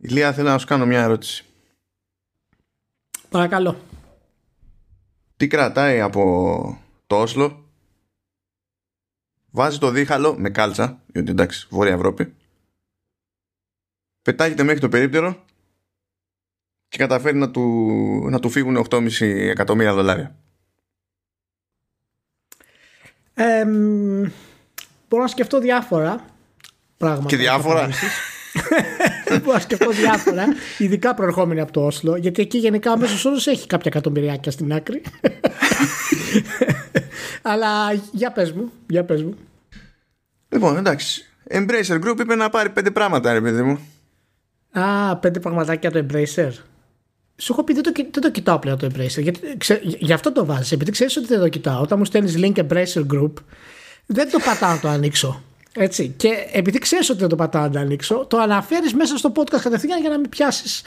Ηλία, θέλω να σου κάνω μια ερώτηση. Παρακαλώ. Τι κρατάει από το Όσλο βάζει το δίχαλο με κάλτσα, διότι εντάξει, Βόρεια Ευρώπη, πετάγεται μέχρι το περίπτερο και καταφέρει να του, να του φύγουν 8,5 εκατομμύρια δολάρια. Ε, μπορώ να σκεφτώ διάφορα πράγματα. Και διάφορα. μπορώ να σκεφτώ διάφορα, ειδικά προερχόμενοι από το Όσλο, γιατί εκεί γενικά ο μέσος όρος έχει κάποια εκατομμυριάκια στην άκρη. Αλλά για πες μου, για πες μου. Λοιπόν, εντάξει. Embracer Group είπε να πάρει πέντε πράγματα, ρε παιδί μου. Α, πέντε πραγματάκια το Embracer. Σου έχω πει δεν το, δεν το κοιτάω πλέον το Embracer. Γιατί, ξε, γι' αυτό το βάζεις. Επειδή ξέρεις ότι δεν το κοιτάω. Όταν μου στέλνεις link Embracer Group, δεν το πατάω να το ανοίξω. Έτσι. Και επειδή ξέρεις ότι δεν το πατάω να το ανοίξω, το αναφέρεις μέσα στο podcast κατευθείαν για να με πιάσεις,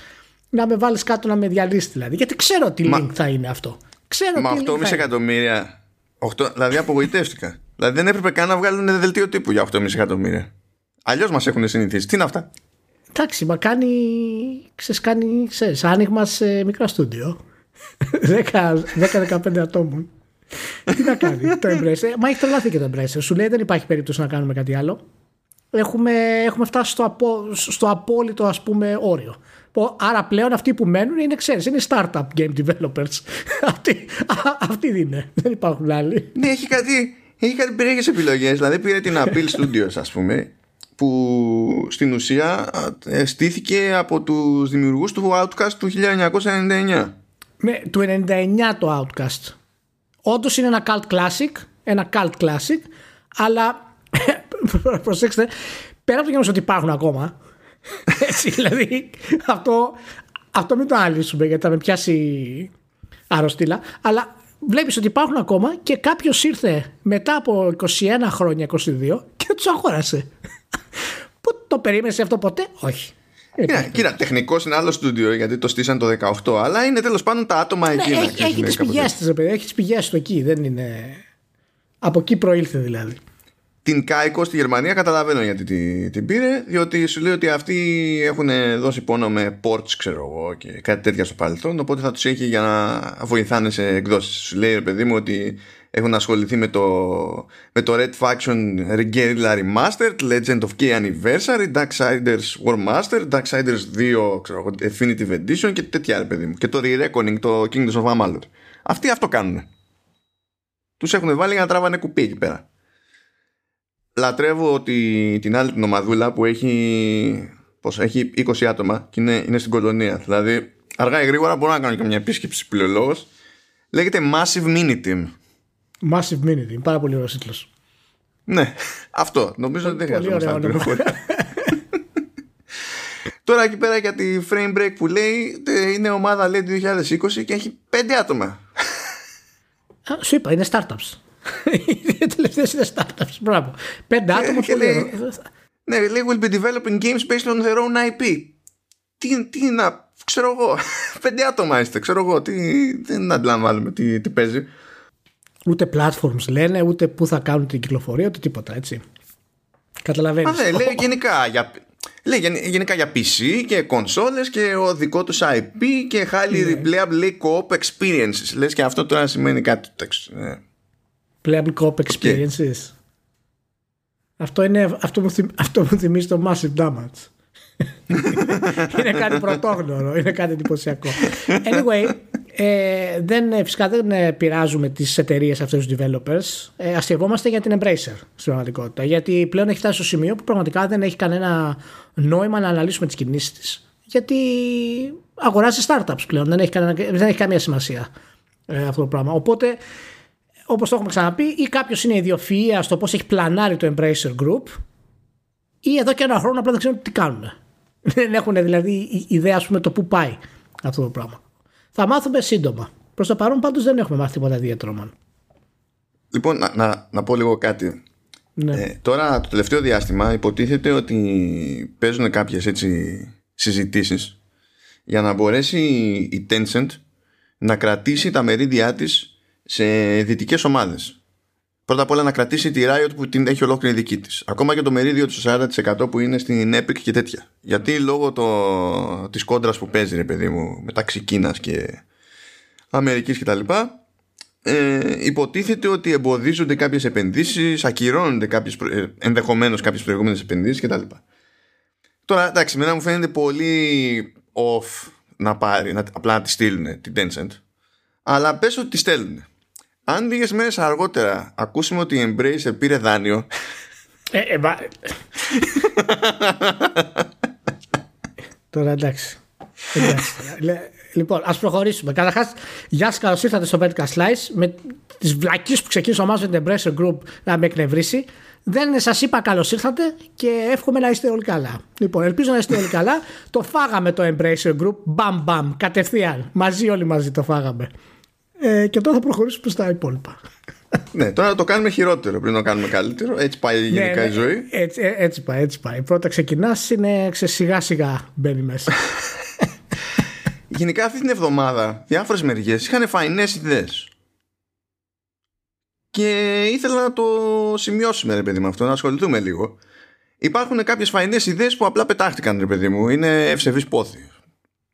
να με βάλεις κάτω να με διαλύσεις δηλαδή. Γιατί ξέρω τι Μα... link θα είναι αυτό. Ξέρω Μα 8,5 εκατομμύρια. 8, δηλαδή απογοητεύτηκα. δηλαδή δεν έπρεπε καν να βγάλουν δελτίο τύπου για 8,5 εκατομμύρια. Αλλιώς μας έχουν συνηθίσει. Τι είναι αυτά; Εντάξει, μα κάνει, ξέρεις, κάνει ξέρεις, άνοιγμα σε μικρό στούντιο. 10-15 ατόμων. Τι να κάνει το Embracer. Μα έχει τρελαθεί και το Embracer. Σου λέει δεν υπάρχει περίπτωση να κάνουμε κάτι άλλο. Έχουμε, έχουμε φτάσει στο, απο, στο απόλυτο ας πούμε όριο. Άρα πλέον αυτοί που μένουν είναι, ξέρεις, είναι startup game developers. αυτοί, αυτοί είναι. Δεν υπάρχουν άλλοι. Ναι, έχει κάτι, έχει κάτι περίεργες επιλογές. Δηλαδή πήρε την Apple Studios ας πούμε που στην ουσία ε, στήθηκε από τους δημιουργούς του Outcast του 1999. Ναι, του 99 το Outcast. Όντως είναι ένα cult classic, ένα cult classic, αλλά προσέξτε, πέρα από το γεγονός ότι υπάρχουν ακόμα, έτσι δηλαδή, αυτό, αυτό μην το αναλύσουμε γιατί θα με πιάσει αρρωστήλα, αλλά βλέπεις ότι υπάρχουν ακόμα και κάποιος ήρθε μετά από 21 χρόνια, 22 και τους αγόρασε. Πού το περίμενες αυτό ποτέ, όχι. Κοίτα, κοίτα τεχνικό είναι άλλο στούντιο γιατί το στήσαν το 18, αλλά είναι τέλος πάντων τα άτομα ναι, εκείνα. Έχει, έχει τις πηγές της, Έχεις τι πηγές του εκεί. Δεν είναι. Από εκεί προήλθε δηλαδή. Την Κάικο στη Γερμανία καταλαβαίνω γιατί την, την πήρε, διότι σου λέει ότι αυτοί έχουν δώσει πόνο με ports, ξέρω εγώ, και κάτι τέτοια στο παρελθόν. Οπότε θα τους έχει για να βοηθάνε σε εκδόσεις. Σου λέει, ρε παιδί μου, ότι έχουν ασχοληθεί με το, με το Red Faction Guerrilla Remastered, Legend of K Anniversary, Darksiders War Master, Darksiders 2 ξέρω, Definitive Edition και τέτοια ρε παιδί μου. Και το Re-Reckoning, το Kingdoms of Amalur. Αυτοί αυτό κάνουν. Τους έχουν βάλει για να τράβανε κουπί εκεί πέρα. Λατρεύω ότι την άλλη την ομαδούλα που έχει, πώς, έχει 20 άτομα και είναι, είναι στην κολονία. Δηλαδή αργά ή γρήγορα μπορώ να κάνω και μια επίσκεψη πλειολόγος. Λέγεται Massive Mini Team. Massive Minute. Είναι πάρα πολύ ωραίος τίτλος. Ναι, αυτό. Νομίζω ότι δεν χρειάζεται να πληροφορία. Τώρα εκεί πέρα για τη frame break που λέει είναι ομάδα λέει 2020 και έχει πέντε άτομα. σου είπα, είναι startups. Οι τελευταίες είναι startups. Μπράβο. Πέντε άτομα και λέει, Ναι, λέει will be developing games based on their own IP. Τι, τι να. Ξέρω εγώ. Πέντε άτομα είστε. Ξέρω εγώ. Τι, δεν αντιλαμβάνομαι τι, τι παίζει. Ούτε platforms λένε, ούτε πού θα κάνουν την κυκλοφορία, ούτε τίποτα έτσι. Καταλαβαίνεις. Α, ναι, λέει γενικά για, λέει γενικά για PC και κονσόλες και ο δικό τους IP και highly ναι. replayable co-op experiences. Λες και αυτό τώρα σημαίνει κάτι το ναι. Playable co-op experiences. Αυτό, είναι, αυτό, μου θυμ, αυτό μου θυμίζει το Massive Damage. είναι κάτι πρωτόγνωρο, είναι κάτι εντυπωσιακό. Anyway, ε, δεν, ε, φυσικά δεν ε, πειράζουμε τις εταιρείες αυτές τους developers. Ε, αστευόμαστε για την Embracer στην πραγματικότητα. Γιατί πλέον έχει φτάσει στο σημείο που πραγματικά δεν έχει κανένα νόημα να αναλύσουμε τις κινήσεις της. Γιατί αγοράζει startups πλέον. Δεν έχει, κανένα, δεν έχει καμία σημασία ε, αυτό το πράγμα. Οπότε, όπως το έχουμε ξαναπεί, ή κάποιος είναι ιδιοφυα στο πώς έχει πλανάρει το Embracer Group, ή εδώ και ένα χρόνο απλά δεν ξέρουν τι κάνουν. Δεν έχουν δηλαδή ιδέα, ας πούμε, το πού πάει αυτό το πράγμα. Θα μάθουμε σύντομα. Προς το παρόν πάντως δεν έχουμε μάθει τίποτα ιδιαίτερο. Λοιπόν, να, να, να πω λίγο κάτι. Ναι. Ε, τώρα το τελευταίο διάστημα υποτίθεται ότι παίζουν κάποιες έτσι συζητήσεις για να μπορέσει η Tencent να κρατήσει τα μερίδια της σε δυτικές ομάδες. Πρώτα απ' όλα να κρατήσει τη Riot που την έχει ολόκληρη δική της. Ακόμα και το μερίδιο του 40% που είναι στην Epic και τέτοια. Γιατί λόγω το, της κόντρας που παίζει ρε παιδί μου μεταξύ Κίνας και Αμερικής κτλ. Ε, υποτίθεται ότι εμποδίζονται κάποιες επενδύσεις, ακυρώνονται κάποιες, ε, ενδεχομένως κάποιες προηγούμενες επενδύσεις κτλ. Τώρα εντάξει, μένα μου φαίνεται πολύ off να πάρει, να, απλά να τη στείλουν την Tencent. Αλλά πες ότι τη στέλνουν. Αν λίγες μέρες αργότερα ακούσουμε ότι η Embracer πήρε δάνειο ε, ε, μα... Τώρα εντάξει. εντάξει. λοιπόν, ας προχωρήσουμε. Καταρχάς, γεια σας, καλώς ήρθατε στο Vertical Slice με τις βλακίες που ξεκίνησε ο Μάζο Embracer Group να με εκνευρίσει. Δεν σας είπα καλώς ήρθατε και εύχομαι να είστε όλοι καλά. Λοιπόν, ελπίζω να είστε όλοι καλά. Το φάγαμε το Embracer Group. Μπαμ, μπαμ. Κατευθείαν. Μαζί, όλοι μαζί το φάγαμε. Ε, και τώρα θα προχωρήσουμε στα υπόλοιπα. ναι, τώρα το κάνουμε χειρότερο πριν το κάνουμε καλύτερο. Έτσι πάει ναι, γενικά ναι, η ζωή. Έτσι, ε, έτσι πάει, έτσι πάει. Πρώτα ξεκινάς, είναι σιγά σιγά μπαίνει μέσα. Γενικά αυτή την εβδομάδα διάφορες μεριές είχαν φαϊνές ιδέες. Και ήθελα να το σημειώσουμε, ρε παιδί μου, αυτό, να ασχοληθούμε λίγο. Υπάρχουν κάποιες φαϊνές ιδέες που απλά πετάχτηκαν, ρε παιδί μου. Είναι ευσεβεί πόθη.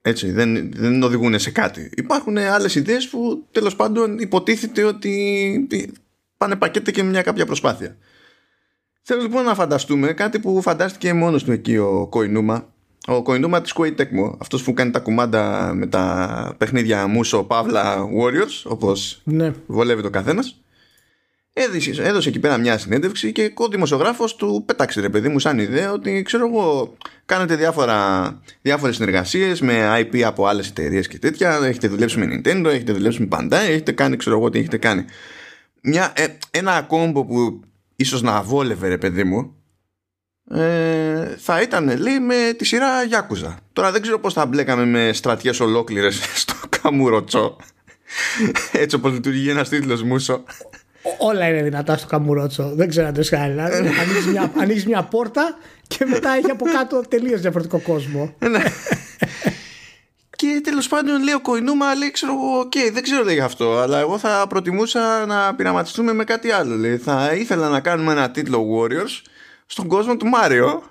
Έτσι, δεν, δεν οδηγούν σε κάτι. Υπάρχουν άλλες ιδέες που τέλος πάντων υποτίθεται ότι πάνε πακέτα και με μια κάποια προσπάθεια. Θέλω λοιπόν να φανταστούμε κάτι που φαντάστηκε μόνος του εκεί ο Κοϊνούμα. Ο Κοϊνούμα της Koei Tecmo, αυτός που κάνει τα κουμάντα με τα παιχνίδια Μούσο, Παύλα, Warriors, όπως ναι. βολεύει το καθένας έδωσε, έδωσε εκεί πέρα μια συνέντευξη και ο δημοσιογράφος του πέταξε ρε παιδί μου σαν ιδέα ότι ξέρω εγώ κάνετε διάφορα, διάφορες συνεργασίες με IP από άλλες εταιρείες και τέτοια. Έχετε δουλέψει με Nintendo, έχετε δουλέψει με Bandai έχετε κάνει ξέρω εγώ τι έχετε κάνει μια, ε, ένα κόμπο που ίσως να βόλευε ρε παιδί μου ε, θα ήταν λέει με τη σειρά Yakuza. Τώρα δεν ξέρω πως θα μπλέκαμε με στρατιές ολόκληρες στο Καμουροτσό έτσι όπως λειτουργεί ένας τίτλος μουσο όλα είναι δυνατά στο καμουρότσο. Δεν ξέρω αν το κάνει. Δηλαδή, ανοίγεις μια, ανοίγεις μια πόρτα και μετά έχει από κάτω τελείως διαφορετικό κόσμο. Ναι. Και τέλος πάντων λέει ο Κοϊνούμα, λέει ξέρω εγώ, okay, δεν ξέρω για αυτό, αλλά εγώ θα προτιμούσα να πειραματιστούμε με κάτι άλλο. Λέει. Θα ήθελα να κάνουμε ένα τίτλο Warriors στον κόσμο του Μάριο.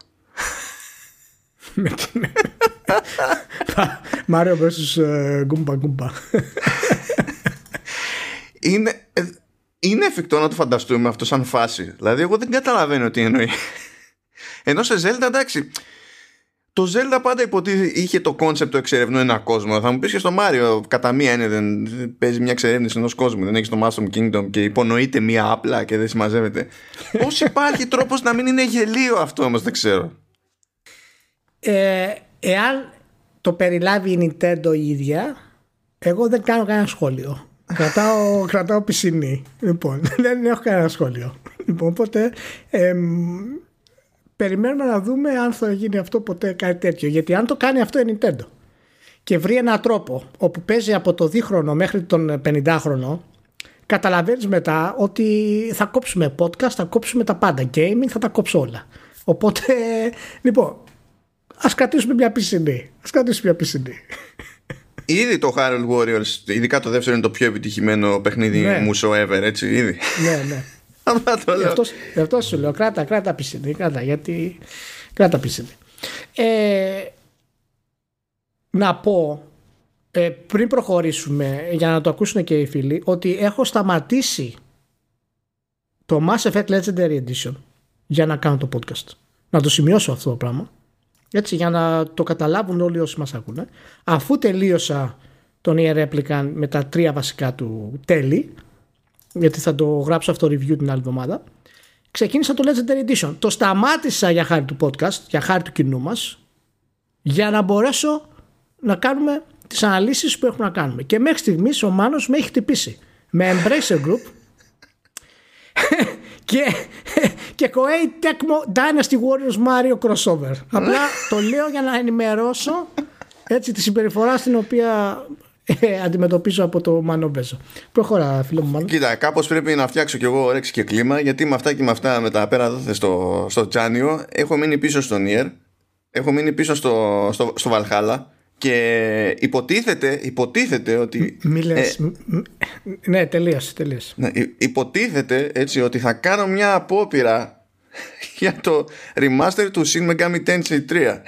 Μάριο vs Γκούμπα Γκούμπα. Είναι, ε, είναι εφικτό να το φανταστούμε αυτό σαν φάση. Δηλαδή, εγώ δεν καταλαβαίνω τι εννοεί. Ενώ σε Zelda, εντάξει. Το Zelda πάντα υποτίθεται είχε το concept του εξερευνού ένα κόσμο. Θα μου πεις και στο Μάριο, κατά μία έννοια, δεν παίζει μια εξερεύνηση ενός κόσμου. Δεν έχεις το Mushroom Kingdom και υπονοείται μία απλά και δεν συμμαζεύεται. Πώς υπάρχει τρόπος να μην είναι γελίο αυτό όμως, δεν ξέρω. Ε, εάν το περιλάβει η Nintendo η ίδια, εγώ δεν κάνω κανένα σχόλιο. Κρατάω, κρατάω πισινή. Λοιπόν, δεν έχω κανένα σχόλιο. Λοιπόν, οπότε περιμένουμε να δούμε αν θα γίνει αυτό ποτέ κάτι τέτοιο. Γιατί αν το κάνει αυτό η Nintendo και βρει έναν τρόπο όπου παίζει από το δίχρονο μέχρι τον 50χρονο, καταλαβαίνεις μετά ότι θα κόψουμε podcast, θα κόψουμε τα πάντα. Gaming θα τα κόψω όλα. Οπότε, λοιπόν, ας κρατήσουμε μια πισινή. Ας κρατήσουμε μια πισινή. Ήδη το Harold Warriors, ειδικά το δεύτερο είναι το πιο επιτυχημένο παιχνίδι ναι. μουσο ever, έτσι, ήδη. Ναι, ναι. Γι' αυτό σου λέω, κράτα, κράτα πισίνη, κράτα, γιατί κράτα πισίνη. Ε, να πω, ε, πριν προχωρήσουμε, για να το ακούσουν και οι φίλοι, ότι έχω σταματήσει το Mass Effect Legendary Edition για να κάνω το podcast. Να το σημειώσω αυτό το πράγμα έτσι για να το καταλάβουν όλοι όσοι μας ακούνε. Αφού τελείωσα τον Air Replicant με τα τρία βασικά του τέλη γιατί θα το γράψω αυτό review την άλλη εβδομάδα ξεκίνησα το Legendary Edition. Το σταμάτησα για χάρη του podcast για χάρη του κοινού μας για να μπορέσω να κάνουμε τις αναλύσεις που έχουμε να κάνουμε. Και μέχρι στιγμής ο Μάνος με έχει χτυπήσει. Με Embracer Group και, και Koei Tecmo Dynasty Warriors Mario Crossover. Απλά το λέω για να ενημερώσω έτσι τη συμπεριφορά στην οποία ε, αντιμετωπίζω από το Μάνο Μπέζο. Προχωρά, φίλο μου, Μάνο. Κοίτα, κάπως πρέπει να φτιάξω κι εγώ όρεξη και κλίμα, γιατί με αυτά και με αυτά με τα πέρα δόθε στο, στο Τζάνιο έχω μείνει πίσω στον Ιερ, έχω μείνει πίσω στο, στο, στο Valhalla Και υποτίθεται, υποτίθεται ότι. Μίλες, ε, ναι, τελείωσε, τελείωσε. Ναι, υποτίθεται έτσι ότι θα κάνω μια απόπειρα για το remaster του Shin Megami Tensei 3.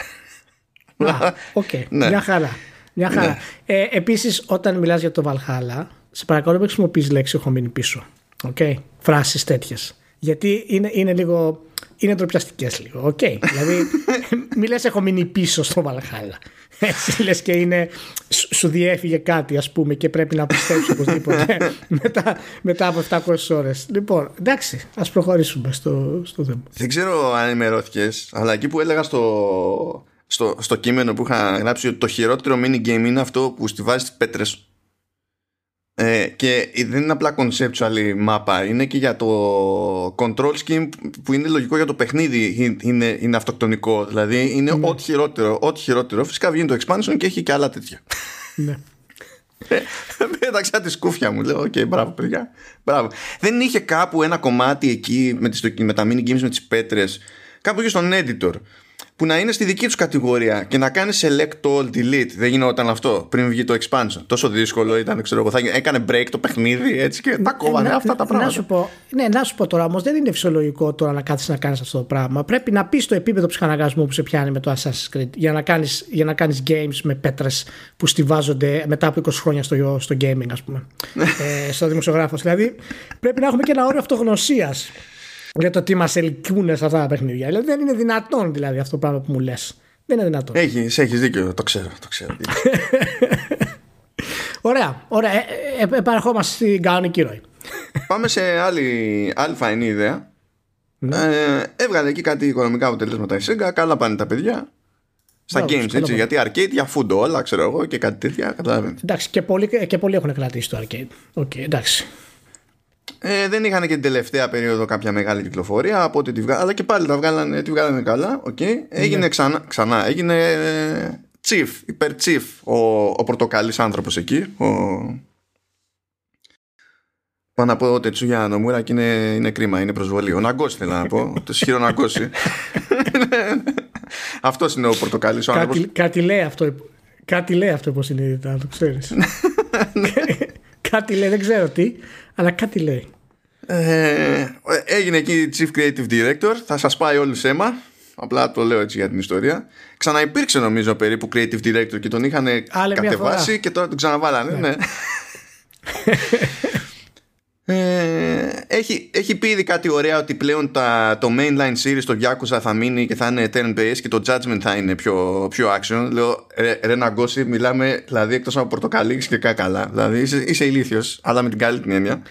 OK, okay. ναι. μια χαρά. Μια χαρά. Ναι. Ε, επίσης, όταν μιλάς για το Valhalla, σε παρακαλώ μην χρησιμοποιείς λέξη έχω μείνει πίσω. Okay. Φράσεις τέτοιες. Γιατί είναι, είναι λίγο είναι ντροπιαστικές λίγο. OK. Okay. δηλαδή, μη λες, έχω μείνει πίσω στο Valhalla. Έτσι λες και είναι. Σου διέφυγε κάτι, ας πούμε, και πρέπει να επιστρέψεις οπωσδήποτε μετά, μετά από 700 ώρες. Λοιπόν, εντάξει, ας προχωρήσουμε στο, στο θέμα. Δεν ξέρω αν ενημερώθηκες, αλλά εκεί που έλεγα στο, στο, στο κείμενο που είχα γράψει ότι το χειρότερο mini game είναι αυτό που στοιβάζεις τις πέτρες ε, και δεν είναι απλά conceptual μάπα, είναι και για το control scheme που είναι λογικό για το παιχνίδι είναι, είναι αυτοκτονικό. Δηλαδή είναι ναι. ό,τι χειρότερο, ό,τι χειρότερο. Φυσικά βγαίνει το expansion και έχει και άλλα τέτοια. Ναι. Πέταξα τη σκούφια μου. Λέω, OK, okay, μπράβο, παιδιά. Μπράβο. Δεν είχε κάπου ένα κομμάτι εκεί με, τις, με τα mini games με τις πέτρες. Κάπου εκεί στον editor που να είναι στη δική τους κατηγορία και να κάνει select all delete. Δεν γινόταν αυτό πριν βγει το expansion. Τόσο δύσκολο ήταν, ξέρω εγώ. Θα έκανε break το παιχνίδι έτσι και τα κόβανε αυτά τα πράγματα. Να σου πω, ναι, να σου πω τώρα όμως, δεν είναι φυσιολογικό τώρα να κάτσει να κάνεις αυτό το πράγμα. Πρέπει να πεις το επίπεδο ψυχαναγκασμού που σε πιάνει με το Assassin's Creed για να κάνει να κάνεις games με πέτρες που στηβάζονται μετά από 20 χρόνια στο, στο gaming, ας πούμε. ε, στο δημοσιογράφος. Δηλαδή πρέπει να έχουμε και ένα όριο αυτογνωσίας για το τι μας ελκύουν σε αυτά τα παιχνίδια. Δηλαδή δεν είναι δυνατόν δηλαδή αυτό το πράγμα που μου λες. Δεν είναι δυνατόν. Έχεις έχεις δίκιο, το ξέρω. Το ξέρω. ωραία, ωραία. Ε, ε, ε, επανερχόμαστε στην κανονική ροή. Πάμε σε άλλη, άλλη φαεινή ιδέα. Ναι. Ε, έβγαλε εκεί κάτι οικονομικά αποτελέσματα η Sega. Καλά πάνε τα παιδιά. Στα games, έτσι. Γιατί arcade για food όλα, ξέρω εγώ και κάτι τέτοια. Καταλαβαίνετε. Εντάξει, και πολλοί, και πολλοί έχουν κρατήσει το arcade. OK, okay, εντάξει. Ε, δεν είχαν και την τελευταία περίοδο κάποια μεγάλη κυκλοφορία από ό,τι τη βγάλανε, αλλά και πάλι τα βγάλανε, τη βγάλανε καλά. Okay. Έγινε ναι. ξανά, ξανά, έγινε ε, chief, υπερ chief ο, ο πορτοκαλής άνθρωπος εκεί. Ο... Πάω να πω Τετσούγια Νομούρα και είναι, είναι κρίμα, είναι προσβολή. Ο Ναγκός θέλω να πω, το σχήρο Ναγκώση. Αυτός είναι ο πορτοκαλής ο κάτι, κάτι λέει αυτό, κάτι λέει αυτό υποσυνείδητα, το ξέρεις. κάτι λέει, δεν ξέρω τι, αλλά κάτι λέει. Ε, έγινε εκεί Chief Creative Director. Θα σας πάει όλου αίμα. Απλά το λέω έτσι για την ιστορία. Ξαναυπήρξε νομίζω περίπου Creative Director και τον είχαν κατεβάσει και τώρα τον ξαναβάλανε. Ναι. ναι. Ε, έχει, έχει πει ήδη κάτι ωραία ότι πλέον τα, το mainline series το Yakuza θα μείνει και θα είναι turn based και το judgment θα είναι πιο, πιο action λέω ρε, ρε Ναγκώση μιλάμε δηλαδή εκτός από πορτοκαλί και καλά δηλαδή είσαι, είσαι ηλίθιος αλλά με την καλή την έννοια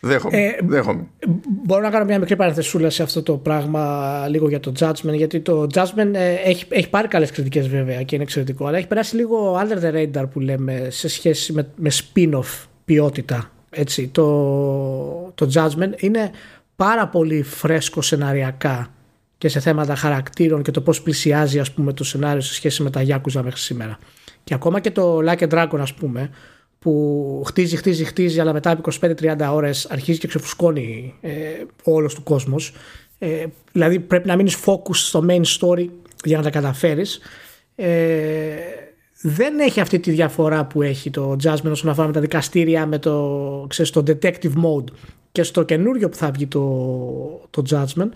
Δέχομαι. Ε, δέχομαι. Μπορώ να κάνω μια μικρή παραθεσούλα σε αυτό το πράγμα λίγο για το Judgment γιατί το Judgment ε, έχει, έχει πάρει καλές κριτικές βέβαια και είναι εξαιρετικό αλλά έχει περάσει λίγο under the radar που λέμε σε σχέση με, με spin-off ποιότητα έτσι, το, το Judgment είναι πάρα πολύ φρέσκο σεναριακά και σε θέματα χαρακτήρων και το πώς πλησιάζει ας πούμε το σενάριο σε σχέση με τα Yakuza μέχρι σήμερα. Και ακόμα και το Like a Dragon ας πούμε που χτίζει, χτίζει, χτίζει αλλά μετά από 25-30 ώρες αρχίζει και ξεφουσκώνει ε, ο όλος του κόσμος. Ε, δηλαδή πρέπει να μείνεις focus στο main story για να τα καταφέρεις. Ε, δεν έχει αυτή τη διαφορά που έχει το Jasmine όσον αφορά με τα δικαστήρια με το, ξέρεις, το detective mode. Και στο καινούριο που θα βγει το, το Judgment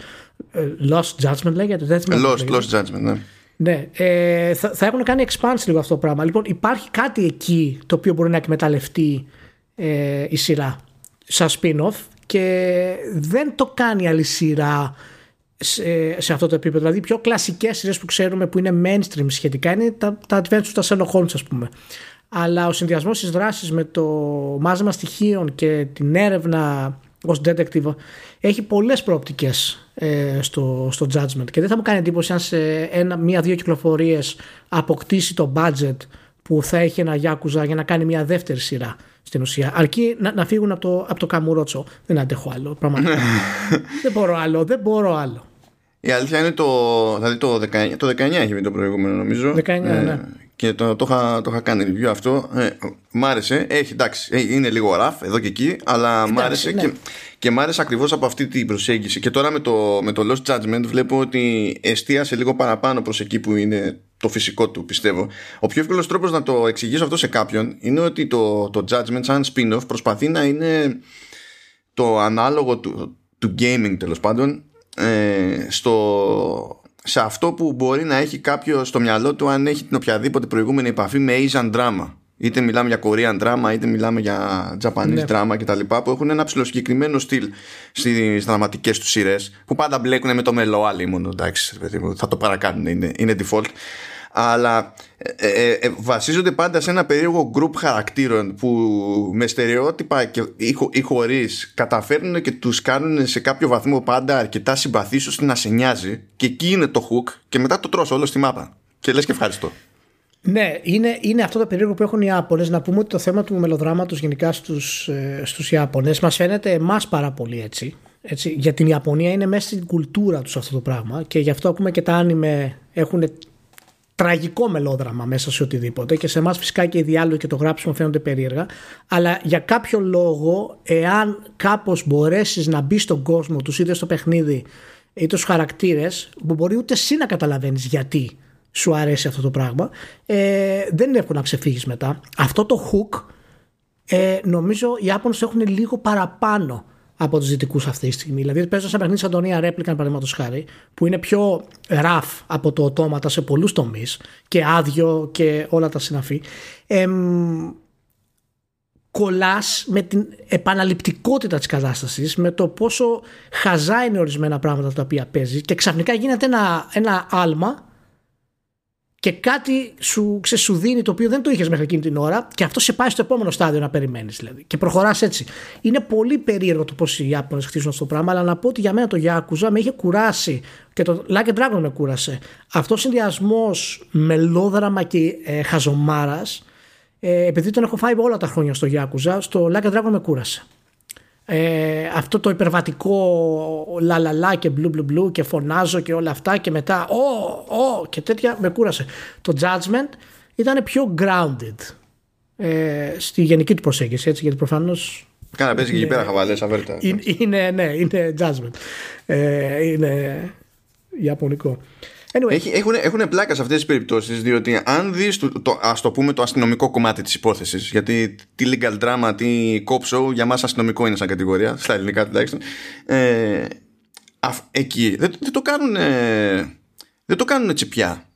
ε, Lost Judgment λέγεται Lost, Lost Judgment ναι. Ναι, ε, θα, θα έχουν κάνει expanse λίγο αυτό το πράγμα. Λοιπόν, υπάρχει κάτι εκεί το οποίο μπορεί να εκμεταλλευτεί ε, η σειρά σαν spin-off και δεν το κάνει άλλη σειρά σε, σε αυτό το επίπεδο. Δηλαδή, οι πιο κλασικές σειρές που ξέρουμε που είναι mainstream σχετικά είναι τα, τα adventures, τα Sherlock Holmes, ας πούμε. Αλλά ο συνδυασμός της δράσης με το μάζεμα στοιχείων και την έρευνα ως detective έχει πολλές προοπτικές ε, στο, στο judgment. Και δεν θα μου κάνει εντύπωση αν σε μία-δύο κυκλοφορίες αποκτήσει το budget που θα έχει ένα Yakuza για να κάνει μια δεύτερη σειρά στην ουσία. Αρκεί να, να φύγουν από το, από το καμουρότσο. Δεν αντέχω άλλο. Πραγματικά. δεν μπορώ άλλο. Δεν μπορώ άλλο. Η αλήθεια είναι το. Δηλαδή το 19, το 19 έχει βγει το προηγούμενο νομίζω. 19, ε, ναι. Και το, το, είχα, το είχα κάνει review αυτό. Ε, μ' άρεσε. Έχει, εντάξει, ε, είναι λίγο ραφ εδώ και εκεί, αλλά εντάξει, μ' άρεσε ναι. και, και μ' άρεσε ακριβώς από αυτή την προσέγγιση. Και τώρα με το, με το Lost Judgment βλέπω ότι εστίασε λίγο παραπάνω προς εκεί που είναι το φυσικό του πιστεύω. Ο πιο εύκολος τρόπος να το εξηγήσω αυτό σε κάποιον είναι ότι το, το Judgment σαν spin-off προσπαθεί να είναι το ανάλογο του, του gaming τέλος πάντων ε, στο, σε αυτό που μπορεί να έχει κάποιος στο μυαλό του αν έχει την οποιαδήποτε προηγούμενη επαφή με Asian drama είτε μιλάμε για Korean drama είτε μιλάμε για Japanese ναι. drama κτλ που έχουν ένα ψηλοσκεκριμένο στυλ στις δραματικές τους σειρές που πάντα μπλέκουν με το μελό άλλη μόνο εντάξει θα το παρακάνουν είναι, είναι default αλλά ε, ε, ε, βασίζονται πάντα σε ένα περίεργο group χαρακτήρων που με στερεότυπα και, ή, χωρίς καταφέρνουν και τους κάνουν σε κάποιο βαθμό πάντα αρκετά συμπαθείς ώστε να σε νοιάζει και εκεί είναι το hook και μετά το τρως όλο στη μάπα και λες και ευχαριστώ. Ναι, είναι, είναι αυτό το περίεργο που έχουν οι Ιάπωνες. Να πούμε ότι το θέμα του μελοδράματος γενικά στους, ε, στους Ιάπωνες μας φαίνεται εμάς πάρα πολύ έτσι. έτσι. Για την Ιαπωνία είναι μέσα στην κουλτούρα τους αυτό το πράγμα και γι' αυτό ακούμε και τα άνιμε έχουν τραγικό μελόδραμα μέσα σε οτιδήποτε και σε εμάς φυσικά και οι διάλογοι και το γράψιμο φαίνονται περίεργα αλλά για κάποιο λόγο εάν κάπως μπορέσεις να μπεις στον κόσμο τους είτε στο παιχνίδι είτε στους χαρακτήρες που μπορεί ούτε εσύ να καταλαβαίνεις γιατί σου αρέσει αυτό το πράγμα ε, δεν είναι εύκολο να ξεφύγεις μετά. Αυτό το hook ε, νομίζω οι Ιάπωνες έχουν λίγο παραπάνω από τους δυτικούς αυτή τη στιγμή. Δηλαδή, παίζω σε παιχνίδι σαν τον Nia Replica, παραδείγματος χάρη, που είναι πιο rough από το οτόματα σε πολλούς τομείς και άδειο και όλα τα συναφή. Ε, κολλάς με την επαναληπτικότητα της κατάστασης με το πόσο χαζά είναι ορισμένα πράγματα τα οποία παίζεις και ξαφνικά γίνεται ένα, ένα άλμα και κάτι σου, ξε, σου δίνει το οποίο δεν το είχες μέχρι εκείνη την ώρα και αυτό σε πάει στο επόμενο στάδιο να περιμένεις δηλαδή. Και προχωράς έτσι. Είναι πολύ περίεργο το πώς οι Ιάπωνες χτίζουν αυτό το πράγμα, αλλά να πω ότι για μένα το Yakuza με είχε κουράσει και το Like a Dragon με κούρασε. Αυτός ο συνδυασμός μελόδραμα και ε, χαζομάρας, ε, επειδή τον έχω φάει όλα τα χρόνια στο Yakuza, στο Like a Dragon με κούρασε ε, αυτό το υπερβατικό λαλαλά και μπλου μπλου μπλου και φωνάζω και όλα αυτά και μετά ο, ο και τέτοια με κούρασε. Το judgment ήταν πιο grounded ε, στη γενική του προσέγγιση έτσι γιατί προφανώς Κάνα παίζει και εκεί πέρα χαβαλές αβέρτα. Είναι, είναι, ναι, είναι judgment. Ε, είναι ιαπωνικό. Anyway. Έχει, έχουν, έχουν πλάκα σε αυτές τις περιπτώσεις διότι αν δεις το, το, ας το πούμε το αστυνομικό κομμάτι της υπόθεσης γιατί τι legal drama, τι cop show για μας αστυνομικό είναι σαν κατηγορία στα ελληνικά τουλάχιστον ε, εκεί δεν, δεν, το κάνουν δεν το κάνουν έτσι πια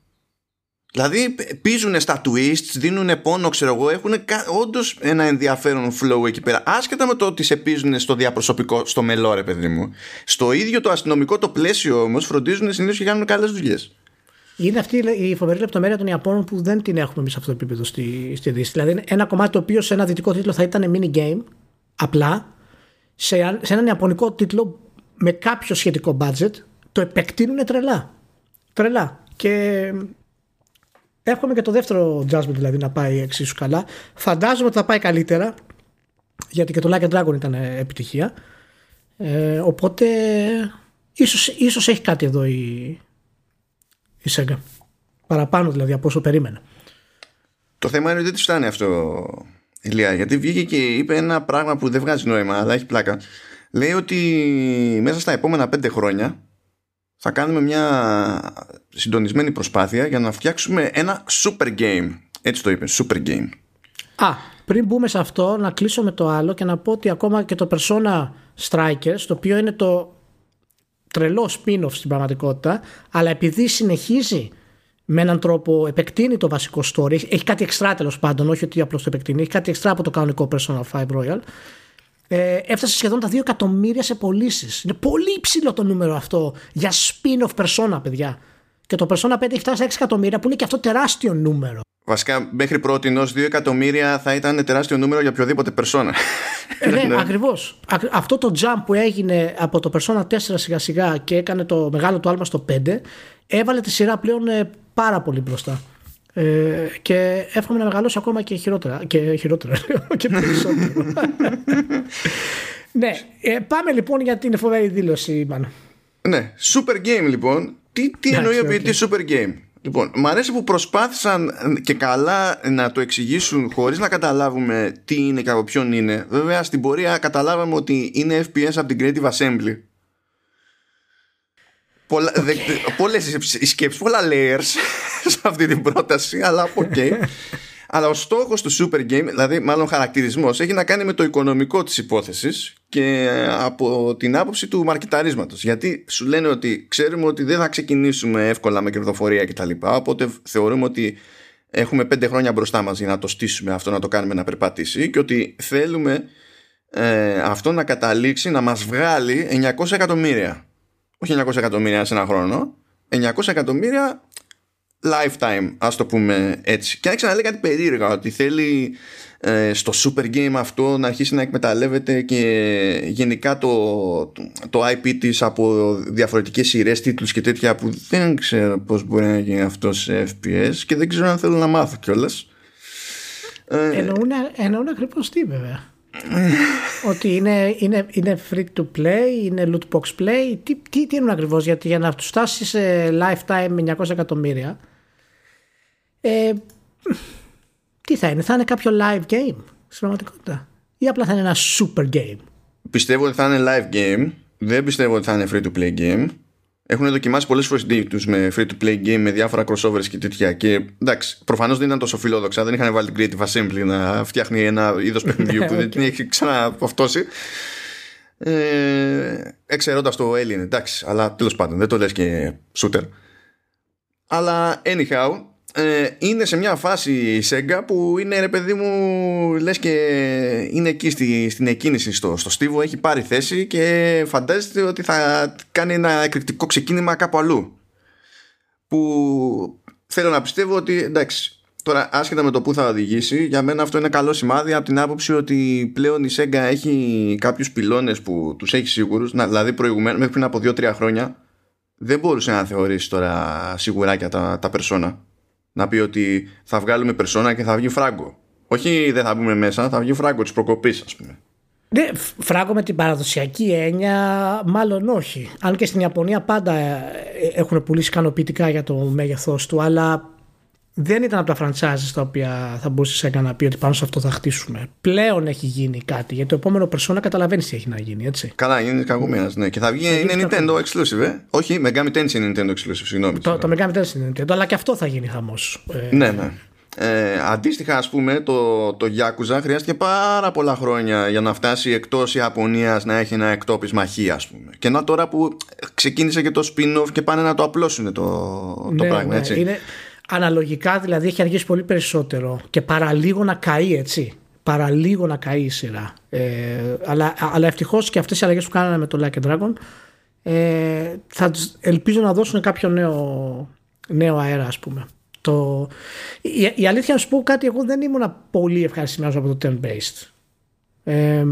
Δηλαδή πίζουν στα twists, δίνουν πόνο, ξέρω εγώ, έχουν όντως ένα ενδιαφέρον flow εκεί πέρα. Άσχετα με το ότι σε πίζουν στο διαπροσωπικό, στο μελό, ρε παιδί μου. Στο ίδιο το αστυνομικό το πλαίσιο όμως φροντίζουν συνήθως και κάνουν καλές δουλειές. Είναι αυτή η φοβερή λεπτομέρεια των Ιαπώνων που δεν την έχουμε εμείς σε αυτό το επίπεδο στη, στη Δύση. Δηλαδή, ένα κομμάτι το οποίο σε ένα δυτικό τίτλο θα ήταν mini game, απλά, σε, σε έναν Ιαπωνικό τίτλο με κάποιο σχετικό budget, το επεκτείνουν τρελά. Τρελά. Και Εύχομαι και το δεύτερο Jasmine δηλαδή να πάει εξίσου καλά. Φαντάζομαι ότι θα πάει καλύτερα γιατί και το Like a Dragon ήταν ε, επιτυχία. Ε, οπότε ίσως, ίσως έχει κάτι εδώ η, η Sega. Παραπάνω δηλαδή από όσο περίμενα. Το θέμα είναι ότι δεν της φτάνει αυτό Ηλία γιατί βγήκε και είπε ένα πράγμα που δεν βγάζει νόημα αλλά έχει πλάκα. Λέει ότι μέσα στα επόμενα πέντε χρόνια θα κάνουμε μια συντονισμένη προσπάθεια για να φτιάξουμε ένα super game. Έτσι το είπες, super game. Α, πριν μπούμε σε αυτό, να κλείσω με το άλλο και να πω ότι ακόμα και το Persona Strikers, το οποίο είναι το τρελό spin-off στην πραγματικότητα, αλλά επειδή συνεχίζει με έναν τρόπο επεκτείνει το βασικό story, έχει κάτι εξτρά τέλος πάντων, όχι ότι απλώς το επεκτείνει, έχει κάτι εξτρά από το κανονικό Persona 5 Royal, ε, έφτασε σχεδόν τα 2 εκατομμύρια σε πωλήσεις. Είναι πολύ υψηλό το νούμερο αυτό για spin-off persona, παιδιά. Και το Persona 5 έχει φτάσει σε 6 εκατομμύρια που είναι και αυτό τεράστιο νούμερο. Βασικά μέχρι πρώτη ενός 2 εκατομμύρια θα ήταν τεράστιο νούμερο για οποιοδήποτε persona. Ε, ναι, ναι. ακριβώς. Αυτό το jump που έγινε από το Persona 4 σιγά σιγά και έκανε το μεγάλο του άλμα στο 5 έβαλε τη σειρά πλέον ε, πάρα πολύ μπροστά. Ε, και εύχομαι να μεγαλώσει ακόμα και χειρότερα. Και χειρότερα, και περισσότερο. ναι, ε, πάμε λοιπόν για την φοβερή δήλωση, Μάνο. Ναι, super game λοιπόν. Τι, τι εννοεί ο ποιητής super game; Λοιπόν, μου αρέσει που προσπάθησαν και καλά να το εξηγήσουν χωρίς να καταλάβουμε τι είναι και από ποιον είναι. Βέβαια, στην πορεία καταλάβαμε ότι είναι FPS από την Creative Assembly Πολλά, okay. πολλές οι σκέψεις, πολλά layers σε αυτή την πρόταση, αλλά OK. Okay. αλλά ο στόχος του Super Game, δηλαδή μάλλον χαρακτηρισμός, έχει να κάνει με το οικονομικό της υπόθεσης και από την άποψη του μαρκεταρίσματος. Γιατί σου λένε ότι ξέρουμε ότι δεν θα ξεκινήσουμε εύκολα με κερδοφορία κτλ. Οπότε θεωρούμε ότι έχουμε πέντε χρόνια μπροστά μας για να το στήσουμε αυτό, να το κάνουμε να περπατήσει και ότι θέλουμε ε, αυτό να καταλήξει να μας βγάλει 900 εκατομμύρια όχι 900 εκατομμύρια σε ένα χρόνο. 900 εκατομμύρια lifetime ας το πούμε έτσι. Και άρχισε να λέει κάτι περίεργα ότι θέλει ε, στο super game αυτό να αρχίσει να εκμεταλλεύεται και γενικά το, το, IP της από διαφορετικές σειρές, τίτλους και τέτοια που δεν ξέρω πώς μπορεί να γίνει αυτό σε FPS και δεν ξέρω αν θέλω να μάθω κιόλας. Ε, εννοούν, εννοούν ακριβώς τι βέβαια ότι είναι, είναι, είναι free to play, είναι loot box play. Τι, τι, τι είναι ακριβώς, γιατί για να τους φτάσεις σε lifetime με 900 εκατομμύρια. Ε, τι θα είναι, θα είναι κάποιο live game στην πραγματικότητα. Ή απλά θα είναι ένα super game. Πιστεύω ότι θα είναι live game. Δεν πιστεύω ότι θα είναι free to play game. Έχουν δοκιμάσει πολλές φορές τους με free to play game με διάφορα crossovers και τέτοια. Και εντάξει, προφανώς δεν ήταν τόσο φιλόδοξα. Δεν είχαν βάλει την Creative Assembly να φτιάχνει ένα είδος παιχνιδιού που δεν την έχει ξαναπαυτώσει. Ε, Εξαιρώντας το Alien, εντάξει, αλλά τέλος πάντων δεν το λες και shooter. Αλλά anyhow, ε, είναι σε μια φάση η Sega που είναι ρε παιδί μου λες και είναι εκεί στη, στην εκκίνηση στο, στο στίβο έχει πάρει θέση και φαντάζεται ότι θα κάνει ένα εκρηκτικό ξεκίνημα κάπου αλλού. Που θέλω να πιστεύω ότι εντάξει τώρα άσχετα με το που θα οδηγήσει για μένα αυτό είναι καλό σημάδι από την άποψη ότι πλέον η Sega έχει κάποιους πυλώνες που τους έχει σίγουρους. Δηλαδή προηγουμένως μέχρι πριν από 2-3 χρόνια δεν μπορούσε να θεωρήσει τώρα σιγουράκια τα, τα περσόνα να πει ότι θα βγάλουμε περσόνα και θα βγει φράγκο. Όχι δεν θα μπούμε μέσα, θα βγει φράγκο της προκοπής, ας πούμε. Ναι, φράγκο με την παραδοσιακή έννοια, μάλλον όχι. Αν και στην Ιαπωνία πάντα ε, έχουν πουλήσει ικανοποιητικά για το μέγεθό του, αλλά δεν ήταν από τα franchises τα οποία θα μπορούσες να πει ότι πάνω σε αυτό θα χτίσουμε. Πλέον έχει γίνει κάτι. Γιατί το επόμενο persona καταλαβαίνεις τι έχει να γίνει, έτσι. Καλά, είναι κακομοίρας. Ναι. Και θα βγει, θα είναι Nintendo exclusive, ε; Όχι, Megami Tensei είναι Nintendo exclusive, συγγνώμη. Το, το Megami Tensei είναι Nintendo, αλλά και αυτό θα γίνει χαμός. Ε, ναι, ναι. Ε, αντίστοιχα ας πούμε το, το Yakuza χρειάστηκε πάρα πολλά χρόνια για να φτάσει εκτός Ιαπωνίας να έχει ένα εκτόπισμα χ ας πούμε και να τώρα που ξεκίνησε και το spin-off και πάνε να το απλώσουν το, το ναι, πράγμα ναι. έτσι είναι, αναλογικά δηλαδή έχει αργήσει πολύ περισσότερο και παραλίγο να καεί έτσι. Παραλίγο να καεί η σειρά. Ε, αλλά, αλλά ευτυχώς και αυτές οι αλλαγές που κάνανε με το Like a Dragon ε, θα ελπίζω να δώσουν κάποιο νέο, νέο αέρα ας πούμε. Το, η, η αλήθεια να σου πω κάτι εγώ δεν ήμουν πολύ ευχαριστημένος από το turn-based. Ε,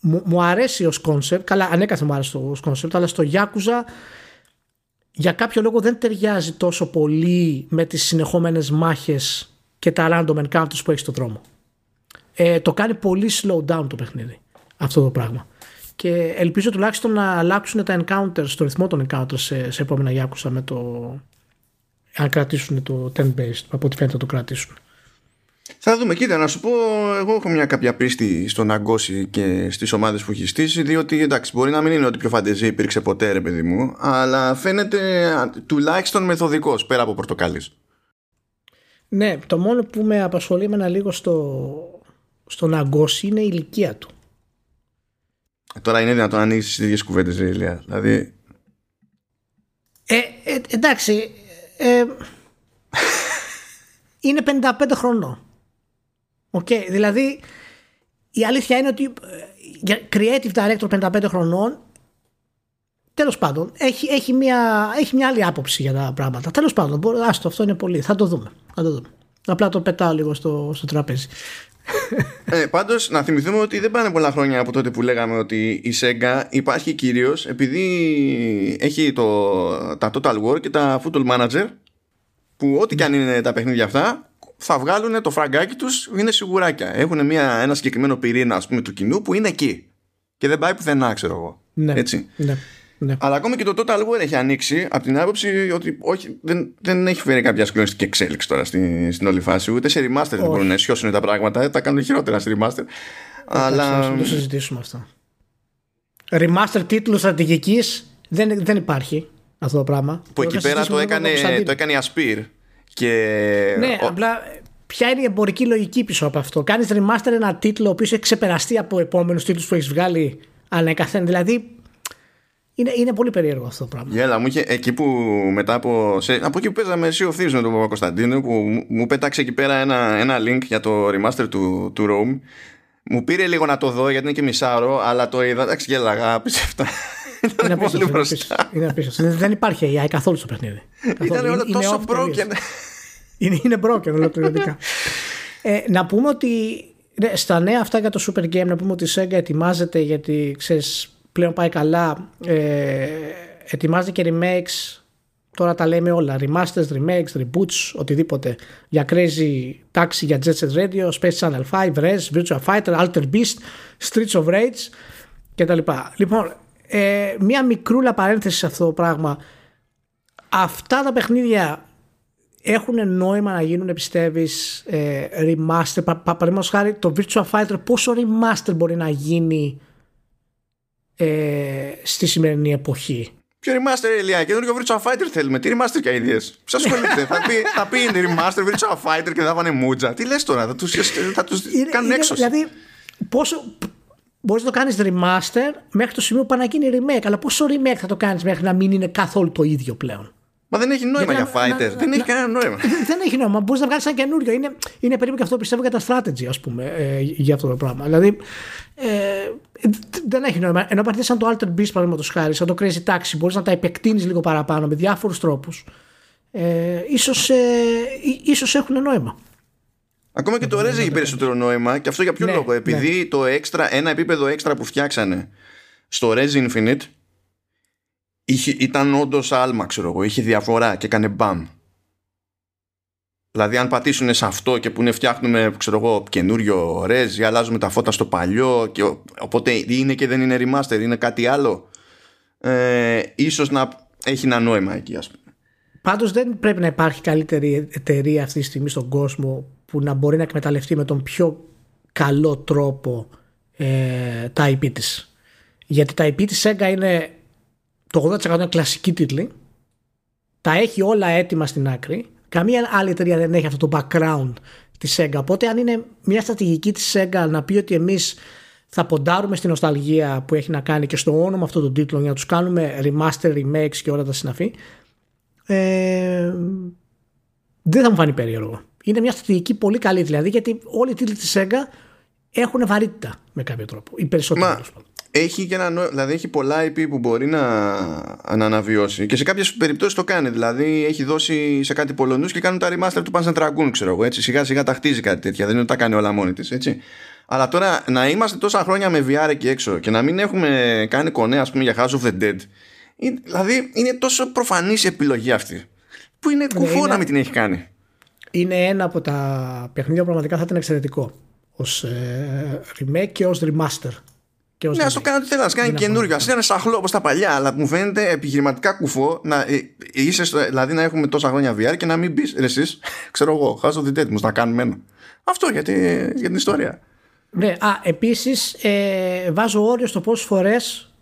μου, μου αρέσει ως concept καλά ανέκαθεν μου αρέσει το concept αλλά στο Yakuza για κάποιο λόγο δεν ταιριάζει τόσο πολύ με τις συνεχόμενες μάχες και τα random encounters που έχει στο δρόμο. Ε, το κάνει πολύ slow down το παιχνίδι αυτό το πράγμα. Και ελπίζω τουλάχιστον να αλλάξουν τα encounters, το ρυθμό των encounters σε, σε επόμενα Γιάκουσα με το αν κρατήσουν το 10 based από ό,τι φαίνεται να το κρατήσουν. Θα δούμε, κοίτα, να σου πω, εγώ έχω μια κάποια πίστη στον Αγκώση και στις ομάδες που έχει στήσει, διότι εντάξει, μπορεί να μην είναι ότι πιο φαντεζή υπήρξε ποτέ, ρε παιδί μου, αλλά φαίνεται τουλάχιστον μεθοδικός πέρα από πορτοκάλι. Ναι, το μόνο που με απασχολεί ένα λίγο στο, στον Αγκώση είναι η ηλικία του. Ε, τώρα είναι δυνατόν να ανοίξεις τις ίδιες κουβέντες, Ηλία. Δηλαδή. Ε, ε, εντάξει. Ε, είναι 55 χρονών. Okay, δηλαδή η αλήθεια είναι ότι ε, για creative director 55 χρονών Τέλος πάντων, έχει, έχει, μια, έχει μια άλλη άποψη για τα πράγματα. Τέλος πάντων, άστο, αυτό είναι πολύ. Θα το δούμε. Θα το δούμε. Απλά το πετάω λίγο στο, στο τραπέζι. Ε, Πάντως, να θυμηθούμε ότι δεν πάνε πολλά χρόνια από τότε που λέγαμε ότι η Sega υπάρχει κυρίως επειδή έχει το, τα Total War και τα Football Manager που ό,τι και αν είναι τα παιχνίδια αυτά θα βγάλουν το φραγκάκι τους, είναι σιγουράκια. Έχουν μια, ένα συγκεκριμένο πυρήνα ας πούμε, του κοινού που είναι εκεί. Και δεν πάει πουθενά, ξέρω εγώ. Ναι, Έτσι. Ναι, ναι. Αλλά ακόμη και το Total War έχει ανοίξει από την άποψη ότι όχι, δεν, δεν έχει φέρει κάποια συγκλονιστική εξέλιξη τώρα στην, στην όλη φάση. Ούτε σε remaster δεν μπορούν να αισιώσουν τα πράγματα. Τα κάνουν χειρότερα σε remaster. Αλλά. Να το συζητήσουμε αυτό. Remaster τίτλου στρατηγικής δεν, δεν υπάρχει. αυτό το πράγμα. Που εκεί πέρα το έκανε, το έκανε η Ασπίρ. Και... Ναι, ο... απλά ποια είναι η εμπορική λογική πίσω από αυτό; Κάνεις remaster ένα τίτλο ο οποίος έχει ξεπεραστεί από επόμενους τίτλους που έχεις βγάλει ανέκαθεν; Δηλαδή είναι, είναι πολύ περίεργο αυτό το πράγμα. Γέλα, μου είχε εκεί που μετά από. Σε, από εκεί που παίζαμε Sea of Thieves με τον Παπα-Κωνσταντίνο, που μου πέταξε εκεί πέρα ένα, ένα link για το remaster του, του Rome. Μου πήρε λίγο να το δω γιατί είναι και μισάρο, αλλά το είδα. Εντάξει, γέλαγα, απίστευτα. Είναι απίστευτο. Είναι απίστευτο. Δεν υπάρχει AI καθόλου στο παιχνίδι. Ήταν όλα τόσο broken. Είναι, είναι broken ολοκληρωτικά. ε, να πούμε ότι ναι, στα νέα αυτά για το Super Game, να πούμε ότι η Sega ετοιμάζεται γιατί ξέρεις, πλέον πάει καλά. Ε, ετοιμάζεται και remakes. Τώρα τα λέμε όλα. Remasters, remakes, reboots, οτιδήποτε. Για Crazy Taxi, για Jet Set Radio, Space Channel 5, Res, Virtua Fighter, Alter Beast, Streets of Rage κτλ. Λοιπόν, ε, μία μικρούλα παρένθεση σε αυτό το πράγμα. Αυτά τα παιχνίδια έχουν νόημα να γίνουν πιστεύεις ε, remaster; Πα, παραδείγματος χάρη το Virtua Fighter πόσο remaster μπορεί να γίνει ε, στη σημερινή εποχή; Ποιο remaster, Ελία, καινούργιο Virtua Fighter θέλουμε. Τι remaster και ιδέες; Σα ασχολείται; θα, πει, θα πει είναι remaster Virtua Fighter και θα πάνε μούτζα. Τι λες τώρα, θα τους τους κάνουν έξω. Δηλαδή, πόσο, μπορείς να το κάνεις remaster μέχρι το σημείο που πάει να γίνει remake. Αλλά πόσο remake θα το κάνεις μέχρι να μην είναι καθόλου το ίδιο πλέον; Μα δεν έχει νόημα για fighter. δεν έχει κανένα νόημα. Δεν έχει νόημα. Μπορείς να βγάλεις ένα καινούριο. Είναι, είναι περίπου και αυτό πιστεύω για τα strategy, ας πούμε, ε, για αυτό το πράγμα. Δηλαδή, ε, δεν έχει νόημα. Ενώ πάρει σαν το Alter Beast, παραδείγματος χάρη, σαν το Crazy Taxi, μπορείς να τα επεκτείνεις λίγο παραπάνω με διάφορους τρόπους. Ε, ίσως, ε, ίσως έχουν νόημα. Ακόμα και το Rez έχει περισσότερο νόημα και αυτό για ποιο ναι, λόγο. Επειδή ναι. το extra, ένα επίπεδο έξτρα που φτιάξανε στο Rez Infinite είχε, ήταν όντως άλμα, ξέρω εγώ. Είχε διαφορά και έκανε μπαμ. Δηλαδή, αν πατήσουν σε αυτό και που είναι φτιάχνουμε ξέρω εγώ, καινούριο ρεζ ή αλλάζουμε τα φώτα στο παλιό, και, οπότε είναι και δεν είναι remaster, είναι κάτι άλλο, ε, ίσως να έχει ένα νόημα εκεί, ας πούμε. Πάντως δεν πρέπει να υπάρχει καλύτερη εταιρεία αυτή τη στιγμή στον κόσμο που να μπορεί να εκμεταλλευτεί με τον πιο καλό τρόπο ε, τα IP της. Γιατί τα IP της Sega είναι το 80% είναι κλασική τίτλη. Τα έχει όλα έτοιμα στην άκρη. Καμία άλλη εταιρεία δεν έχει αυτό το background της Sega. Οπότε, αν είναι μια στρατηγική της Sega να πει ότι εμείς θα ποντάρουμε στην νοσταλγία που έχει να κάνει και στο όνομα αυτών των τίτλων για να τους κάνουμε remaster, remakes και όλα τα συναφή, ε, δεν θα μου φανεί περίεργο. Είναι μια στρατηγική πολύ καλή δηλαδή γιατί όλοι οι τίτλοι της Sega έχουν βαρύτητα με κάποιο τρόπο. Οι περισσότεροι έχει, και ένα, δηλαδή έχει πολλά IP που μπορεί να, να αναβιώσει και σε κάποιες περιπτώσεις το κάνει. Δηλαδή έχει δώσει σε κάτι Πολωνούς και κάνουν τα remaster του Panzer Dragoon ξέρω εγώ έτσι. Σιγά σιγά τα χτίζει κάτι τέτοια. Δεν είναι ότι τα κάνει όλα μόνη της έτσι. Αλλά τώρα να είμαστε τόσα χρόνια με VR εκεί έξω και να μην έχουμε κάνει κονέ ας πούμε για House of the Dead δηλαδή είναι τόσο προφανής η επιλογή αυτή. Που είναι ναι, κουφό να μην την έχει κάνει είναι ένα από τα παιχνίδια που πραγματικά θα ήταν εξαιρετικό ως ε, remake και ως remaster ναι, ας το κάνει ό,τι θέλει, να κάνει καινούριο. Α είναι σαχλό όπως τα παλιά, αλλά μου φαίνεται επιχειρηματικά κουφό να ε, είσαι, δηλαδή να έχουμε τόσα χρόνια VR και να μην πεις εσείς, ξέρω εγώ, χάσω την τέτοιμο, να κάνουμε ένα. Αυτό για, για την ιστορία. Ναι, α, επίσης ε, βάζω όριο στο πόσες φορές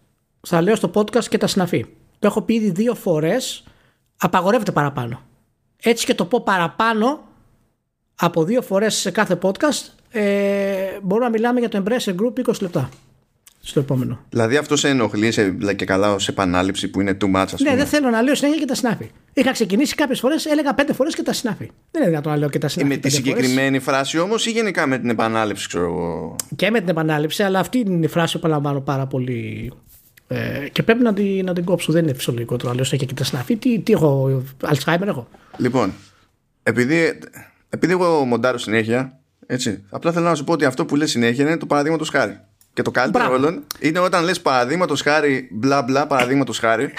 θα λέω στο podcast και τα συναφή. Το έχω πει ήδη δύο φορές, απαγορεύεται παραπάνω. Έτσι και το πω παραπάνω από δύο φορές σε κάθε podcast, ε, μπορούμε να μιλάμε για το Embracer Group 20 λεπτά στο επόμενο. Δηλαδή αυτό σε ενοχλεί σε, και καλά ως επανάληψη που είναι too much, Ναι, δεν θέλω να λέω συνέχεια και τα συνάφη. Είχα ξεκινήσει κάποιες φορές, έλεγα πέντε φορές και τα συνάφη. Δεν είναι δυνατόν να λέω και τα συνάφη. Με τη συγκεκριμένη φορές. φράση όμως ή γενικά με την επανάληψη, ξέρω εγώ; Και με την επανάληψη, αλλά αυτή είναι η φράση που επαναλαμβάνω πάρα πολύ. Ε, και πρέπει να την, να την κόψω. Δεν είναι φυσιολογικό το να λέω συνέχεια και τα συνάφη. Τι, τι έχω, Αλτσχάιμερ έχω. Λοιπόν, επειδή, επειδή εγώ μοντάρω συνέχεια, έτσι, απλά θέλω να σου πω ότι αυτό που λες συνέχεια είναι το παραδείγματος χάρη. Και το καλύτερο όλων είναι όταν λες παραδείγματος χάρη, μπλα μπλα παραδείγματος χάρη,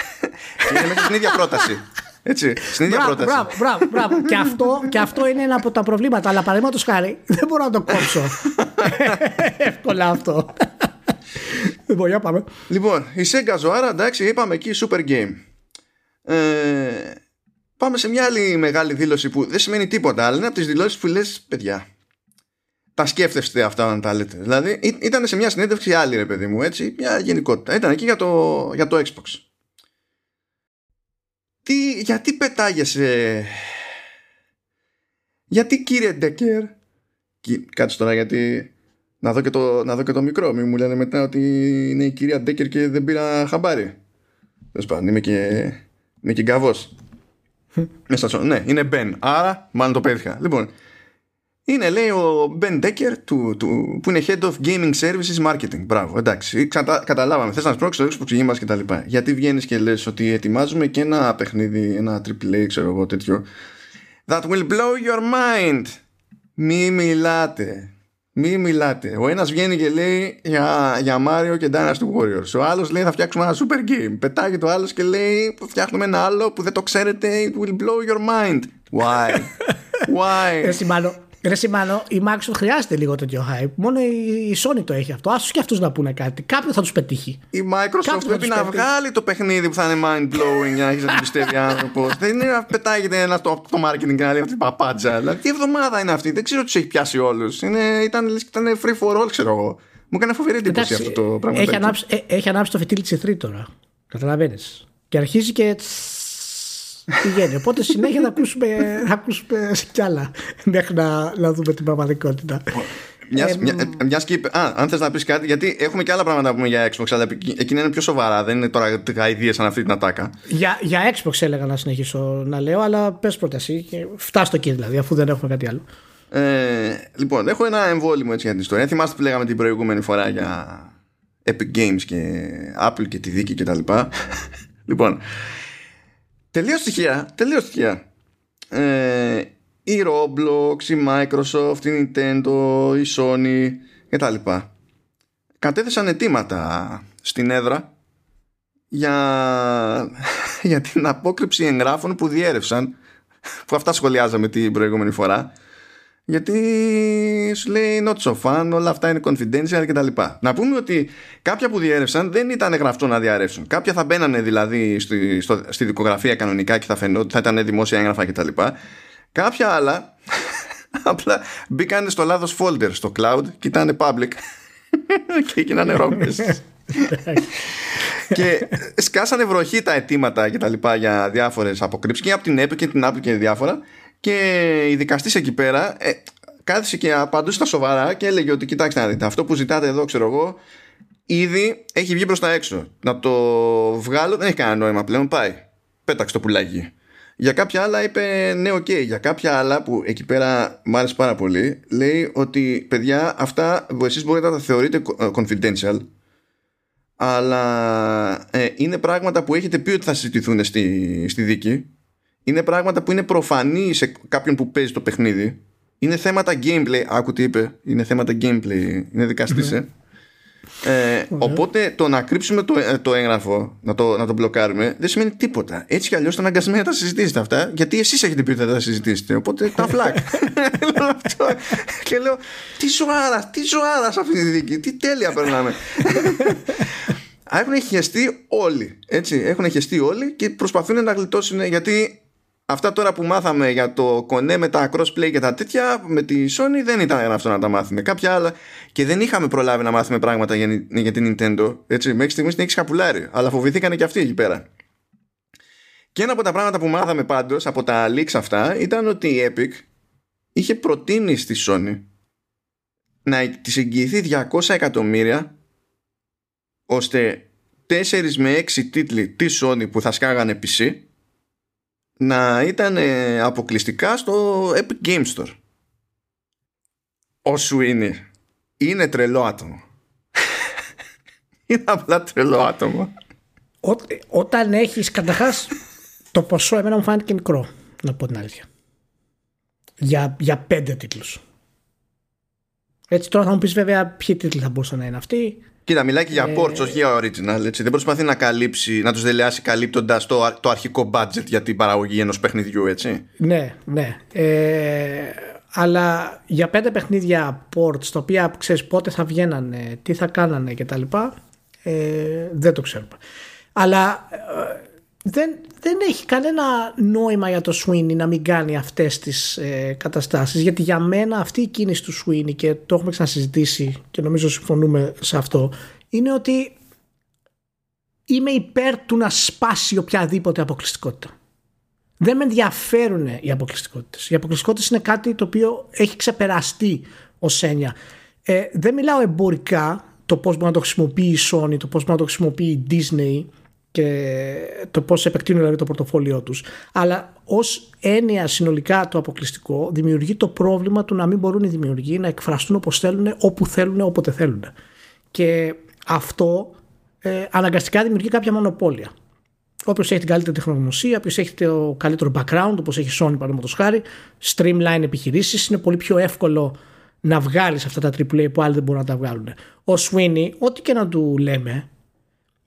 και είναι μέσα στην ίδια πρόταση. Έτσι, στην ίδια μπράβο, πρόταση. Μπράβο, μπράβο, μπράβο. και, αυτό, και αυτό είναι ένα από τα προβλήματα. Αλλά παραδείγματος χάρη, δεν μπορώ να το κόψω. Εύκολα αυτό. Λοιπόν, για πάμε. Λοιπόν, η Sega ζωάρα, εντάξει, είπαμε εκεί super game. Ε, πάμε σε μια άλλη μεγάλη δήλωση που δεν σημαίνει τίποτα, αλλά είναι από τις δηλώσεις που λες, παιδιά τα σκέφτεστε αυτά να τα λέτε. Δηλαδή ήταν σε μια συνέντευξη άλλη ρε παιδί μου έτσι, μια γενικότητα. Ήταν εκεί για το, για το Xbox. τι, γιατί πετάγεσαι; Γιατί κύριε Ντέκερ κάτσε τώρα γιατί να δω, και το, να δω και το μικρό μην μου λένε μετά ότι είναι η κυρία Ντέκερ και δεν πήρα χαμπάρι Τέλος πάντων, είμαι και, είμαι και γκαβός Μέσα στο, ναι, είναι Μπεν. Άρα, μάλλον το πέτυχα. Λοιπόν, είναι λέει ο Ben Decker του, του, που είναι Head of Gaming Services Marketing. Μπράβο, εντάξει. Κατα, καταλάβαμε. Θες να σπρώξεις το Xbox μα και τα λοιπά. Γιατί βγαίνεις και λες ότι ετοιμάζουμε και ένα παιχνίδι, ένα AAA, ξέρω εγώ τέτοιο. That will blow your mind. Μη μιλάτε. Μη μιλάτε. Ο ένας βγαίνει και λέει για, για Mario και Dynasty Warriors. Ο άλλος λέει θα φτιάξουμε ένα super game. Πετάγει το άλλος και λέει φτιάχνουμε ένα άλλο που δεν το ξέρετε. It will blow your mind. Why? Why? Έτσι μάλλον Ρε Σιμάνο, η Microsoft χρειάζεται λίγο τέτοιο hype. Μόνο η Sony το έχει αυτό. Άσου και αυτούς να πούνε κάτι. Κάποιον θα τους πετύχει. Η Microsoft πρέπει να βγάλει το παιχνίδι που θα είναι mind blowing για να έχεις να την πιστεύει άνθρωπος. Δεν είναι να πετάγεται ένα το, το marketing και να λέει αυτή την παπάντζα. Δηλαδή, τι εβδομάδα είναι αυτή; Δεν ξέρω τι τους έχει πιάσει όλους. Ήταν, ήταν free for all, ξέρω εγώ. Μου έκανε φοβερή εντύπωση αυτό το πράγμα. Έχει ανάψει, ε, έχει ανάψει το φετίλι τη 3 τώρα. Καταλαβαίνεις. Και αρχίζει και πηγαίνει. Οπότε συνέχεια θα ακούσουμε, θα ακούσουμε κι άλλα μέχρι να, να δούμε την πραγματικότητα. Μιας, ε, μια, μιας και, α, αν θες να πεις κάτι γιατί έχουμε και άλλα πράγματα να πούμε για Xbox αλλά εκείνα είναι πιο σοβαρά δεν είναι τώρα γαϊδίες σαν αυτή την ατάκα για, για Xbox έλεγα να συνεχίσω να λέω αλλά πες πρώτα εσύ φτάσ' το εκεί δηλαδή αφού δεν έχουμε κάτι άλλο ε, λοιπόν έχω ένα εμβόλυμο έτσι για την ιστορία θυμάστε που λέγαμε την προηγούμενη φορά για Epic Games και Apple και τη δίκη και τα λοιπά λοιπόν Τελείως στοιχεία, τελείως στοιχεία. Ε, η Roblox, η Microsoft, η Nintendo, η Sony και τα λοιπά. Κατέθεσαν αιτήματα στην έδρα για, για την απόκρυψη εγγράφων που διέρευσαν που αυτά σχολιάζαμε την προηγούμενη φορά γιατί σου λέει not so fun, όλα αυτά είναι confidential κτλ. Να πούμε ότι κάποια που διέρευσαν δεν ήταν γραφτό να διαρρεύσουν. Κάποια θα μπαίνανε δηλαδή στη, στο, στη δικογραφία κανονικά και θα φαινόταν θα ήταν δημόσια έγγραφα κτλ. Κάποια άλλα απλά μπήκαν στο λάθος folder στο cloud και ήταν public και έγιναν ρόμπες. και σκάσανε βροχή τα αιτήματα και τα λοιπά για διάφορες αποκρύψεις και από την Apple και την Apple και διάφορα και η δικαστής εκεί πέρα ε, κάθισε και απαντούσε στα σοβαρά και έλεγε ότι κοιτάξτε να δείτε, αυτό που ζητάτε εδώ, ξέρω εγώ, ήδη έχει βγει προς τα έξω. Να το βγάλω δεν έχει κανένα νόημα πλέον. Πάει. Πέταξε το πουλάκι. Για κάποια άλλα είπε ναι, OK. Okay. Για κάποια άλλα που εκεί πέρα μου άρεσε πάρα πολύ, λέει ότι παιδιά, αυτά εσείς μπορείτε να τα θεωρείτε ε, confidential, αλλά ε, είναι πράγματα που έχετε πει ότι θα συζητηθούν στη, στη δίκη είναι πράγματα που είναι προφανή σε κάποιον που παίζει το παιχνίδι. Είναι θέματα gameplay. Άκου τι είπε. Είναι θέματα gameplay. Είναι δικαστής, ε. Ε, οπότε το να κρύψουμε το, ε, το έγγραφο, να το, να το μπλοκάρουμε, δεν σημαίνει τίποτα. Έτσι κι αλλιώς το αναγκασμένοι να τα συζητήσετε αυτά, γιατί εσείς έχετε πει ότι θα τα συζητήσετε. Οπότε τα φλακ. και λέω, τι ζωάρας, τι ζωάρας σε αυτή τη δίκη, τι τέλεια περνάμε. Έχουν χεστεί όλοι. Έτσι, έχουν χεστεί όλοι και προσπαθούν να γλιτώσουν γιατί Αυτά τώρα που μάθαμε για το κονέ με τα crossplay και τα τέτοια με τη Sony δεν ήταν αυτό να τα μάθουμε. Κάποια άλλα και δεν είχαμε προλάβει να μάθουμε πράγματα για, για την Nintendo. Έτσι, μέχρι στιγμής την έχει καπουλάρει. Αλλά φοβηθήκανε και αυτοί εκεί πέρα. Και ένα από τα πράγματα που μάθαμε πάντως από τα leaks αυτά ήταν ότι η Epic είχε προτείνει στη Sony να της εγγυηθεί 200 εκατομμύρια ώστε 4 με 6 τίτλοι της Sony που θα σκάγανε PC να ήταν αποκλειστικά στο Epic Game Store. Όσο είναι. Είναι τρελό άτομο. είναι απλά τρελό άτομο. Ό, όταν έχεις καταρχάς το ποσό εμένα μου φάνηκε μικρό να πω την αλήθεια. Για, για πέντε τίτλους. Έτσι τώρα θα μου πεις βέβαια ποιοι τίτλοι θα μπορούσαν να είναι αυτοί. Κοίτα, μιλάει και για ε... ports, όχι για original. Έτσι. Δεν προσπαθεί να καλύψει, να τους δελεάσει καλύπτοντας το, το αρχικό budget για την παραγωγή ενός παιχνιδιού, έτσι. Ναι, ναι. Ε, αλλά για πέντε παιχνίδια ports, τα οποία ξέρεις πότε θα βγαίνανε, τι θα κάνανε κτλ. Ε, δεν το ξέρουμε. Αλλά ε, δεν, δεν έχει κανένα νόημα για το Sweeney να μην κάνει αυτές τις ε, καταστάσεις γιατί για μένα αυτή η κίνηση του Sweeney και το έχουμε ξανασυζητήσει και νομίζω συμφωνούμε σε αυτό είναι ότι είμαι υπέρ του να σπάσει οποιαδήποτε αποκλειστικότητα. Δεν με ενδιαφέρουν οι αποκλειστικότητες. Οι αποκλειστικότητες είναι κάτι το οποίο έχει ξεπεραστεί ως έννοια. Ε, δεν μιλάω εμπορικά το πώς μπορεί να το χρησιμοποιεί η Sony, το πώς μπορεί να το χρησιμοποιεί η Disney και το πώς επεκτείνουν δηλαδή το πορτοφόλιό τους. Αλλά ως έννοια συνολικά το αποκλειστικό δημιουργεί το πρόβλημα του να μην μπορούν οι δημιουργοί να εκφραστούν όπως θέλουν, όπου θέλουν, όποτε θέλουν. Και αυτό ε, αναγκαστικά δημιουργεί κάποια μονοπόλια. Όποιος έχει την καλύτερη τεχνογνωσία, όποιος έχει το καλύτερο background, όπως έχει η Sony παραδείγματος χάρη, streamline επιχειρήσεις, είναι πολύ πιο εύκολο να βγάλεις αυτά τα AAA που άλλοι δεν μπορούν να τα βγάλουν. Ο Sweeney, ό,τι και να του λέμε,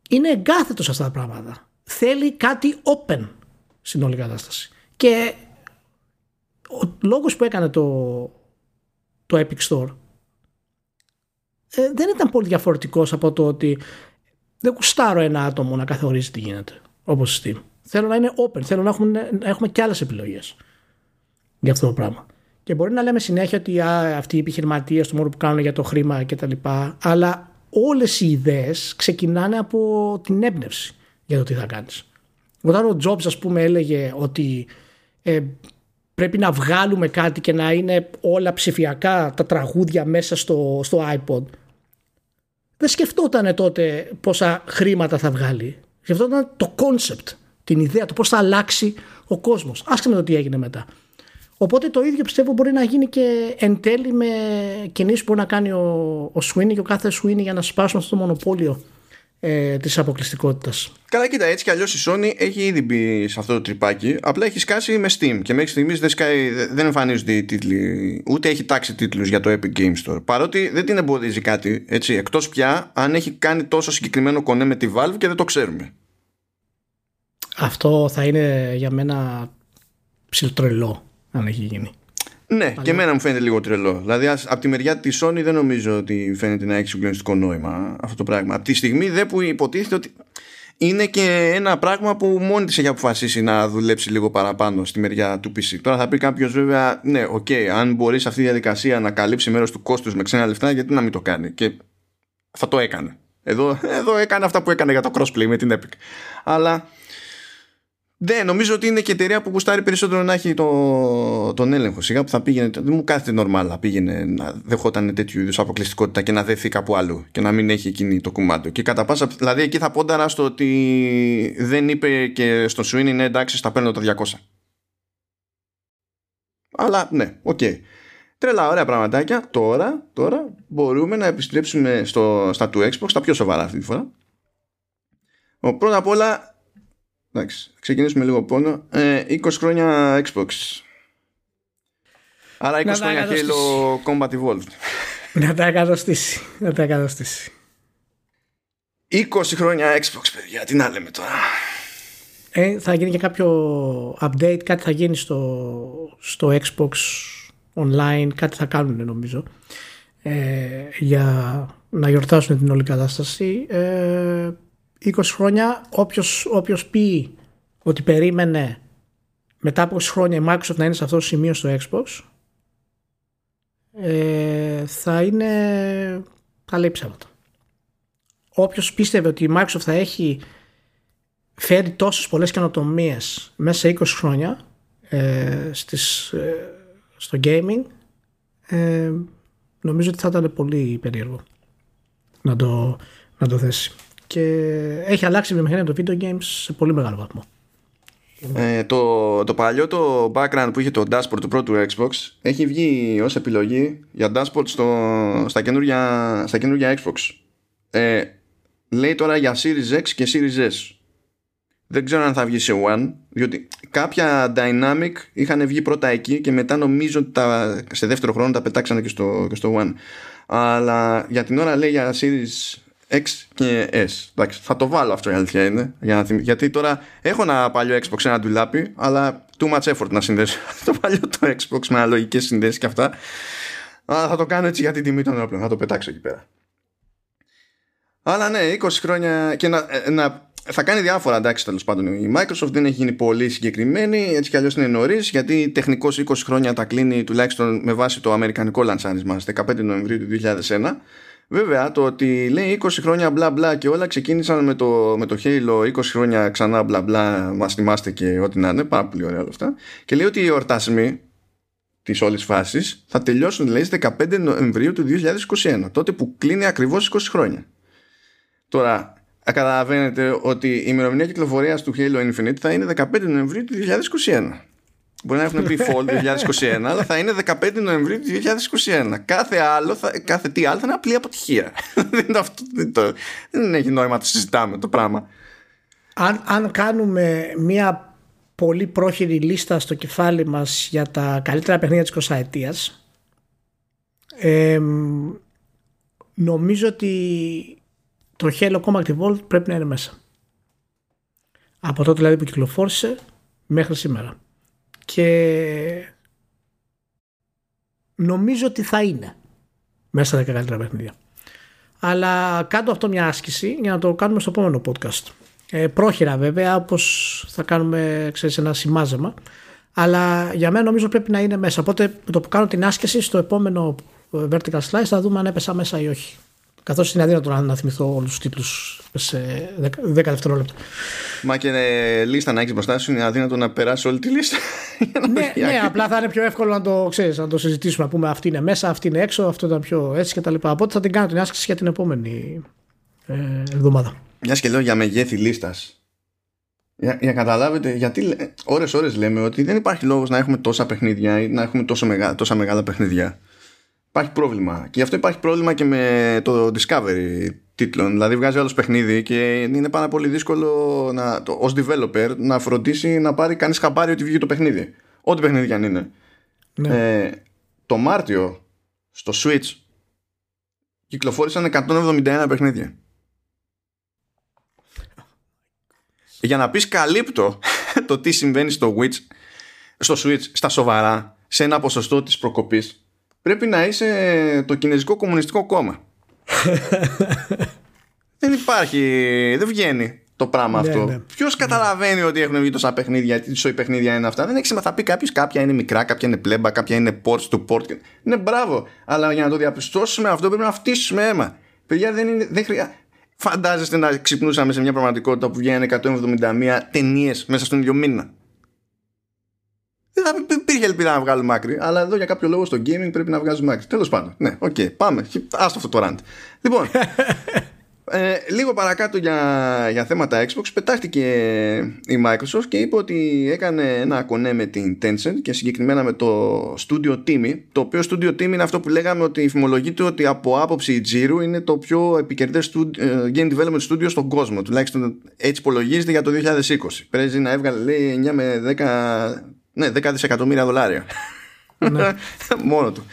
είναι εγκάθετος σε αυτά τα πράγματα. Θέλει κάτι open στην όλη κατάσταση. Και ο λόγος που έκανε το, το Epic Store ε, δεν ήταν πολύ διαφορετικός από το ότι δεν κουστάρω ένα άτομο να καθορίζει τι γίνεται όπως Steam. Θέλω να είναι open, θέλω να έχουμε, να έχουμε και άλλες επιλογές για αυτό το πράγμα. Και μπορεί να λέμε συνέχεια ότι α, αυτοί οι επιχειρηματίες στο μόνο που κάνουν για το χρήμα κτλ. Αλλά όλες οι ιδέες ξεκινάνε από την έμπνευση για το τι θα κάνεις. Όταν ο Jobs ας πούμε έλεγε ότι ε, πρέπει να βγάλουμε κάτι και να είναι όλα ψηφιακά τα τραγούδια μέσα στο, στο iPod δεν σκεφτόταν τότε πόσα χρήματα θα βγάλει. Σκεφτόταν το concept, την ιδέα, το πώς θα αλλάξει ο κόσμος. Άσχετα με το τι έγινε μετά. Οπότε το ίδιο πιστεύω μπορεί να γίνει και εν τέλει με κινήσεις που μπορεί να κάνει ο, ο Sweeney και ο κάθε Sweeney για να σπάσουν αυτό το μονοπόλιο ε, της αποκλειστικότητας. Καλά, κοίτα, έτσι κι αλλιώς η Sony έχει ήδη μπει σε αυτό το τρυπάκι. Απλά έχει σκάσει με Steam και μέχρι στιγμής δεν, δεν εμφανίζονται οι τίτλοι, ούτε έχει τάξει τίτλους για το Epic Game Store. Παρότι δεν την εμποδίζει κάτι, έτσι, εκτός πια αν έχει κάνει τόσο συγκεκριμένο κονέ με τη Valve και δεν το ξέρουμε. Αυτό θα είναι για μένα ψιλοτρελό αν έχει γίνει. Ναι, και εμένα μου φαίνεται λίγο τρελό. Δηλαδή, από τη μεριά της Sony δεν νομίζω ότι φαίνεται να έχει συγκλονιστικό νόημα αυτό το πράγμα. Από τη στιγμή δε που υποτίθεται ότι είναι και ένα πράγμα που μόνη της έχει αποφασίσει να δουλέψει λίγο παραπάνω στη μεριά του PC. Τώρα θα πει κάποιος βέβαια, ναι, OK, okay, αν μπορείς αυτή τη διαδικασία να καλύψει μέρος του κόστους με ξένα λεφτά, γιατί να μην το κάνει. Και θα το έκανε. Εδώ, εδώ έκανε αυτά που έκανε για το crossplay με την Epic. Αλλά ναι, νομίζω ότι είναι και εταιρεία που γουστάρει περισσότερο να έχει το, τον έλεγχο. Σιγά που θα πήγαινε. Δεν μου κάθεται νορμάλ να πήγαινε να δεχόταν τέτοιου είδους αποκλειστικότητα και να δεθεί κάπου αλλού και να μην έχει εκείνη το κουμάντο. Και κατά πάσα. Δηλαδή εκεί θα πόνταρα στο ότι δεν είπε και στο Sweeney ναι, εντάξει, στα παίρνω τα 200. Αλλά ναι, OK. Okay. Τρελά, ωραία πραγματάκια. Τώρα, τώρα μπορούμε να επιστρέψουμε στο, στα του Xbox, τα πιο σοβαρά αυτή τη φορά. Πρώτα απ' όλα Εντάξει, ξεκινήσουμε λίγο πόνο. Ε, 20 χρόνια Xbox. Άρα 20 χρόνια Halo Combat Evolved. Να τα εκατοστήσει. Να τα εκατοστήσει. 20 χρόνια Xbox, παιδιά. Τι να λέμε τώρα. Ε, θα γίνει και κάποιο update, κάτι θα γίνει στο, στο Xbox online, κάτι θα κάνουν νομίζω ε, για να γιορτάσουν την όλη κατάσταση. Ε, 20 χρόνια όποιος, όποιος πει ότι περίμενε μετά από 20 χρόνια η Microsoft να είναι σε αυτό το σημείο στο Xbox ε, θα είναι θα λέει ψέματα. Όποιος πίστευε ότι η Microsoft θα έχει φέρει τόσες πολλές καινοτομίες μέσα σε 20 χρόνια ε, στις, ε, στο gaming ε, νομίζω ότι θα ήταν πολύ περίεργο να το, να το θέσει και έχει αλλάξει η βιομηχανία των video games σε πολύ μεγάλο βαθμό. Ε, το, το παλιό το background που είχε το dashboard του πρώτου Xbox έχει βγει ως επιλογή για dashboard στο, στα, καινούργια, στα καινούργια Xbox. Ε, λέει τώρα για Series X και Series S. Δεν ξέρω αν θα βγει σε One, διότι κάποια Dynamic είχαν βγει πρώτα εκεί και μετά νομίζω ότι τα, σε δεύτερο χρόνο τα πετάξανε και στο, και στο One. Αλλά για την ώρα λέει για Series X και S. Εντάξει, θα το βάλω αυτό η αλήθεια είναι. Για να θυμ... Γιατί τώρα έχω ένα παλιό Xbox, ένα ντουλάπι, αλλά too much effort να συνδέσω το παλιό το Xbox με αναλογικές συνδέσεις και αυτά. Αλλά θα το κάνω έτσι για την τιμή των όπλων. Θα το πετάξω εκεί πέρα. Αλλά ναι, 20 χρόνια και να, ε, να θα κάνει διάφορα εντάξει τέλος πάντων. Η Microsoft δεν έχει γίνει πολύ συγκεκριμένη, έτσι κι αλλιώς είναι νωρίς, γιατί τεχνικώ 20 χρόνια τα κλείνει τουλάχιστον με βάση το αμερικανικό λανσάρισμα στις 15 Νοεμβρίου του 2001 Βέβαια, το ότι λέει 20 χρόνια μπλα μπλα και όλα ξεκίνησαν με το, με το Halo 20 χρόνια ξανά μπλα μπλα, μας θυμάστε και ό,τι να είναι, πάρα πολύ ωραία όλα αυτά. Και λέει ότι οι εορτάσιμοι της όλης φάσης θα τελειώσουν, λέει, στις 15 Νοεμβρίου του 2021, τότε που κλείνει ακριβώς 20 χρόνια. Τώρα, καταλαβαίνετε ότι η ημερομηνία κυκλοφορίας του Halo Infinite θα είναι 15 Νοεμβρίου του 2021. Μπορεί να έχουν πει Fall 2021, αλλά θα είναι 15 Νοεμβρίου 2021. Κάθε, άλλο θα, κάθε τι άλλο θα είναι απλή αποτυχία. δεν, αυτό, δεν, το, δεν έχει νόημα να το συζητάμε το πράγμα. Αν, αν κάνουμε μια πολύ πρόχειρη λίστα στο κεφάλι μας για τα καλύτερα παιχνίδια της 20 ετίας ε, νομίζω ότι το Halo Combat Evolved πρέπει να είναι μέσα. Από τότε δηλαδή που κυκλοφόρησε μέχρι σήμερα και νομίζω ότι θα είναι μέσα στα καλύτερα παιχνίδια. Αλλά κάτω αυτό μια άσκηση για να το κάνουμε στο επόμενο podcast. Ε, πρόχειρα βέβαια, όπως θα κάνουμε ξέρεις, ένα σημάζεμα. Αλλά για μένα νομίζω πρέπει να είναι μέσα. Οπότε με το που κάνω την άσκηση στο επόμενο vertical slice θα δούμε αν έπεσα μέσα ή όχι. Καθώς είναι αδύνατο να θυμηθώ όλους τους τίτλους σε 10 δευτερόλεπτα. Μα και ε, λίστα να έχεις μπροστά σου είναι αδύνατο να περάσει όλη τη λίστα. ναι, ναι, απλά θα είναι πιο εύκολο να το, ξέρεις, να το συζητήσουμε. Να πούμε αυτή είναι μέσα, αυτή είναι έξω, αυτό ήταν πιο έτσι κτλ. Οπότε θα την κάνω την άσκηση για την επόμενη ε, εβδομάδα. Μια και λέω για μεγέθη λίστας. Για, για καταλάβετε, γιατί ώρες-ώρες λέμε ότι δεν υπάρχει λόγος να έχουμε τόσα παιχνίδια ή να έχουμε τόσο μεγά, τόσα μεγάλα παιχνίδια υπάρχει πρόβλημα. Και γι' αυτό υπάρχει πρόβλημα και με το Discovery τίτλων. Δηλαδή βγάζει άλλος παιχνίδι και είναι πάρα πολύ δύσκολο να, το, ως developer να φροντίσει να πάρει κανείς χαμπάρι ότι βγήκε το παιχνίδι. Ό,τι παιχνίδι και αν είναι. Ναι. Ε, το Μάρτιο στο Switch κυκλοφόρησαν 171 παιχνίδια. Για να πεις καλύπτω το τι συμβαίνει στο, Witch, στο Switch στα σοβαρά σε ένα ποσοστό της προκοπής πρέπει να είσαι το Κινέζικο Κομμουνιστικό Κόμμα. δεν υπάρχει, δεν βγαίνει το πράγμα ναι, αυτό. Ναι. Ποιος καταλαβαίνει ότι έχουν βγει τόσα παιχνίδια, τι σοϊ παιχνίδια είναι αυτά; Δεν έχει σημασία. Θα πει κάποιος κάποια είναι μικρά, κάποια είναι πλέμπα, κάποια είναι ports to port. Ναι, μπράβο. Αλλά για να το διαπιστώσουμε αυτό πρέπει να φτύσουμε αίμα. Παιδιά δεν είναι. Δεν χρειά... Φαντάζεστε να ξυπνούσαμε σε μια πραγματικότητα που βγαίνουν 171 ταινίες μέσα στον ίδιο μήνα δεν θα υπήρχε ελπίδα να βγάλουμε άκρη. Αλλά εδώ για κάποιο λόγο στο gaming πρέπει να βγάζουμε άκρη. Τέλος πάντων. Ναι, OK, okay, πάμε. Άστο αυτό το rant. Λοιπόν, ε, λίγο παρακάτω για, για θέματα Xbox πετάχτηκε η Microsoft και είπε ότι έκανε ένα κονέ με την Tencent και συγκεκριμένα με το Studio TiMi το οποίο Studio TiMi είναι αυτό που λέγαμε ότι φημολογείται ότι από άποψη τζίρο είναι το πιο επικερδές ε, game development studio στον κόσμο τουλάχιστον έτσι υπολογίζεται για το 2020 πρέπει να έβγαλε λέει 9 με 10 ναι, 10 δισεκατομμύρια δολάρια. Ναι. Μόνο του.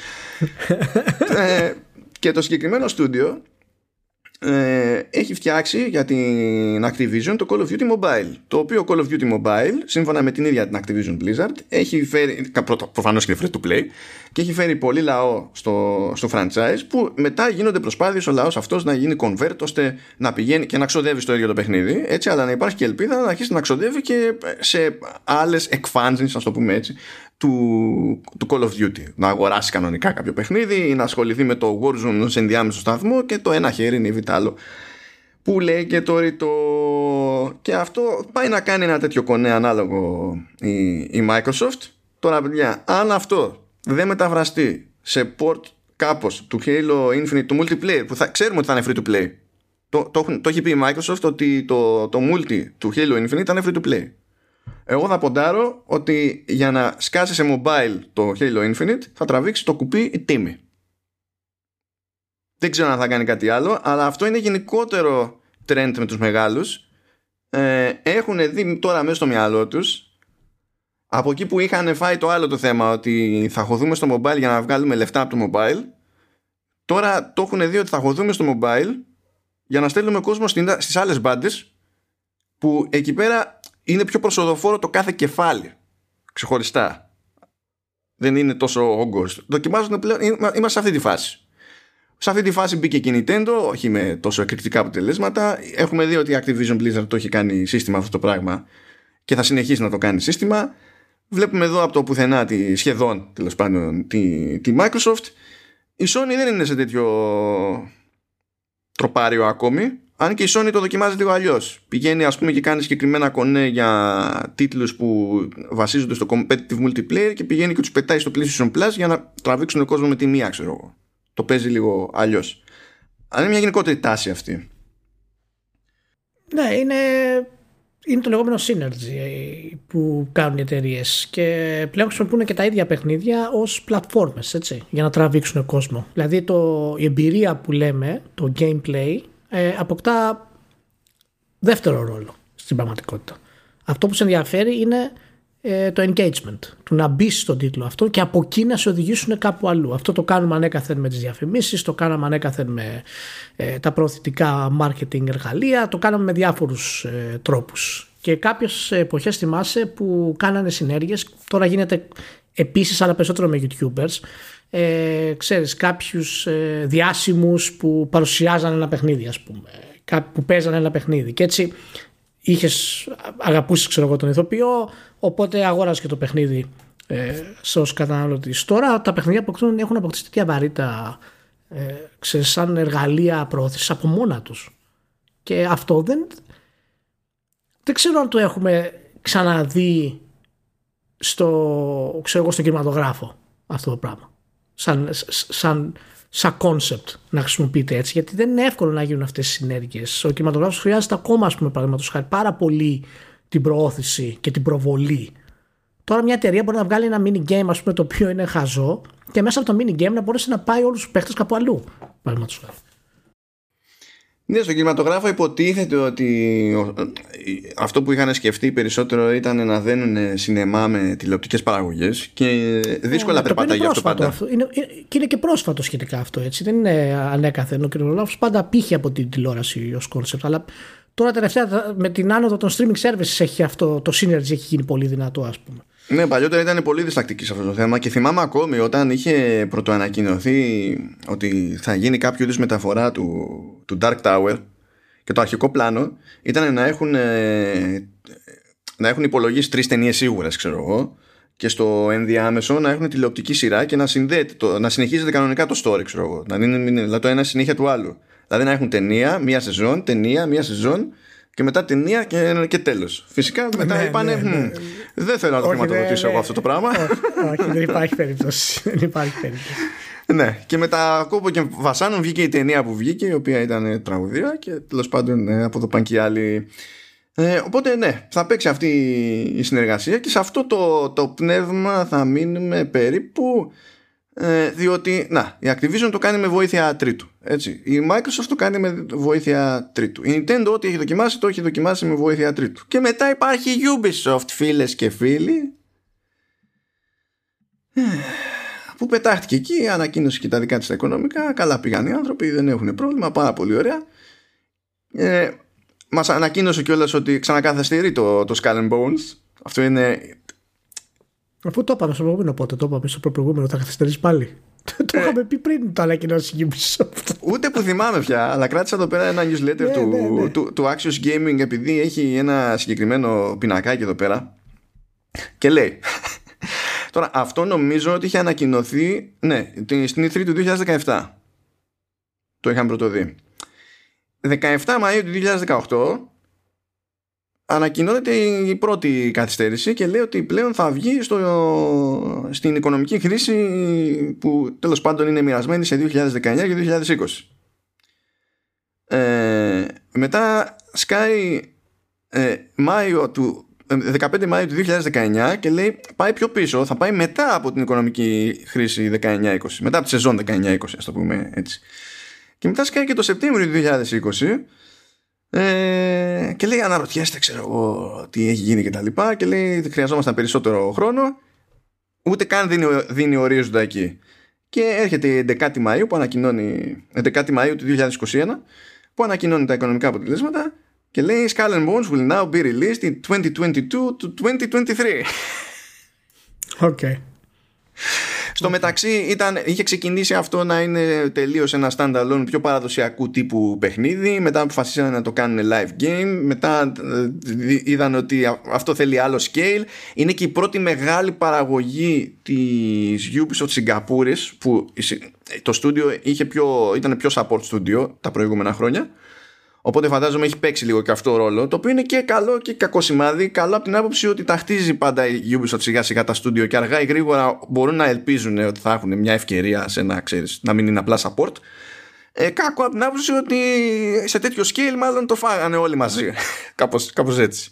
ε, και το συγκεκριμένο στούντιο ε, έχει φτιάξει για την Activision το Call of Duty Mobile. Το οποίο Call of Duty Mobile, σύμφωνα με την ίδια την Activision Blizzard, έχει φέρει, προφανώς και free to play, και έχει φέρει πολύ λαό στο, στο franchise που μετά γίνονται προσπάθειες ο λαός αυτός να γίνει convert ώστε να πηγαίνει και να ξοδεύει στο ίδιο το παιχνίδι, έτσι, αλλά να υπάρχει και ελπίδα να αρχίσει να ξοδεύει και σε άλλες εκφάνσεις, ας το πούμε έτσι, του, του Call of Duty. Να αγοράσει κανονικά κάποιο παιχνίδι ή να ασχοληθεί με το Warzone ως ενδιάμεσο σταθμό και το ένα χέρι είναι η βιτάλο που λέει και το ρητό. Και αυτό πάει να κάνει ένα τέτοιο κονέ ανάλογο η, η Microsoft. Τώρα παιδιά αν αυτό δεν μεταφραστεί σε port κάπως του Halo Infinite του multiplayer που θα, ξέρουμε ότι θα είναι free to play. Το, το, το έχει πει η Microsoft ότι το, το multi του Halo Infinite ήταν free to play εγώ θα ποντάρω ότι για να σκάσει σε mobile το Halo Infinite θα τραβήξει το κουπί η τίμη. Δεν ξέρω αν θα κάνει κάτι άλλο, αλλά αυτό είναι γενικότερο trend με τους μεγάλους. Ε, έχουν δει τώρα μέσα στο μυαλό τους από εκεί που είχαν φάει το άλλο το θέμα ότι θα χωθούμε στο mobile για να βγάλουμε λεφτά από το mobile τώρα το έχουν δει ότι θα χωθούμε στο mobile για να στέλνουμε κόσμο στις άλλες μπάντες που εκεί πέρα είναι πιο προσοδοφόρο το κάθε κεφάλι ξεχωριστά. Δεν είναι τόσο όγκο. Δοκιμάζουν πλέον. Είμαστε σε αυτή τη φάση. Σε αυτή τη φάση μπήκε και η Nintendo, όχι με τόσο εκρηκτικά αποτελέσματα. Έχουμε δει ότι η Activision Blizzard το έχει κάνει σύστημα αυτό το πράγμα και θα συνεχίσει να το κάνει σύστημα. Βλέπουμε εδώ από το πουθενά τη, σχεδόν τέλος πάντων τη, τη Microsoft. Η Sony δεν είναι σε τέτοιο τροπάριο ακόμη αν και η Sony το δοκιμάζει λίγο αλλιώς. Πηγαίνει ας πούμε και κάνει συγκεκριμένα κονέ για τίτλους που βασίζονται στο competitive multiplayer και πηγαίνει και τους πετάει στο PlayStation Plus για να τραβήξουν τον κόσμο με τη μία ξέρω εγώ. Το παίζει λίγο αλλιώς. Αλλά είναι μια γενικότερη τάση αυτή. Ναι, είναι, είναι το λεγόμενο synergy που κάνουν οι εταιρείες και πλέον χρησιμοποιούν και τα ίδια παιχνίδια ως πλατφόρμες για να τραβήξουν κόσμο. Δηλαδή το, η εμπειρία που λέμε, το gameplay ε, αποκτά δεύτερο ρόλο στην πραγματικότητα. Αυτό που σε ενδιαφέρει είναι ε, το engagement, του να μπει στον τίτλο αυτό και από εκεί να σε οδηγήσουν κάπου αλλού. Αυτό το κάνουμε ανέκαθεν με τις διαφημίσεις, το κάναμε ανέκαθεν με ε, τα προωθητικά marketing εργαλεία, το κάναμε με διάφορους ε, τρόπους. Και κάποιες εποχές θυμάσαι που κάνανε συνέργειες, τώρα γίνεται επίσης αλλά περισσότερο με youtubers, ε, ξέρεις κάποιους ε, διάσημους που παρουσιάζαν ένα παιχνίδι ας πούμε. Που παίζαν ένα παιχνίδι. Και έτσι είχες αγαπούσει ξέρω εγώ τον ηθοποιό οπότε αγόρασε και το παιχνίδι ε, ως καταναλωτής. Τώρα τα παιχνίδια αποκτούν, έχουν αποκτήσει τέτοια βαρύτητα ε, ξέρεις, σαν εργαλεία προώθησης από μόνα τους. Και αυτό δεν δεν ξέρω αν το έχουμε ξαναδεί στο, ξέρω εγώ, στον κινηματογράφο αυτό το πράγμα σαν, σαν, σαν concept να χρησιμοποιείται έτσι, γιατί δεν είναι εύκολο να γίνουν αυτές οι συνέργειες. Ο κινηματογράφος χρειάζεται ακόμα, ας πούμε, παραδείγματος χάρη, πάρα πολύ την προώθηση και την προβολή. Τώρα μια εταιρεία μπορεί να βγάλει ένα mini game, ας πούμε, το οποίο είναι χαζό και μέσα από το mini game να μπορέσει να πάει όλους τους παίχτες κάπου αλλού, παραδείγματος χάρη. Ναι, στον κινηματογράφο υποτίθεται ότι αυτό που είχαν σκεφτεί περισσότερο ήταν να δένουν σινεμά με τηλεοπτικές παραγωγές και δύσκολα yeah, περπατάει αυτό πάντα. Αυτό. Είναι, και είναι και πρόσφατο σχετικά αυτό έτσι. Δεν είναι ανέκαθεν. Ο κινηματογράφος πάντα απείχε από την τηλεόραση ως κόνσεπτ. Αλλά τώρα τελευταία με την άνοδο των streaming services έχει αυτό, το synergy έχει γίνει πολύ δυνατό ας πούμε. Ναι, παλιότερα ήταν πολύ διστακτική σε αυτό το θέμα και θυμάμαι ακόμη όταν είχε πρωτοανακοινωθεί ότι θα γίνει κάποιο είδους μεταφορά του, του Dark Tower και το αρχικό πλάνο ήταν να έχουν, ε, να έχουν υπολογίσει τρεις ταινίες σίγουρες, ξέρω εγώ, και στο ενδιάμεσο να έχουν τηλεοπτική σειρά και να, συνδέεται, το, να συνεχίζεται κανονικά το story, ξέρω εγώ. Να είναι δηλαδή το ένα συνέχεια του άλλου. Δηλαδή να έχουν ταινία, μία σεζόν, ταινία, μία σεζόν και μετά ταινία και, και τέλος. Φυσικά μετά ναι, είπανε. Ναι, ναι. Δεν θέλω να το χρηματοδοτήσω εγώ αυτό το πράγμα. Όχι, δεν υπάρχει περίπτωση. Δεν υπάρχει περίπτωση. Ναι, και μετά κόπο και βασάνων βγήκε η ταινία που βγήκε, η οποία ήταν τραγουδία και τέλος πάντων από το πάνε και άλλοι. Ε, οπότε ναι, θα παίξει αυτή η συνεργασία και σε αυτό το, το πνεύμα θα μείνουμε περίπου ε, διότι, να, η Activision το κάνει με βοήθεια τρίτου. Έτσι. Η Microsoft το κάνει με βοήθεια τρίτου. Η Nintendo ό,τι έχει δοκιμάσει το έχει δοκιμάσει με βοήθεια τρίτου. Και μετά υπάρχει η Ubisoft, φίλες και φίλοι. Που πετάχτηκε εκεί, ανακοίνωσε και τα δικά της τα οικονομικά. Καλά πήγαν οι άνθρωποι, δεν έχουν πρόβλημα, πάρα πολύ ωραία. Ε, μας ανακοίνωσε κιόλας ότι ξανακαθαστηρεί το, το Skull and Bones. Αυτό είναι Αφού το είπαμε στο προηγούμενο πότε, το είπαμε στο προηγούμενο, θα καθυστερήσει πάλι. το είχαμε πει πριν το ανακοινώσει η Ubisoft. Ούτε που θυμάμαι πια, αλλά κράτησα εδώ πέρα ένα newsletter ναι, του, ναι, ναι. του, του Axios Gaming επειδή έχει ένα συγκεκριμένο πινακάκι εδώ πέρα και λέει Τώρα αυτό νομίζω ότι είχε ανακοινωθεί ναι, στην E3 του 2017 το είχαμε πρωτοδεί 17 Μαΐου του 2018 ανακοινώνεται η πρώτη καθυστέρηση και λέει ότι πλέον θα βγει στο, στην οικονομική χρήση που τέλος πάντων είναι μοιρασμένη σε 2019 και 2020. Ε, μετά σκάει ε, Μάιο του, 15 ε, Μάιου του 2019 και λέει πάει πιο πίσω, θα πάει μετά από την οικονομική χρήση 19-20, μετά από τη σεζόν 19-20 ας το πούμε έτσι. Και μετά σκάει και το Σεπτέμβριο του 2020 ε, και λέει αναρωτιέστε ξέρω εγώ τι έχει γίνει και τα λοιπά και λέει χρειαζόμασταν περισσότερο χρόνο ούτε καν δίνει, δίνει ορίζοντα εκεί και έρχεται η 11η Μαΐου που ανακοινώνει 11η Μαΐου του 2021 που ανακοινώνει τα οικονομικά αποτελέσματα και λέει Skull and Bones will now be released in 2022 to 2023 Okay. Στο μεταξύ ήταν, είχε ξεκινήσει αυτό να είναι τελείως ένα standalone πιο παραδοσιακού τύπου παιχνίδι. Μετά αποφασίσανε να το κάνουν live game. Μετά ε, είδαν ότι αυτό θέλει άλλο scale. Είναι και η πρώτη μεγάλη παραγωγή της Ubisoft Σιγκαπούρης που το στούντιο ήταν πιο support studio τα προηγούμενα χρόνια. Οπότε φαντάζομαι έχει παίξει λίγο και αυτό ρόλο, το οποίο είναι και καλό και κακό σημάδι. Καλό από την άποψη ότι τα χτίζει πάντα η Ubisoft σιγά σιγά τα στούντιο και αργά ή γρήγορα μπορούν να ελπίζουν ότι θα έχουν μια ευκαιρία σε να, ξέρεις, να μην είναι απλά support. Ε, κακό από την άποψη ότι σε τέτοιο scale μάλλον το φάγανε όλοι μαζί. κάπως, κάπως έτσι.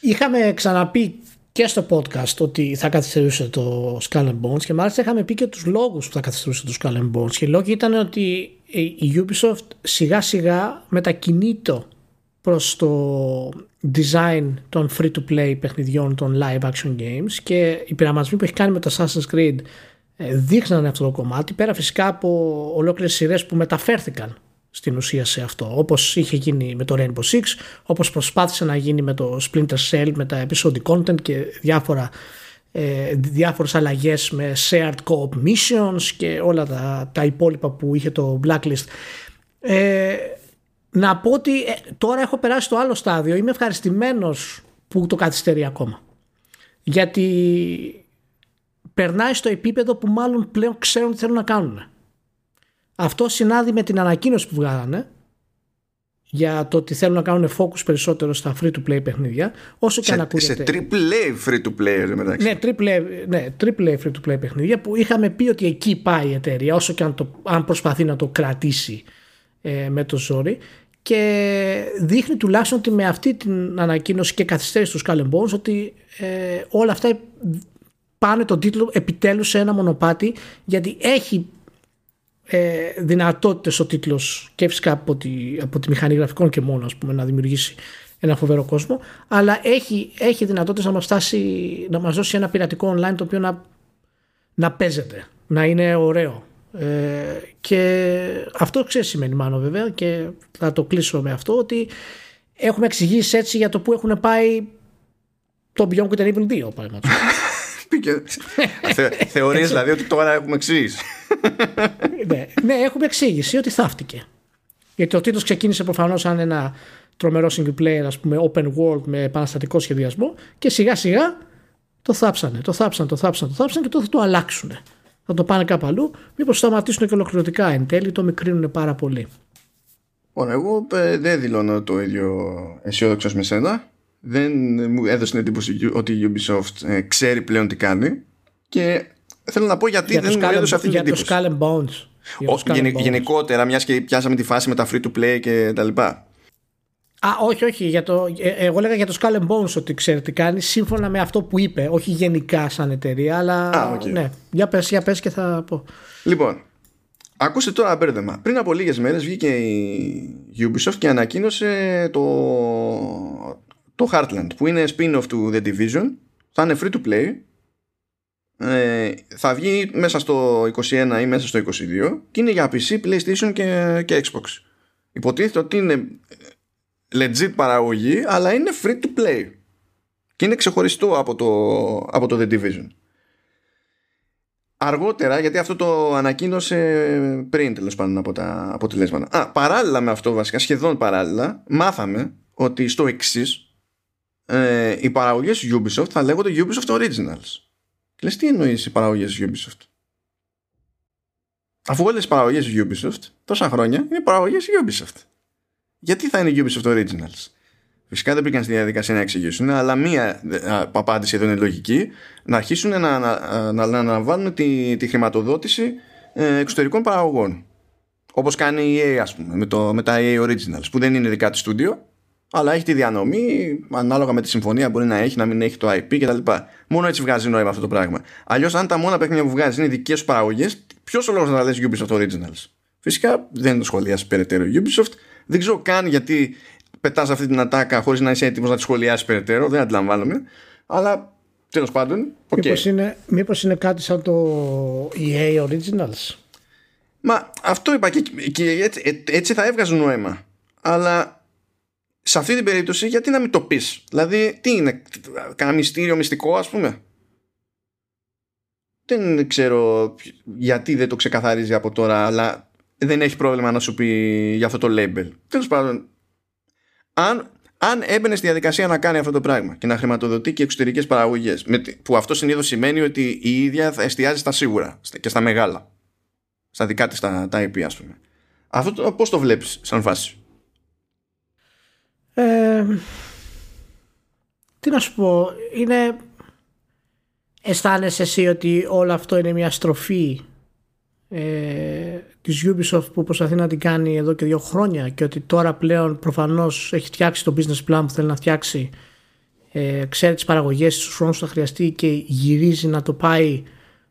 Είχαμε ξαναπεί και στο podcast ότι θα καθυστερούσε το Skull and Bones και μάλιστα είχαμε πει και τους λόγους που θα καθυστερούσε το Skull and Bones και οι λόγοι ήταν ότι η Ubisoft σιγά σιγά μετακινείται προς το design των free to play παιχνιδιών των live action games και οι πειραματισμοί που έχει κάνει με το Assassin's Creed ε, δείχνανε αυτό το κομμάτι πέρα φυσικά από ολόκληρες σειρές που μεταφέρθηκαν στην ουσία σε αυτό όπως είχε γίνει με το Rainbow Six όπως προσπάθησε να γίνει με το Splinter Cell με τα episodic content και διάφορα ε, διάφορες αλλαγές με shared co-op missions και όλα τα, τα υπόλοιπα που είχε το blacklist. Ε, να πω ότι ε, τώρα έχω περάσει στο άλλο στάδιο. Είμαι ευχαριστημένος που το καθυστερεί ακόμα. Γιατί περνάει στο επίπεδο που μάλλον πλέον ξέρουν τι θέλουν να κάνουν αυτό συνάδει με την ανακοίνωση που βγάλανε για το ότι θέλουν να κάνουν focus περισσότερο στα free to play παιχνίδια όσο και σε, αν ακούγεται. Σε triple free to play μεταξύ. Ναι, triple, ναι, triple free to play παιχνίδια που είχαμε πει ότι εκεί πάει η εταιρεία όσο και αν, το, αν προσπαθεί να το κρατήσει ε, με το ζόρι και δείχνει τουλάχιστον ότι με αυτή την ανακοίνωση και καθυστέρηση του Skull Bones ότι ε, όλα αυτά πάνε τον τίτλο επιτέλους σε ένα μονοπάτι γιατί έχει ε, δυνατότητες ο τίτλος και φυσικά από τη, από τη μηχανή γραφικών και μόνο ας πούμε, να δημιουργήσει ένα φοβερό κόσμο αλλά έχει, έχει δυνατότητες να μας, φτάσει, να μας δώσει ένα πειρατικό online το οποίο να, να παίζεται να είναι ωραίο. Ε, και αυτό ξέρεις σημαίνει μάλλον βέβαια και θα το κλείσω με αυτό ότι έχουμε εξηγήσει έτσι για το που έχουν πάει το Beyond Good and Evil 2 παραδείγματος Θεωρείς δηλαδή ότι τώρα έχουμε εξήγηση ναι, ναι, έχουμε εξήγηση ότι θαύτηκε. Γιατί ο τίτλος ξεκίνησε προφανώς σαν ένα τρομερό single player, ας πούμε, open world με επαναστατικό σχεδιασμό και σιγά σιγά το θάψανε, το θάψανε, το θάψανε, το θάψανε και τώρα θα το αλλάξουν. Θα το πάνε κάπου αλλού, μήπως σταματήσουν και ολοκληρωτικά εν τέλει, το μικρύνουν πάρα πολύ. Ωραία, εγώ ε, δεν δηλώνω το ίδιο αισιόδοξο με σένα. Δεν μου έδωσε την εντύπωση ότι η Ubisoft ε, ξέρει πλέον τι κάνει και Θέλω να πω γιατί για δεν μου έδωσε αυτή την εντύπωση. Για το Skull and Bones. Ο, γενε, γενικότερα, μιας και πιάσαμε τη φάση με τα free to play και τα λοιπά. Α, όχι, όχι. Για το, ε, εγώ έλεγα για το Skull and Bones ότι ξέρει τι κάνει σύμφωνα με αυτό που είπε. Όχι γενικά σαν εταιρεία, αλλά. Α, okay. Ναι, για πες, για πες και θα πω. Λοιπόν, ακούστε τώρα μπέρδεμα. Πριν από λίγες μέρες βγήκε η Ubisoft και ανακοίνωσε το, το Heartland που είναι spin-off του The Division. Θα είναι free to play ε, θα βγει μέσα στο 21 ή μέσα στο 22 και είναι για PC, PlayStation και, και Xbox. Υποτίθεται ότι είναι legit παραγωγή αλλά είναι free to play και είναι ξεχωριστό από το, από το The Division. Αργότερα, γιατί αυτό το ανακοίνωσε πριν τέλος πάντων από τα αποτελέσματα. Α, παράλληλα με αυτό βασικά, σχεδόν παράλληλα, μάθαμε ότι στο εξής ε, οι παραγωγές Ubisoft θα λέγονται Ubisoft Originals. Λες τι εννοείς οι παραγωγές τη Ubisoft; Αφού όλες οι παραγωγές τη Ubisoft τόσα χρόνια είναι παραγωγές τη Ubisoft. Γιατί θα είναι Ubisoft Originals; Φυσικά δεν πήγαν στη διαδικασία να εξηγήσουν, αλλά μία απάντηση εδώ είναι λογική να αρχίσουν να, να, να, να αναλαμβάνουν τη, τη χρηματοδότηση ε, εξωτερικών παραγωγών. Όπως κάνει η EA, ας πούμε, με, το, με τα EA Originals, που δεν είναι δικά της στούντιο, αλλά έχει τη διανομή ανάλογα με τη συμφωνία μπορεί να έχει, να μην έχει το IP κτλ. Μόνο έτσι βγάζει νόημα αυτό το πράγμα. Αλλιώς, αν τα μόνα παιχνίδια που βγάζει είναι δικές σου παραγωγές, ποιος ο λόγος να τα λες Ubisoft Originals; Φυσικά δεν το σχολιάσει περαιτέρω Ubisoft. Δεν ξέρω καν γιατί πετάς αυτή την ατάκα χωρίς να είσαι έτοιμος να τη σχολιάσεις περαιτέρω. Δεν αντιλαμβάνομαι. Αλλά τέλος πάντων. Okay. Μήπως είναι, μήπως είναι κάτι σαν το EA Originals; Μα αυτό είπα και, και έτσι, έτσι θα έβγαζε νόημα. Αλλά σε αυτή την περίπτωση γιατί να μην το πεις; Δηλαδή τι είναι κανένα μυστήριο μυστικό ας πούμε; Δεν ξέρω γιατί δεν το ξεκαθαρίζει από τώρα, αλλά δεν έχει πρόβλημα να σου πει για αυτό το label. Τέλος πάντων, αν, αν έμπαινε στη διαδικασία να κάνει αυτό το πράγμα και να χρηματοδοτεί και εξωτερικές παραγωγές, που αυτό συνήθως σημαίνει ότι η ίδια θα εστιάζει στα σίγουρα και στα μεγάλα. Στα δικά της τα, τα IP, ας πούμε. Αυτό πώς το βλέπεις σαν φάση; Ε, τι να σου πω, είναι αισθάνεσαι εσύ ότι όλο αυτό είναι μια στροφή ε, της Ubisoft που προσπαθεί να την κάνει εδώ και δύο χρόνια και ότι τώρα πλέον προφανώς έχει φτιάξει το business plan που θέλει να φτιάξει ε, ξέρει τις παραγωγές τους χρόνους που θα χρειαστεί και γυρίζει να το πάει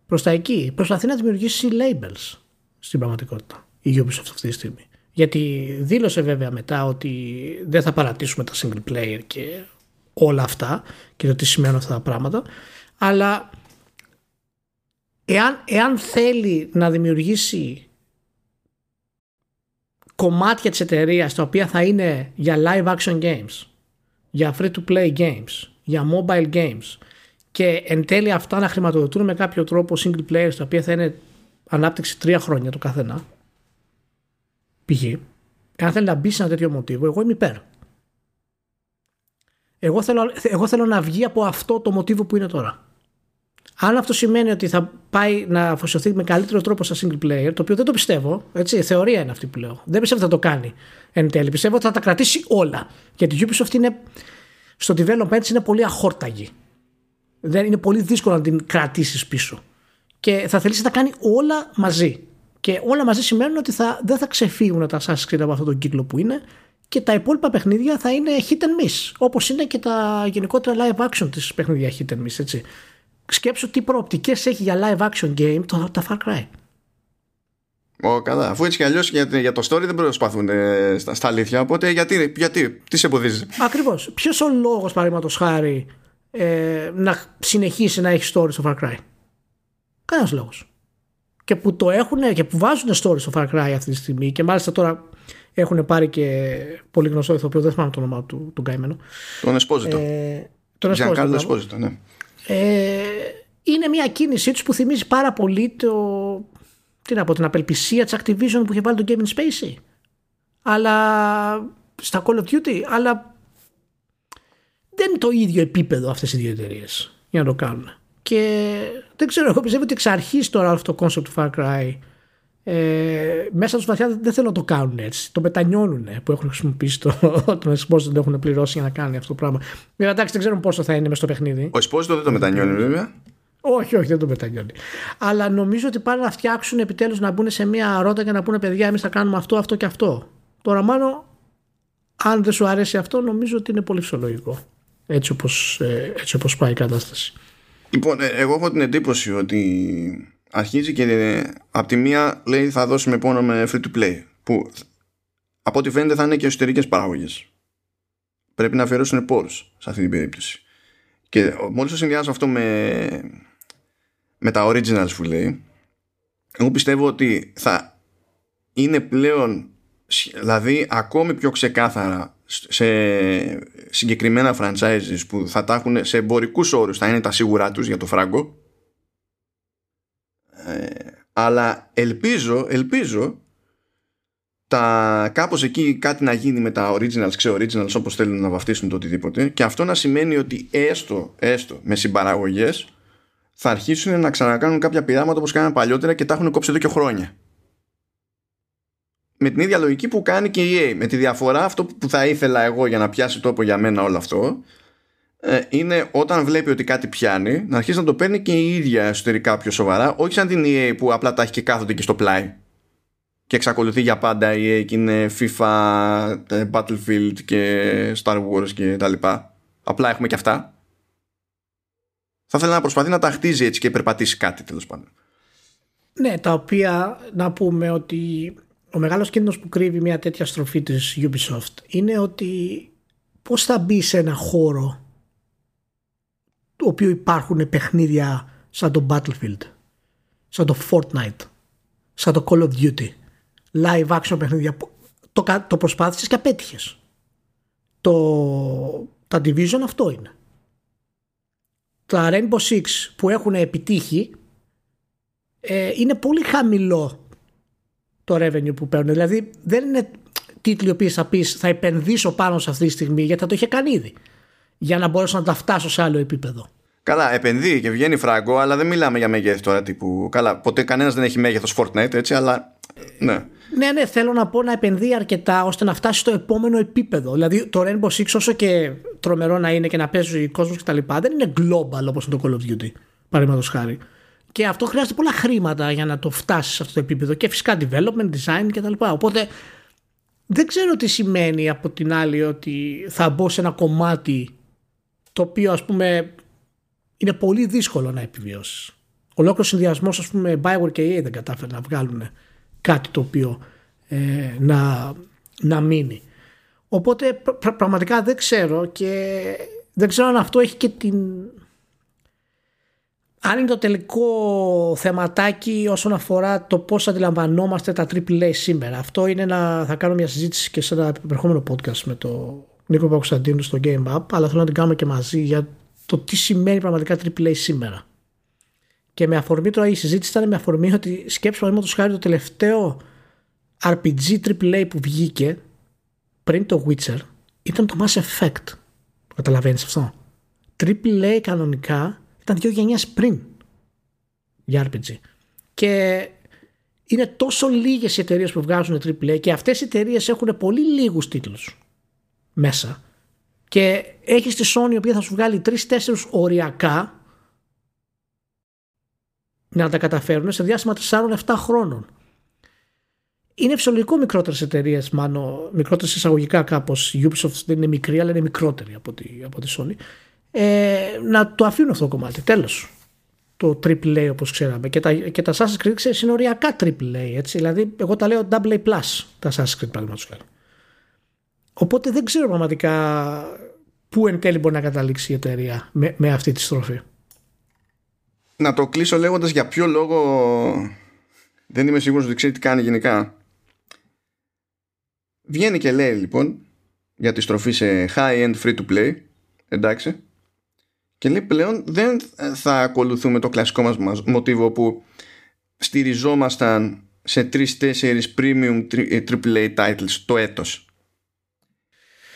προς τα εκεί. Προσπαθεί να δημιουργήσει labels στην πραγματικότητα η Ubisoft αυτή τη στιγμή γιατί δήλωσε βέβαια μετά ότι δεν θα παρατήσουμε τα single player και όλα αυτά και το τι σημαίνουν αυτά τα πράγματα αλλά εάν, εάν θέλει να δημιουργήσει κομμάτια της εταιρείας τα οποία θα είναι για live action games, για free to play games, για mobile games και εν τέλει αυτά να χρηματοδοτούν με κάποιο τρόπο single players τα οποία θα είναι ανάπτυξη τρία χρόνια το καθένα π.χ. εάν θέλει να μπει σε ένα τέτοιο μοτίβο εγώ είμαι υπέρ εγώ θέλω, εγώ θέλω να βγει από αυτό το μοτίβο που είναι τώρα αν αυτό σημαίνει ότι θα πάει να αφοσιωθεί με καλύτερο τρόπο στα single player, το οποίο δεν το πιστεύω, έτσι, θεωρία είναι αυτή που λέω. Δεν πιστεύω ότι θα το κάνει εν τέλει. Πιστεύω ότι θα τα κρατήσει όλα. Γιατί η Ubisoft είναι, στο development είναι πολύ αχόρταγη. Δεν είναι πολύ δύσκολο να την κρατήσεις πίσω. Και θα θελήσει να τα κάνει όλα μαζί. Και όλα μαζί σημαίνουν ότι θα, δεν θα ξεφύγουν τα Assassin's Creed από αυτόν τον κύκλο που είναι και τα υπόλοιπα παιχνίδια θα είναι hit and miss. Όπως είναι και τα γενικότερα live action της παιχνίδια hit and miss. Έτσι σκέψου τι προοπτικές έχει για live action game το, τα Far Cry. Ω, καλά. Αφού έτσι κι αλλιώς για, για, το story δεν προσπαθούν ε, στα, στα, αλήθεια. Οπότε γιατί, γιατί τι σε εμποδίζει; Ακριβώς. Ποιος ο λόγος, παραδείγματος χάρη, ε, να συνεχίσει να έχει story στο Far Cry; Κανένας λόγος. Και που το έχουν και που βάζουν story στο Far Cry αυτή τη στιγμή και μάλιστα τώρα έχουν πάρει και πολύ γνωστό ηθοποιό, δεν θυμάμαι το όνομα του, του καημένου. Τον Εσπόζητο. Ε, τον Εσπόζητο. ναι ε, είναι μια κίνησή τους που θυμίζει πάρα πολύ το, τι να πω, την απελπισία της Activision που είχε βάλει το Game Spacey αλλά στα Call of Duty αλλά δεν είναι το ίδιο επίπεδο αυτές οι δύο εταιρείες για να το κάνουν και δεν ξέρω εγώ πιστεύω ότι εξ αρχής τώρα αυτό το concept του Far Cry ε, μέσα τους βαθιά δεν θέλουν να το κάνουν έτσι. Το μετανιώνουν που έχουν χρησιμοποιήσει το, τον Esposito δεν έχουν πληρώσει για να κάνει αυτό το πράγμα. Βέβαια, εντάξει, δεν ξέρουμε πόσο θα είναι μέσα στο παιχνίδι. Ο Esposito δεν το μετανιώνει, βέβαια. Όχι, όχι, δεν το μετανιώνει. Αλλά νομίζω ότι πάνε να φτιάξουν επιτέλους να μπουν σε μια ρότα και να πούνε παιδιά, εμείς θα κάνουμε αυτό, αυτό και αυτό. Τώρα, μάλλον, αν δεν σου αρέσει αυτό, νομίζω ότι είναι πολύ φυσιολογικό. Έτσι όπως ε, έτσι όπως πάει η κατάσταση. Λοιπόν, ε, εγώ έχω την εντύπωση ότι αρχίζει και από τη μία λέει θα δώσουμε πόνο με free to play που από ό,τι φαίνεται θα είναι και εσωτερικές παραγωγές. Πρέπει να αφιερώσουν πόρους σε αυτή την περίπτωση. Και μόλις το συνδυάζω αυτό με, με τα originals που λέει, εγώ πιστεύω ότι θα είναι πλέον δηλαδή ακόμη πιο ξεκάθαρα σε συγκεκριμένα franchises που θα τα έχουν σε εμπορικούς όρους θα είναι τα σίγουρά τους για το φράγκο ε, αλλά ελπίζω, ελπίζω τα, κάπως εκεί κάτι να γίνει με τα originals, ξέρω originals όπως θέλουν να βαφτίσουν το οτιδήποτε και αυτό να σημαίνει ότι έστω, έστω με συμπαραγωγές θα αρχίσουν να ξανακάνουν κάποια πειράματα όπως κάνανε παλιότερα και τα έχουν κόψει εδώ και χρόνια. Με την ίδια λογική που κάνει και η EA. Με τη διαφορά αυτό που θα ήθελα εγώ για να πιάσει τόπο για μένα όλο αυτό ε, είναι όταν βλέπει ότι κάτι πιάνει να αρχίσει να το παίρνει και η ίδια εσωτερικά πιο σοβαρά όχι σαν την EA που απλά τα έχει και κάθονται και στο πλάι. Και εξακολουθεί για πάντα η EA και είναι FIFA, ε, Battlefield και Star Wars και τα λοιπά. Απλά έχουμε και αυτά. Θα ήθελα να προσπαθεί να τα χτίζει έτσι και περπατήσει κάτι τέλος πάντων. Ναι τα οποία να πούμε ότι ο μεγάλος κίνδυνος που κρύβει μια τέτοια στροφή της Ubisoft είναι ότι πώς θα μπει σε ένα χώρο το οποίο υπάρχουν παιχνίδια σαν το Battlefield, σαν το Fortnite, σαν το Call of Duty, live action παιχνίδια. Το, το προσπάθησες και απέτυχες. Το, τα Division αυτό είναι. Τα Rainbow Six που έχουν επιτύχει ε, είναι πολύ χαμηλό το revenue που παίρνουν. Δηλαδή δεν είναι τίτλοι οι θα πεις θα επενδύσω πάνω σε αυτή τη στιγμή γιατί θα το είχε κάνει ήδη για να μπορέσω να τα φτάσω σε άλλο επίπεδο. Καλά, επενδύει και βγαίνει φράγκο, αλλά δεν μιλάμε για μέγεθο τώρα τύπου. Καλά, ποτέ κανένας δεν έχει μέγεθος Fortnite, έτσι, αλλά. Ναι. Ναι, ναι, θέλω να πω να επενδύει αρκετά ώστε να φτάσει στο επόμενο επίπεδο. Δηλαδή το Rainbow Six, όσο και τρομερό να είναι και να παίζει ο κόσμος κτλ., δεν είναι global όπως το Call of Duty. Παραδείγματος χάρη. Και αυτό χρειάζεται πολλά χρήματα για να το φτάσεις σε αυτό το επίπεδο και φυσικά development, design κτλ. Οπότε δεν ξέρω τι σημαίνει από την άλλη ότι θα μπω σε ένα κομμάτι το οποίο ας πούμε είναι πολύ δύσκολο να επιβιώσεις. Ολόκληρος συνδυασμός, ας πούμε, Bioware και EA δεν κατάφερε να βγάλουν κάτι το οποίο ε, να, να μείνει. Οπότε πραγματικά δεν ξέρω και δεν ξέρω αν αυτό έχει και την. Αν είναι το τελικό θεματάκι όσον αφορά το πώς αντιλαμβανόμαστε τα AAA σήμερα. Αυτό είναι να θα κάνω μια συζήτηση και σε ένα επερχόμενο podcast με το Νίκο Παγκοσταντίνου στο Game Up, αλλά θέλω να την κάνουμε και μαζί για το τι σημαίνει πραγματικά AAA σήμερα. Και με αφορμή τώρα η συζήτηση ήταν με αφορμή ότι σκέψου παραδείγματος χάρη το τελευταίο RPG AAA που βγήκε πριν το Witcher ήταν το Mass Effect. Το καταλαβαίνεις αυτό; AAA κανονικά ήταν δύο γενιές πριν για RPG. Και είναι τόσο λίγες οι εταιρείες που βγάζουν AAA και αυτές οι εταιρείες έχουν πολύ λίγους τίτλους μέσα και έχεις τη Sony η οποία θα σου βγάλει 3-4 οριακά να τα καταφέρουν σε διάστημα 4-7 χρόνων. Είναι φυσιολογικό μικρότερες εταιρείες, μάλλον μικρότερες εισαγωγικά κάπως. Η Ubisoft δεν είναι μικρή, αλλά είναι μικρότερη από τη, από τη Sony. Ε, να το αφήνουν αυτό το κομμάτι. Τέλος. Το AAA όπως ξέραμε. Και τα, και τα Assassin's Creed είναι οριακά AAA. Έτσι. Δηλαδή, εγώ τα λέω AA Plus τα Assassin's Creed, παραδείγματος χάρη. Οπότε δεν ξέρω πραγματικά πού εν τέλει μπορεί να καταλήξει η εταιρεία με, με αυτή τη στροφή. Να το κλείσω λέγοντας για ποιο λόγο δεν είμαι σίγουρος ότι ξέρει τι κάνει γενικά. Βγαίνει και λέει λοιπόν για τη στροφή σε high-end free-to-play εντάξει και λέει πλέον δεν θα ακολουθούμε το κλασικό μας μοτίβο που στηριζόμασταν σε 3-4 premium AAA titles το έτος.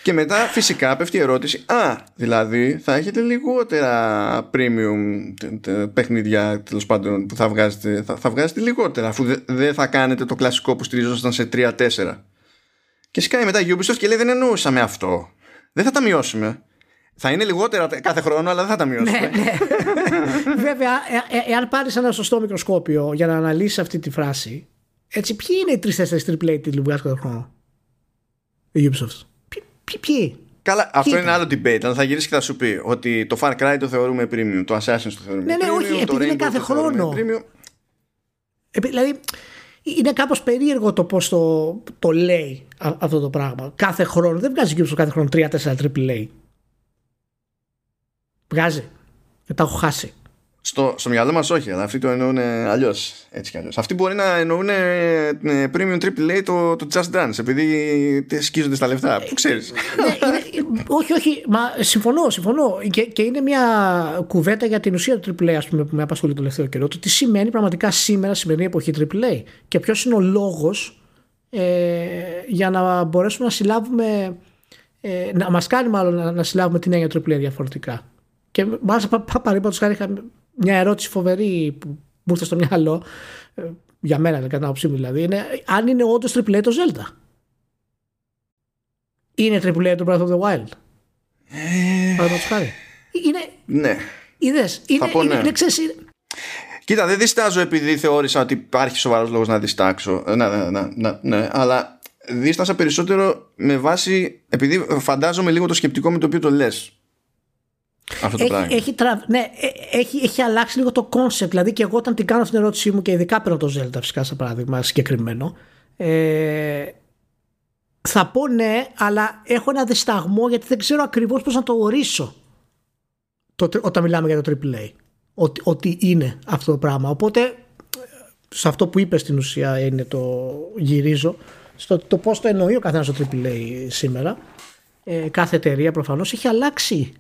Και μετά φυσικά πέφτει η ερώτηση Α, δηλαδή θα έχετε λιγότερα premium παιχνίδια τέλος πάντων που θα βγάζετε θα, θα βγάζετε λιγότερα αφού δεν θα κάνετε το κλασικό που στηριζόταν σε 3-4 και σκάει μετά η Ubisoft και λέει δεν εννοούσαμε αυτό. Δεν θα τα μειώσουμε θα είναι λιγότερα κάθε χρόνο, αλλά δεν θα τα μειώσουμε. ναι, ναι. Βέβαια, ε, ε, εάν πάρεις ένα σωστό μικροσκόπιο για να αναλύσεις αυτή τη φράση, έτσι, ποιοι είναι οι τρει-τέσσερι τριπλέοι τίτλοι που βγάζεις κάθε χρόνο, η Ubisoft. Ποιοι, ποιοι. Καλά, αυτό είναι άλλο debate, αλλά θα γυρίσει και θα σου πει ότι το Far Cry το θεωρούμε premium, το Assassin's το θεωρούμε ναι, ναι, premium, όχι, επειδή είναι κάθε χρόνο. Επί, δηλαδή, είναι κάπως περίεργο το πώς το, το λέει αυτό το πράγμα. Κάθε χρόνο. Δεν βγάζει γύρω κάθε χρόνο 3-4 AAA. Βγάζει. Δεν τα έχω χάσει. Στο, στο μυαλό μας όχι, αλλά αυτοί το εννοούν αλλιώς. Έτσι κι αλλιώς. Αυτοί μπορεί να εννοούν ε, premium triple A το, το Just Dance, επειδή σκίζονται στα λεφτά. Που ξέρεις. ναι, όχι, όχι. Μα συμφωνώ, συμφωνώ. Και, και είναι μια κουβέντα για την ουσία του AAA, ας πούμε, που με απασχολεί το τελευταίο καιρό. Το τι σημαίνει πραγματικά σήμερα, σημερινή εποχή AAA. Και ποιος είναι ο λόγος ε, για να μπορέσουμε να συλλάβουμε. Ε, να μας κάνει μάλλον να, να συλλάβουμε την έννοια AAA διαφορετικά. Και μάλιστα παραδείγματος χάρη είχα μια ερώτηση φοβερή που μου ήρθε στο μυαλό, ε, για μένα κατά την άποψή μου δηλαδή, είναι αν είναι όντως τριπλέ το Zelda. Είναι τριπλέ το Breath of the Wild. Ε... Παραδείγματος χάρη. Είναι. Ναι. Είδες, είναι, Θα πω είναι, ναι. είναι, ξέρεις, είναι... Κοίτα, δεν διστάζω επειδή θεώρησα ότι υπάρχει σοβαρός λόγος να διστάξω. Ναι, ναι, ναι, ναι, ναι, αλλά δίστασα περισσότερο με βάση. Επειδή φαντάζομαι λίγο το σκεπτικό με το οποίο το λες αυτό το έχει, πράγμα. Έχει, ναι, ε, έχει, έχει αλλάξει λίγο το κόνσεπτ. Δηλαδή και εγώ όταν την κάνω αυτή την ερώτησή μου και ειδικά παίρνω το Zelda φυσικά σε παράδειγμα συγκεκριμένο. Ε, θα πω ναι, αλλά έχω ένα δισταγμό γιατί δεν ξέρω ακριβώς πώς να το ορίσω το, όταν μιλάμε για το AAA. Ότι, ότι είναι αυτό το πράγμα. Οπότε σε αυτό που είπες στην ουσία είναι το γυρίζω στο το πώς το εννοεί ο καθένας το AAA σήμερα. Ε, κάθε εταιρεία προφανώς έχει αλλάξει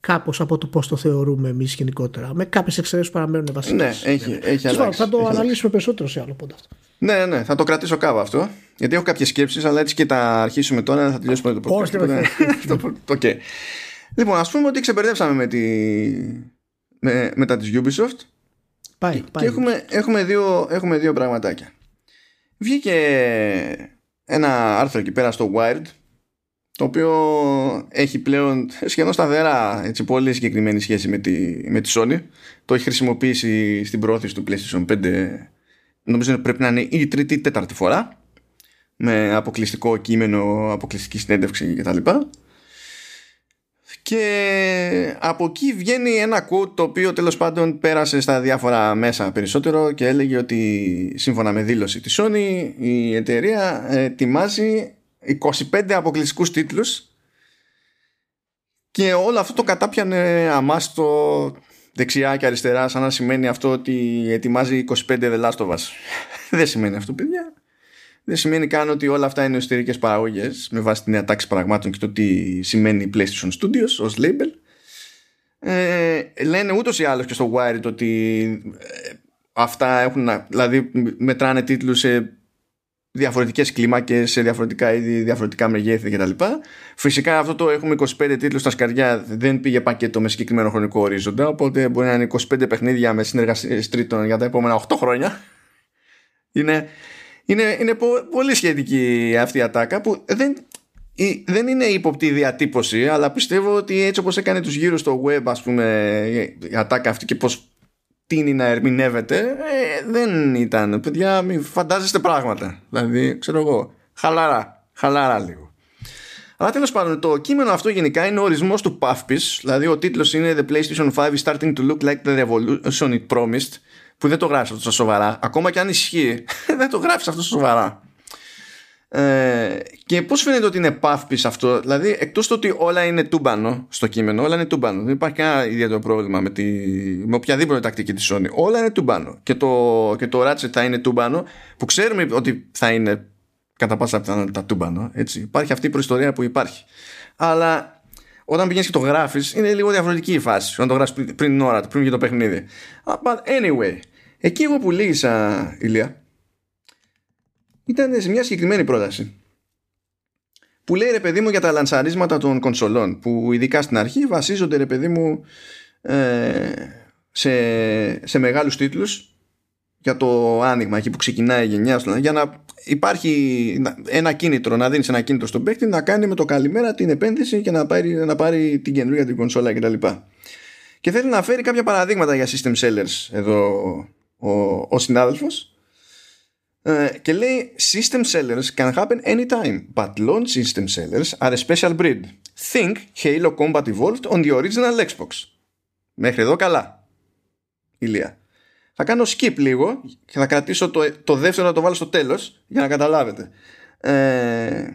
κάπως από το πώς το θεωρούμε εμείς γενικότερα. Με κάποιες εξαιρέσεις παραμένουν βασικές. Ναι, έχει, έχει αλλάξει. Θα το έχει αναλύσουμε αλλάξει. περισσότερο σε άλλο πότε αυτό. Ναι, ναι, θα το κρατήσω κάπου αυτό. Γιατί έχω κάποιες σκέψεις, αλλά έτσι και τα αρχίσουμε τώρα θα τελειώσουμε το podcast. Όχι, Οπότε- όχι, το- το- οκ. Λοιπόν, ας πούμε ότι ξεμπερδέψαμε με, τη... με, μετά της Ubisoft Πάει, πάει. και έχουμε, έχουμε, δύο, έχουμε δύο πραγματάκια. Βγήκε ένα άρθρο εκεί πέρα στο Wired το οποίο έχει πλέον σχεδόν σταθερά έτσι, πολύ συγκεκριμένη σχέση με τη, με τη Sony. Το έχει χρησιμοποιήσει στην πρόθεση του PlayStation 5 νομίζω πρέπει να είναι η τρίτη ή τέταρτη φορά με αποκλειστικό κείμενο, αποκλειστική συνέντευξη κτλ. Και από εκεί βγαίνει ένα quote το οποίο τέλος πάντων πέρασε στα διάφορα μέσα περισσότερο και έλεγε ότι σύμφωνα με δήλωση της Sony η εταιρεία ετοιμάζει 25 αποκλειστικούς τίτλους και όλο αυτό το κατάπιανε αμάστο δεξιά και αριστερά σαν να σημαίνει αυτό ότι ετοιμάζει 25 The Last of Us. Δεν σημαίνει αυτό παιδιά. Δεν σημαίνει καν ότι όλα αυτά είναι εσωτερικές παραγωγές με βάση τη νέα τάξη πραγμάτων και το τι σημαίνει PlayStation Studios ως label. Ε, λένε ούτως ή άλλως και στο Wired ότι ε, αυτά έχουν, να- δηλαδή μετράνε τίτλους σε διαφορετικές κλίμακες, σε διαφορετικά είδη, διαφορετικά μεγέθη κτλ. Φυσικά αυτό το έχουμε 25 τίτλους στα σκαριά δεν πήγε πακέτο με συγκεκριμένο χρονικό ορίζοντα οπότε μπορεί να είναι 25 παιχνίδια με συνεργασίες τρίτων για τα επόμενα 8 χρόνια. Είναι, είναι, είναι πο- πολύ σχετική αυτή η ατάκα που δεν, η- δεν είναι ύποπτη διατύπωση αλλά πιστεύω ότι έτσι όπως έκανε τους γύρους στο web ας πούμε η ατάκα αυτή και πως τίνει να ερμηνεύεται ε, δεν ήταν παιδιά μην φαντάζεστε πράγματα δηλαδή ξέρω εγώ χαλαρά χαλαρά λίγο αλλά τέλος πάντων, το κείμενο αυτό γενικά είναι ο ορισμός του puff piece. Δηλαδή, ο τίτλος είναι The PlayStation 5 is starting to look like the revolution it promised. Που δεν το γράφεις αυτό στα σοβαρά. Ακόμα και αν ισχύει, δεν το γράφεις αυτό στα σοβαρά. Ε, και πώς φαίνεται ότι είναι puff piece αυτό, δηλαδή εκτός το ότι όλα είναι τούμπανο στο κείμενο, όλα είναι τούμπανο. Δεν υπάρχει κανένα ιδιαίτερο πρόβλημα με, τη, με οποιαδήποτε τακτική της Sony. Όλα είναι τούμπανο. Και το, και το Ratchet θα είναι τούμπανο, που ξέρουμε ότι θα είναι κατά πάσα πιθανότητα τούμπανο. Έτσι. Υπάρχει αυτή η προϊστορία που υπάρχει. Αλλά όταν πηγαίνεις και το γράφεις, είναι λίγο διαφορετική η φάση. Όταν το γράφεις πριν, πριν την ώρα του, πριν βγει το παιχνίδι. Ah, But anyway, εκεί εγώ που λύγησα, Ηλία, ήταν σε μια συγκεκριμένη πρόταση. Που λέει ρε παιδί μου για τα λανσαρίσματα των κονσολών. Που ειδικά στην αρχή βασίζονται ρε παιδί μου ε, σε, σε μεγάλους τίτλους για το άνοιγμα εκεί που ξεκινάει η γενιά στο- για να υπάρχει ένα κίνητρο να δίνεις ένα κίνητρο στον παίκτη να κάνει με το καλημέρα την επένδυση και να πάρει, να πάρει την καινούργια την κονσόλα κτλ. Και θέλει να φέρει κάποια παραδείγματα για system sellers εδώ ο, ο συνάδελφος ε, και λέει system sellers can happen anytime but launch system sellers are a special breed. Think Halo Combat Evolved on the original Xbox. Μέχρι εδώ καλά. Ηλία. Θα κάνω skip λίγο και θα κρατήσω το, το δεύτερο να το βάλω στο τέλος για να καταλάβετε. Ε,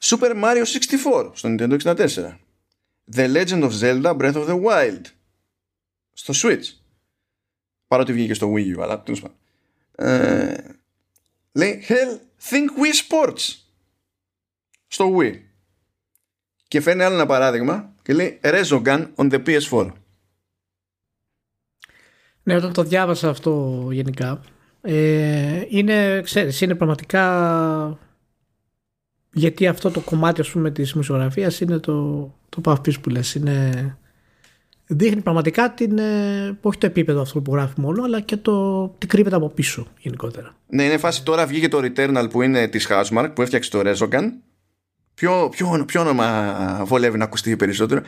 Super Mario 64 στο Nintendo 64. The Legend of Zelda Breath of the Wild στο Switch. Παρότι βγήκε στο Wii U, αλλά τέλος πάντων. Ε, λέει Hell, Think Wii Sports στο Wii. Και φέρνει άλλο ένα παράδειγμα και λέει Resogun on the PS4. Ναι, όταν το διάβασα αυτό γενικά, ε, είναι, ξέρεις, είναι πραγματικά γιατί αυτό το κομμάτι ας πούμε της μουσιογραφίας είναι το, το puff piece που λες, είναι, δείχνει πραγματικά την, ε, όχι το επίπεδο αυτό που γράφει μόνο, αλλά και το τι κρύβεται από πίσω γενικότερα. Ναι, είναι φάση τώρα βγήκε το Returnal που είναι της Housemark που έφτιαξε το Resogun. Ποιο, ποιο, ποιο όνομα βολεύει να ακουστεί περισσότερο.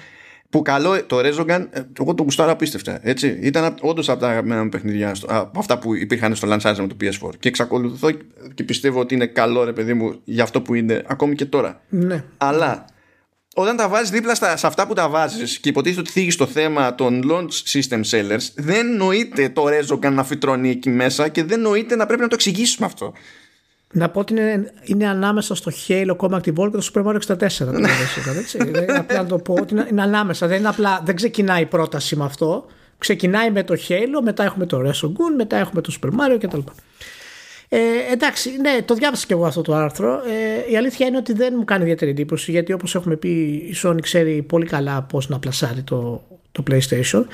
Που καλό το Resogun, ε, εγώ το γουστάρω απίστευτα. Έτσι. Ήταν όντως από τα αγαπημένα μου παιχνίδια, στο- από αυτά που υπήρχαν στο launching του PS4. Και εξακολουθώ και πιστεύω ότι είναι καλό ρε παιδί μου για αυτό που είναι ακόμη και τώρα. Ναι, Αλλά όταν τα βάζεις δίπλα στα, σε αυτά που τα βάζεις και υποτίθεται ότι θίγεις το θέμα των launch system sellers, δεν νοείται το Resogun να φυτρώνει εκεί μέσα και δεν νοείται να πρέπει να το εξηγήσουμε αυτό. Να πω ότι είναι, είναι ανάμεσα στο Halo Combat Evolved και το Super Mario 64. το Resogun, έτσι. Δεν απλά να το πω ότι είναι, είναι ανάμεσα. Δεν, είναι απλά, δεν ξεκινάει η πρόταση με αυτό. Ξεκινάει με το Halo, μετά έχουμε το Resogun, μετά έχουμε το Super Mario κτλ. Ε, εντάξει, ναι, το διάβασα και εγώ αυτό το άρθρο. Ε, η αλήθεια είναι ότι δεν μου κάνει ιδιαίτερη εντύπωση γιατί όπως έχουμε πει η Sony ξέρει πολύ καλά πώς να πλασάρει το, το PlayStation.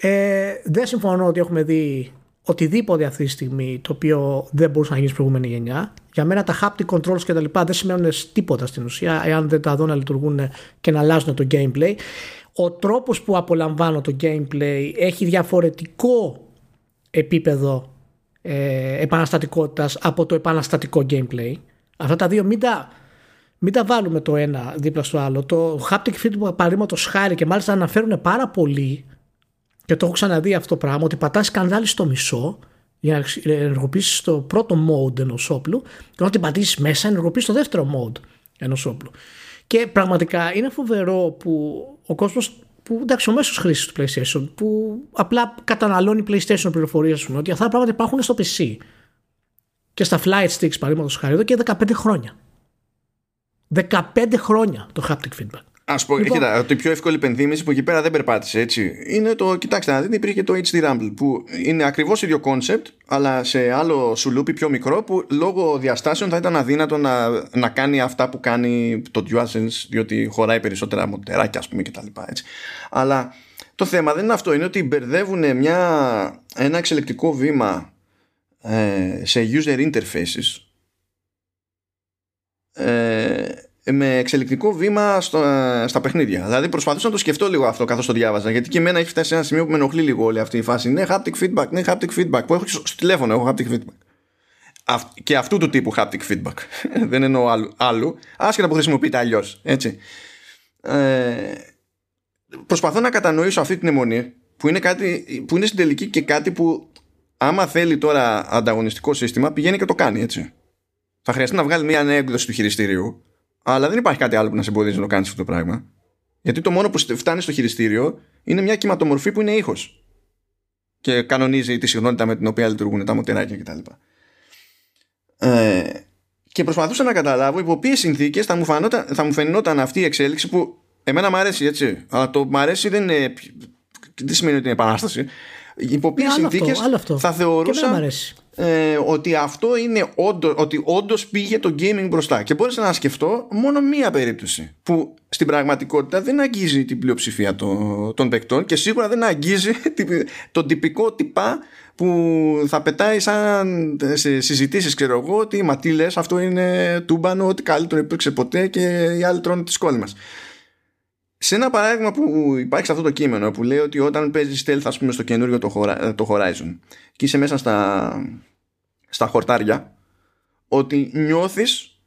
Ε, δεν συμφωνώ ότι έχουμε δει οτιδήποτε αυτή τη στιγμή το οποίο δεν μπορούσε να γίνει στην προηγούμενη γενιά. Για μένα τα haptic controls και τα λοιπά δεν σημαίνουν τίποτα στην ουσία εάν δεν τα δω να λειτουργούν και να αλλάζουν το gameplay. Ο τρόπος που απολαμβάνω το gameplay έχει διαφορετικό επίπεδο ε, επαναστατικότητας από το επαναστατικό gameplay. Αυτά τα δύο μην τα, μην τα βάλουμε το ένα δίπλα στο άλλο. Το haptic feedback παρήματος χάρη και μάλιστα αναφέρουν πάρα πολύ και το έχω ξαναδεί αυτό το πράγμα ότι πατάς σκανδάλι στο μισό για να ενεργοποιήσεις το πρώτο mode ενός όπλου και όταν την πατήσεις μέσα ενεργοποιήσει το δεύτερο mode ενός όπλου. Και πραγματικά είναι φοβερό που ο κόσμος που εντάξει, ο μέσος χρήσης του PlayStation, που απλά καταναλώνει PlayStation πληροφορίες, ότι αυτά τα πράγματα υπάρχουν στο PC και στα flight sticks παραδείγματος χάρη εδώ και 15 χρόνια. 15 χρόνια το haptic feedback. Α πω, λοιπόν, κοίτα, ότι η πιο εύκολη υπενθύμηση που εκεί πέρα δεν περπάτησε έτσι είναι το, κοιτάξτε, να δείτε, υπήρχε το HD Rumble που είναι ακριβώς ίδιο κόνσεπτ, αλλά σε άλλο σουλούπι πιο μικρό που λόγω διαστάσεων θα ήταν αδύνατο να, να κάνει αυτά που κάνει το DualSense, διότι χωράει περισσότερα μοτεράκια, ας πούμε, κτλ. Αλλά το θέμα δεν είναι αυτό, είναι ότι μπερδεύουν μια, ένα εξελικτικό βήμα ε, σε user interfaces. Ε, με εξελικτικό βήμα στο, στα παιχνίδια. Δηλαδή προσπαθούσα να το σκεφτώ λίγο αυτό καθώς το διάβαζα. Γιατί και εμένα έχει φτάσει σε ένα σημείο που με ενοχλεί λίγο όλη αυτή η φάση. Ναι, haptic feedback, ναι, haptic feedback. Που έχω στο τηλέφωνο, έχω haptic feedback. Και αυτού του τύπου haptic feedback. Δεν εννοώ άλλου. άλλου άσχετα που χρησιμοποιείται αλλιώς. Έτσι. Ε, προσπαθώ να κατανοήσω αυτή την αιμονή που είναι, κάτι, που είναι στην τελική και κάτι που άμα θέλει τώρα ανταγωνιστικό σύστημα πηγαίνει και το κάνει έτσι. Θα χρειαστεί να βγάλει μια νέα έκδοση του χειριστήριου αλλά δεν υπάρχει κάτι άλλο που να σε εμποδίζει να το κάνεις αυτό το πράγμα. Γιατί το μόνο που φτάνει στο χειριστήριο είναι μια κυματομορφή που είναι ήχος. Και κανονίζει τη συχνότητα με την οποία λειτουργούν τα μοτεράκια κτλ. Ε, και προσπαθούσα να καταλάβω υπό ποιες συνθήκες θα, μου θα μου φαινόταν αυτή η εξέλιξη που εμένα μου αρέσει έτσι. Αλλά το μου αρέσει δεν είναι. Δεν σημαίνει ότι είναι επανάσταση. Υπό ποιες συνθήκες θα θεωρούσα ε, ότι αυτό είναι όντως, ότι όντως πήγε το gaming μπροστά. Και μπόρεσα να σκεφτώ μόνο μία περίπτωση που στην πραγματικότητα δεν αγγίζει την πλειοψηφία των, των παικτών και σίγουρα δεν αγγίζει τον τυπικό τυπά που θα πετάει σαν σε συζητήσεις ξέρω εγώ ότι μα τι λες αυτό είναι τούμπανο ότι καλύτερο υπήρξε ποτέ και οι άλλοι τρώνε τη σκόλη μας σε ένα παράδειγμα που υπάρχει σε αυτό το κείμενο που λέει ότι όταν παίζεις stealth ας πούμε στο καινούριο το Horizon και είσαι μέσα στα, στα χορτάρια ότι νιώθεις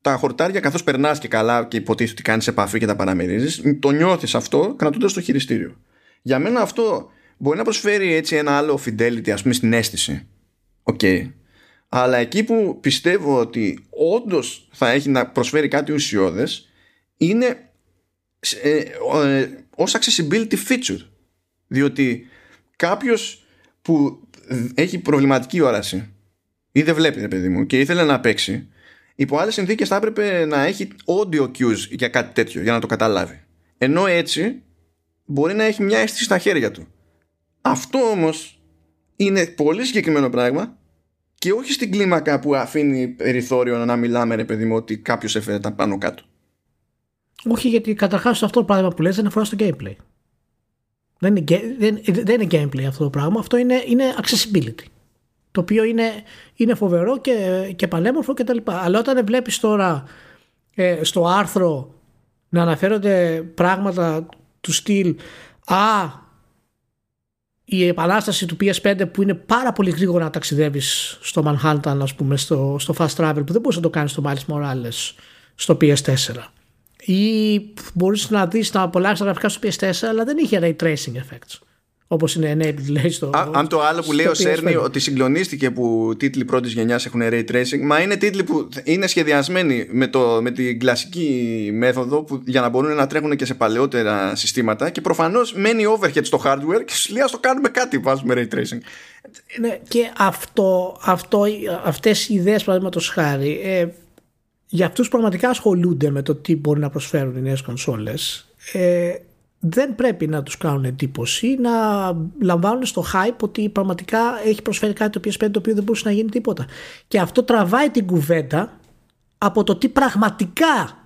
τα χορτάρια καθώς περνάς και καλά και υποτίθεται ότι κάνεις επαφή και τα παραμερίζεις το νιώθεις αυτό κρατώντας το χειριστήριο για μένα αυτό μπορεί να προσφέρει έτσι ένα άλλο fidelity ας πούμε στην αίσθηση OK okay. αλλά εκεί που πιστεύω ότι όντως θα έχει να προσφέρει κάτι ουσιώδες είναι ε, ε, ως accessibility feature διότι κάποιος που έχει προβληματική όραση ή δεν βλέπει, παιδί μου, και ήθελε να παίξει, υπό άλλες συνθήκες θα έπρεπε να έχει audio cues για κάτι τέτοιο για να το καταλάβει. Ενώ έτσι μπορεί να έχει μια αίσθηση στα χέρια του. Αυτό όμως είναι πολύ συγκεκριμένο πράγμα και όχι στην κλίμακα που αφήνει περιθώριο να μιλάμε, ρε παιδί μου, ότι κάποιος έφερε τα πάνω κάτω. Όχι, γιατί καταρχάς αυτό το πράγμα που λες δεν αφορά στο gameplay. Δεν είναι, δεν, δεν είναι gameplay αυτό το πράγμα, αυτό είναι, είναι accessibility. Το οποίο είναι, είναι φοβερό και, και πανέμορφο κτλ. Αλλά όταν βλέπεις τώρα ε, στο άρθρο να αναφέρονται πράγματα του στυλ «Α, η επανάσταση του PS5 που είναι πάρα πολύ γρήγορα να ταξιδεύεις στο Manhattan, ας πούμε, στο, στο fast travel που δεν μπορείς να το κάνεις στο Miles Morales στο PS4 ή μπορείς να δεις τα πολλά γραφικά στο PS4 αλλά δεν είχε ray tracing effects Όπως είναι enabled, λέει στο. Α, αν το άλλο που λέει ο Σέρνη ότι συγκλονίστηκε που τίτλοι πρώτης γενιάς έχουν ray tracing, μα είναι τίτλοι που είναι σχεδιασμένοι με, το, με την κλασική μέθοδο που, για να μπορούν να τρέχουν και σε παλαιότερα συστήματα και προφανώς μένει overhead στο hardware και σου λέει το κάνουμε κάτι, βάζουμε ray tracing. Ναι, και αυτό, αυτό, αυτές οι ιδέες παραδείγματος χάρη ε, για αυτούς που πραγματικά ασχολούνται με το τι μπορεί να προσφέρουν οι νέες κονσόλες ε, δεν πρέπει να τους κάνουν εντύπωση να λαμβάνουν στο hype ότι πραγματικά έχει προσφέρει κάτι το PS5 το οποίο δεν μπορούσε να γίνει τίποτα. Και αυτό τραβάει την κουβέντα από το τι πραγματικά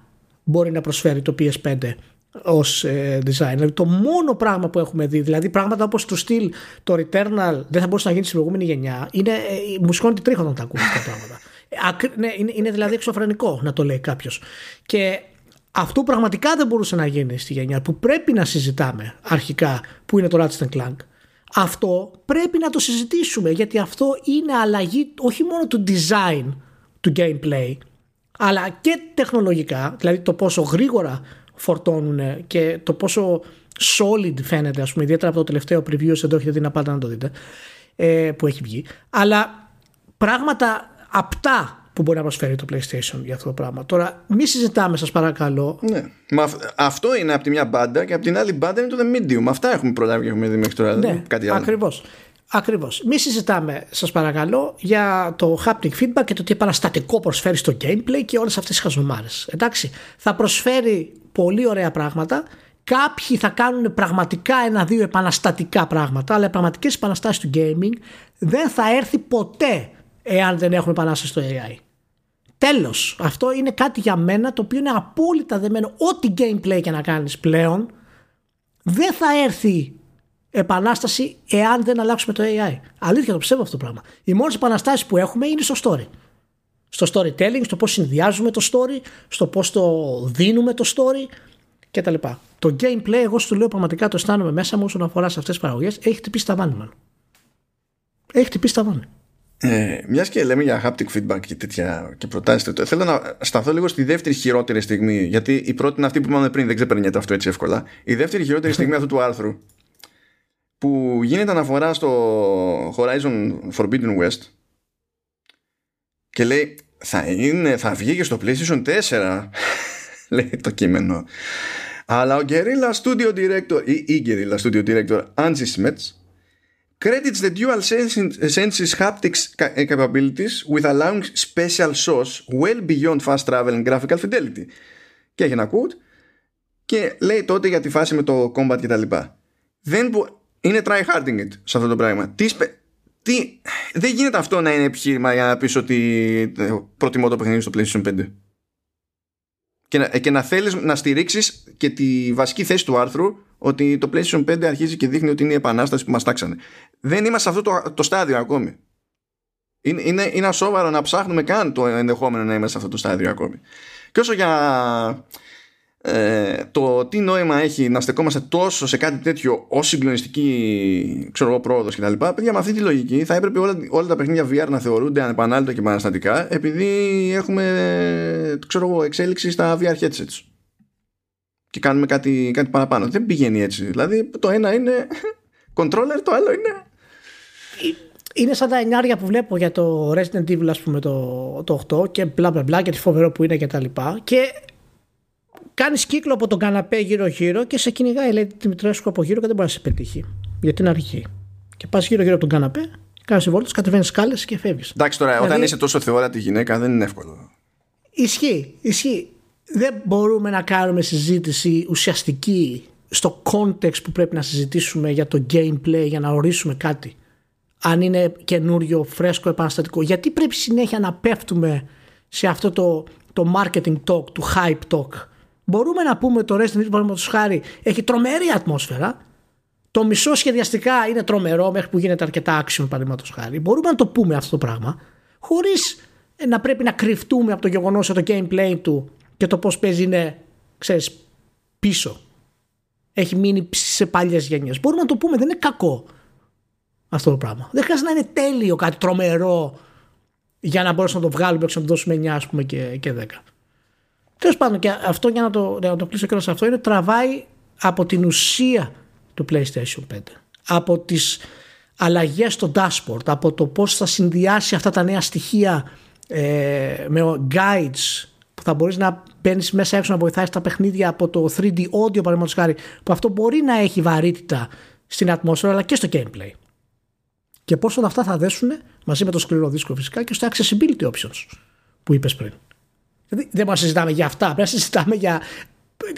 μπορεί να προσφέρει το PS5 ως ε, design. Δηλαδή το μόνο πράγμα που έχουμε δει, δηλαδή πράγματα όπως το στυλ, το Returnal δεν θα μπορούσε να γίνει στην προηγούμενη γενιά, είναι, ε, μου σηκώνει τη τρίχα όταν τα ακούμε αυτά τα πράγματα. Ε, ναι, είναι, είναι δηλαδή εξωφρενικό να το λέει κάποιος. Και αυτό πραγματικά δεν μπορούσε να γίνει στη γενιά που πρέπει να συζητάμε αρχικά που είναι το Ratchet Clank. Αυτό πρέπει να το συζητήσουμε γιατί αυτό είναι αλλαγή όχι μόνο του design του gameplay αλλά και τεχνολογικά, δηλαδή το πόσο γρήγορα φορτώνουν και το πόσο solid φαίνεται, ας πούμε, ιδιαίτερα από το τελευταίο preview, δεν το έχετε δει να πάτε να το δείτε, ε, που έχει βγει. Αλλά πράγματα απτά που μπορεί να προσφέρει το PlayStation για αυτό το πράγμα. Τώρα, μη συζητάμε, σας παρακαλώ. Ναι. Μα αυτό είναι από τη μια μπάντα και από την άλλη μπάντα είναι το The Medium. Αυτά έχουμε προλάβει και έχουμε δει μέχρι τώρα. Ναι, κάτι άλλο. Ακριβώς. Ακριβώς. Μη συζητάμε, σας παρακαλώ, για το haptic feedback και το τι επαναστατικό προσφέρει στο gameplay και όλες αυτές τις χαζομάρες. Εντάξει. Θα προσφέρει πολύ ωραία πράγματα. Κάποιοι θα κάνουν πραγματικά ένα-δύο επαναστατικά πράγματα, αλλά οι πραγματικές επαναστάσεις του gaming δεν θα έρθει ποτέ εάν δεν έχουμε επανάσταση στο AI. Τέλος. Αυτό είναι κάτι για μένα το οποίο είναι απόλυτα δεμένο. Ό,τι gameplay και να κάνεις πλέον δεν θα έρθει επανάσταση εάν δεν αλλάξουμε το AI. Αλήθεια το πιστεύω αυτό το πράγμα. Οι μόνες επαναστάσεις που έχουμε είναι στο story. Στο storytelling, στο πώς συνδυάζουμε το story, στο πώς το δίνουμε το story κτλ. Το gameplay, εγώ σου λέω πραγματικά το αισθάνομαι μέσα μου όσον αφορά σε αυτές τις παραγωγές, έχει χτυπήσει τα βάνη, μάλλον. Έχει χτυπήσει τα βάνη. Ε, Μιας και λέμε για haptic feedback και τέτοια και προτάσεις, θέλω να σταθώ λίγο στη δεύτερη χειρότερη στιγμή. Γιατί η πρώτη είναι αυτή που είπαμε πριν, δεν ξεπερνιέται αυτό έτσι εύκολα. Η δεύτερη χειρότερη στιγμή αυτού του άρθρου που γίνεται αναφορά στο Horizon Forbidden West και λέει θα, είναι, θα βγει και στο PlayStation 4 λέει το κείμενο αλλά ο Guerrilla Studio Director ή η Guerrilla Studio Director Angie Smets credits the dual senses haptics capabilities with allowing special sauce well beyond fast travel and graphical fidelity και έχει ένα quote και λέει τότε για τη φάση με το combat και τα λοιπά δεν, είναι try harding it σε αυτό το πράγμα. Τι, τι, δεν γίνεται αυτό να είναι επιχείρημα για να πεις ότι ε, προτιμώ το παιχνίδι στο PlayStation 5. Και να, και να θέλεις να στηρίξεις και τη βασική θέση του άρθρου ότι το PlayStation 5 αρχίζει και δείχνει ότι είναι η επανάσταση που μας τάξανε. Δεν είμαστε σε αυτό το, το στάδιο ακόμη. Είναι, είναι, είναι ασόβαρο να ψάχνουμε καν το ενδεχόμενο να είμαστε σε αυτό το στάδιο ακόμη. Και όσο για ε, το τι νόημα έχει να στεκόμαστε τόσο σε κάτι τέτοιο ως συγκλονιστική ξέρω εγώ πρόοδος κτλ. Παιδιά, με αυτή τη λογική θα έπρεπε όλα, όλα τα παιχνίδια VR να θεωρούνται ανεπανάληπτα και επαναστατικά επειδή έχουμε ξέρω εγώ, εξέλιξη στα VR headsets. Και κάνουμε κάτι, κάτι παραπάνω. Δεν πηγαίνει έτσι. Δηλαδή το ένα είναι controller, το άλλο είναι. Είναι σαν τα εννιάρια που βλέπω για το Resident Evil, ας πούμε, το, το 8 και μπλα μπλα μπλα και τι φοβερό που είναι και τα λοιπά. Και Κάνεις κύκλο από τον καναπέ γύρω-γύρω και σε κυνηγάει, λέει Δημητρέσκου από γύρω και δεν μπορείς να σε πετύχει. Γιατί είναι αρχή. Και πας γύρω-γύρω από τον καναπέ, κάνεις βόλτε, κατεβαίνεις σκάλες και φεύγεις. Εντάξει τώρα, δηλαδή, όταν είσαι τόσο θεόρατη γυναίκα δεν είναι εύκολο. Ισχύει, ισχύει. Δεν μπορούμε να κάνουμε συζήτηση ουσιαστική στο context που πρέπει να συζητήσουμε για το gameplay για να ορίσουμε κάτι. Αν είναι καινούριο, φρέσκο, επαναστατικό. Γιατί πρέπει συνέχεια να πέφτουμε σε αυτό το, το marketing talk, του hype talk; Μπορούμε να πούμε το Resident Evil παραδείγματος χάρη έχει τρομερή ατμόσφαιρα. Το μισό σχεδιαστικά είναι τρομερό μέχρι που γίνεται αρκετά action παραδείγματος χάρη. Μπορούμε να το πούμε αυτό το πράγμα χωρίς να πρέπει να κρυφτούμε από το γεγονός ότι το gameplay του και το πώς παίζει είναι ξέρεις, πίσω. Έχει μείνει σε παλιές γενιές. Μπορούμε να το πούμε, δεν είναι κακό αυτό το πράγμα. Δεν χρειάζεται να είναι τέλειο κάτι τρομερό για να μπορέσουμε να το βγάλουμε και να το δώσουμε 9 ας πούμε και, και 10. Τέλος πάντων, και αυτό για να το, να το κλείσω και σε αυτό είναι τραβάει από την ουσία του PlayStation 5. Από τις αλλαγές στο dashboard, από το πώς θα συνδυάσει αυτά τα νέα στοιχεία ε, με guides που θα μπορείς να μπαίνεις μέσα έξω να βοηθάει τα παιχνίδια από το 3D audio παραδείγματος χάρη, που αυτό μπορεί να έχει βαρύτητα στην ατμόσφαιρα αλλά και στο gameplay. Και πώς όλα αυτά θα δέσουν μαζί με το σκληρό δίσκο φυσικά και στο accessibility options που είπες πριν. Δηλαδή δεν μας συζητάμε για αυτά. Πρέπει να συζητάμε για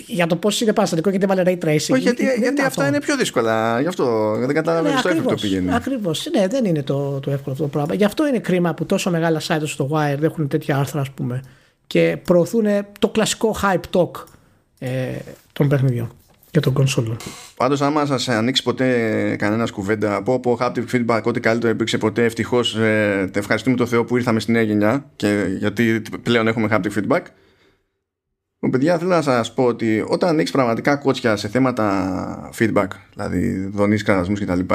για το πώς είναι παραστατικό γιατί έβαλε ray tracing. Όχι, γιατί, γιατί αυτά είναι πιο δύσκολα. Γι' αυτό δεν καταλαβαίνω ναι, στο εύκολο πηγαίνει. Ακριβώς. Ναι, δεν είναι το, το εύκολο αυτό το πράγμα. Γι' αυτό είναι κρίμα που τόσο μεγάλα site στο Wire έχουν τέτοια άρθρα, ας πούμε, και προωθούν το κλασικό hype talk ε, των παιχνιδιών και των κονσόλων. Πάντως, άμα σας ανοίξει ποτέ κανένας κουβέντα από από haptic feedback, ό,τι καλύτερο υπήρξε ποτέ, ευτυχώς ε, ευχαριστούμε τον Θεό που ήρθαμε στη νέα γενιά και γιατί πλέον έχουμε haptic feedback. Λοιπόν, παιδιά, θέλω να σας πω ότι όταν ανοίξεις πραγματικά κότσια σε θέματα feedback, δηλαδή δονείς κραδασμού κτλ.,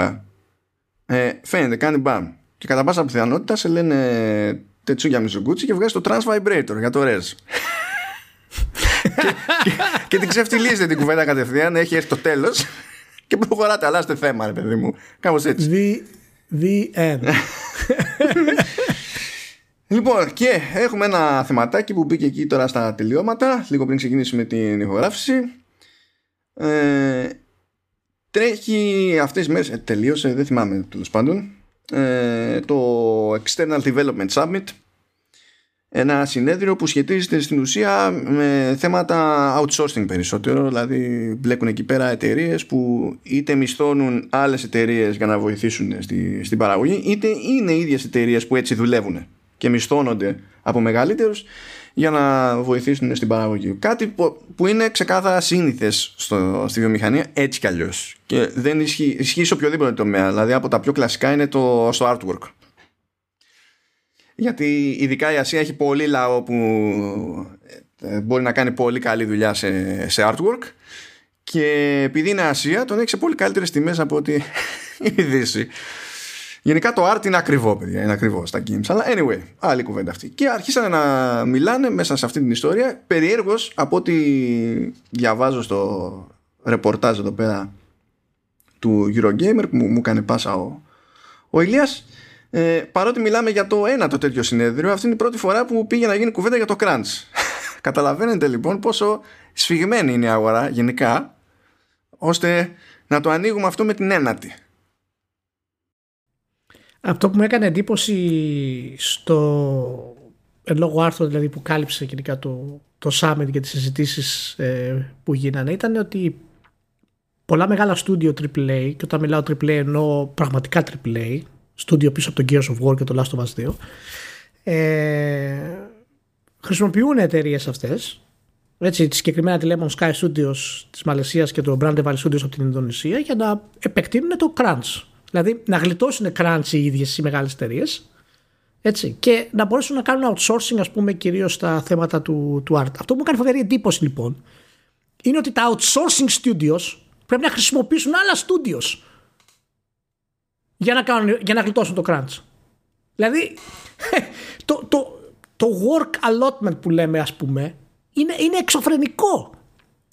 ε, φαίνεται, κάνει μπαμ. Και κατά πάσα πιθανότητα σε λένε Τετσούγια Μιζουγκούτσι και βγάζει το Trans Vibrator για το Res. και, και, και, την ξεφτυλίζετε την κουβέντα κατευθείαν, έχει έρθει το τέλος και προχωράτε. Αλλάστε θέμα, ρε παιδί μου. Κάπως έτσι. The, the end. Λοιπόν, και έχουμε ένα θεματάκι που μπήκε εκεί τώρα στα τελειώματα, λίγο πριν ξεκινήσουμε την ηχογράφηση. Ε, τρέχει αυτές τις μέρες, ε, τελείωσε, δεν θυμάμαι τέλος πάντων, ε, το External Development Summit, ένα συνέδριο που σχετίζεται στην ουσία με θέματα outsourcing περισσότερο, δηλαδή μπλέκουν εκεί πέρα εταιρείες που είτε μισθώνουν άλλες εταιρείες για να βοηθήσουν στη, στην παραγωγή, είτε είναι ίδιες εταιρείες που έτσι δουλεύουν και μισθώνονται από μεγαλύτερους για να βοηθήσουν στην παραγωγή. Κάτι που είναι ξεκάθαρα σύνηθες στη βιομηχανία έτσι κι αλλιώς. Και δεν ισχύει, ισχύει σε οποιοδήποτε τομέα. Δηλαδή από τα πιο κλασικά είναι το στο artwork. Γιατί ειδικά η Ασία έχει πολύ λαό που ε, μπορεί να κάνει πολύ καλή δουλειά σε, σε artwork. Και επειδή είναι Ασία, τον έχει σε πολύ καλύτερες τιμές από ότι η Δύση. Γενικά το art είναι ακριβό, παιδιά. Είναι ακριβό στα games. Αλλά anyway, άλλη κουβέντα αυτή. Και αρχίσανε να μιλάνε μέσα σε αυτή την ιστορία. Περιέργως από ό,τι διαβάζω στο ρεπορτάζ εδώ πέρα του Eurogamer που μου, μου κάνει πάσα ο, ο Ηλίας ε, παρότι μιλάμε για το ένα το τέτοιο συνέδριο αυτή είναι η πρώτη φορά που πήγε να γίνει κουβέντα για το crunch καταλαβαίνετε λοιπόν πόσο σφιγμένη είναι η αγορά γενικά ώστε να το ανοίγουμε αυτό με την ένατη. Αυτό που μου έκανε εντύπωση στο εν λόγω άρθρο δηλαδή που κάλυψε γενικά το, το Summit και τις συζητήσεις ε, που γίνανε ήταν ότι πολλά μεγάλα στούντιο AAA και όταν μιλάω AAA εννοώ πραγματικά AAA στούντιο πίσω από το Gears of War και το Last of Us 2 ε, χρησιμοποιούν εταιρείες αυτές έτσι, συγκεκριμένα τη Lemon Sky Studios της Μαλαισίας και το Brand Valley Studios από την Ινδονησία για να επεκτείνουν το crunch Δηλαδή να γλιτώσουν crunch οι ίδιες οι μεγάλες εταιρείες. Έτσι, και να μπορέσουν να κάνουν outsourcing, ας πούμε, κυρίως στα θέματα του, του art. Αυτό που μου κάνει φοβερή εντύπωση, λοιπόν, είναι ότι τα outsourcing studios πρέπει να χρησιμοποιήσουν άλλα studios για να, κάνουν, για να γλιτώσουν το crunch. Δηλαδή, το, το, το work allotment που λέμε, ας πούμε, είναι, είναι εξωφρενικό.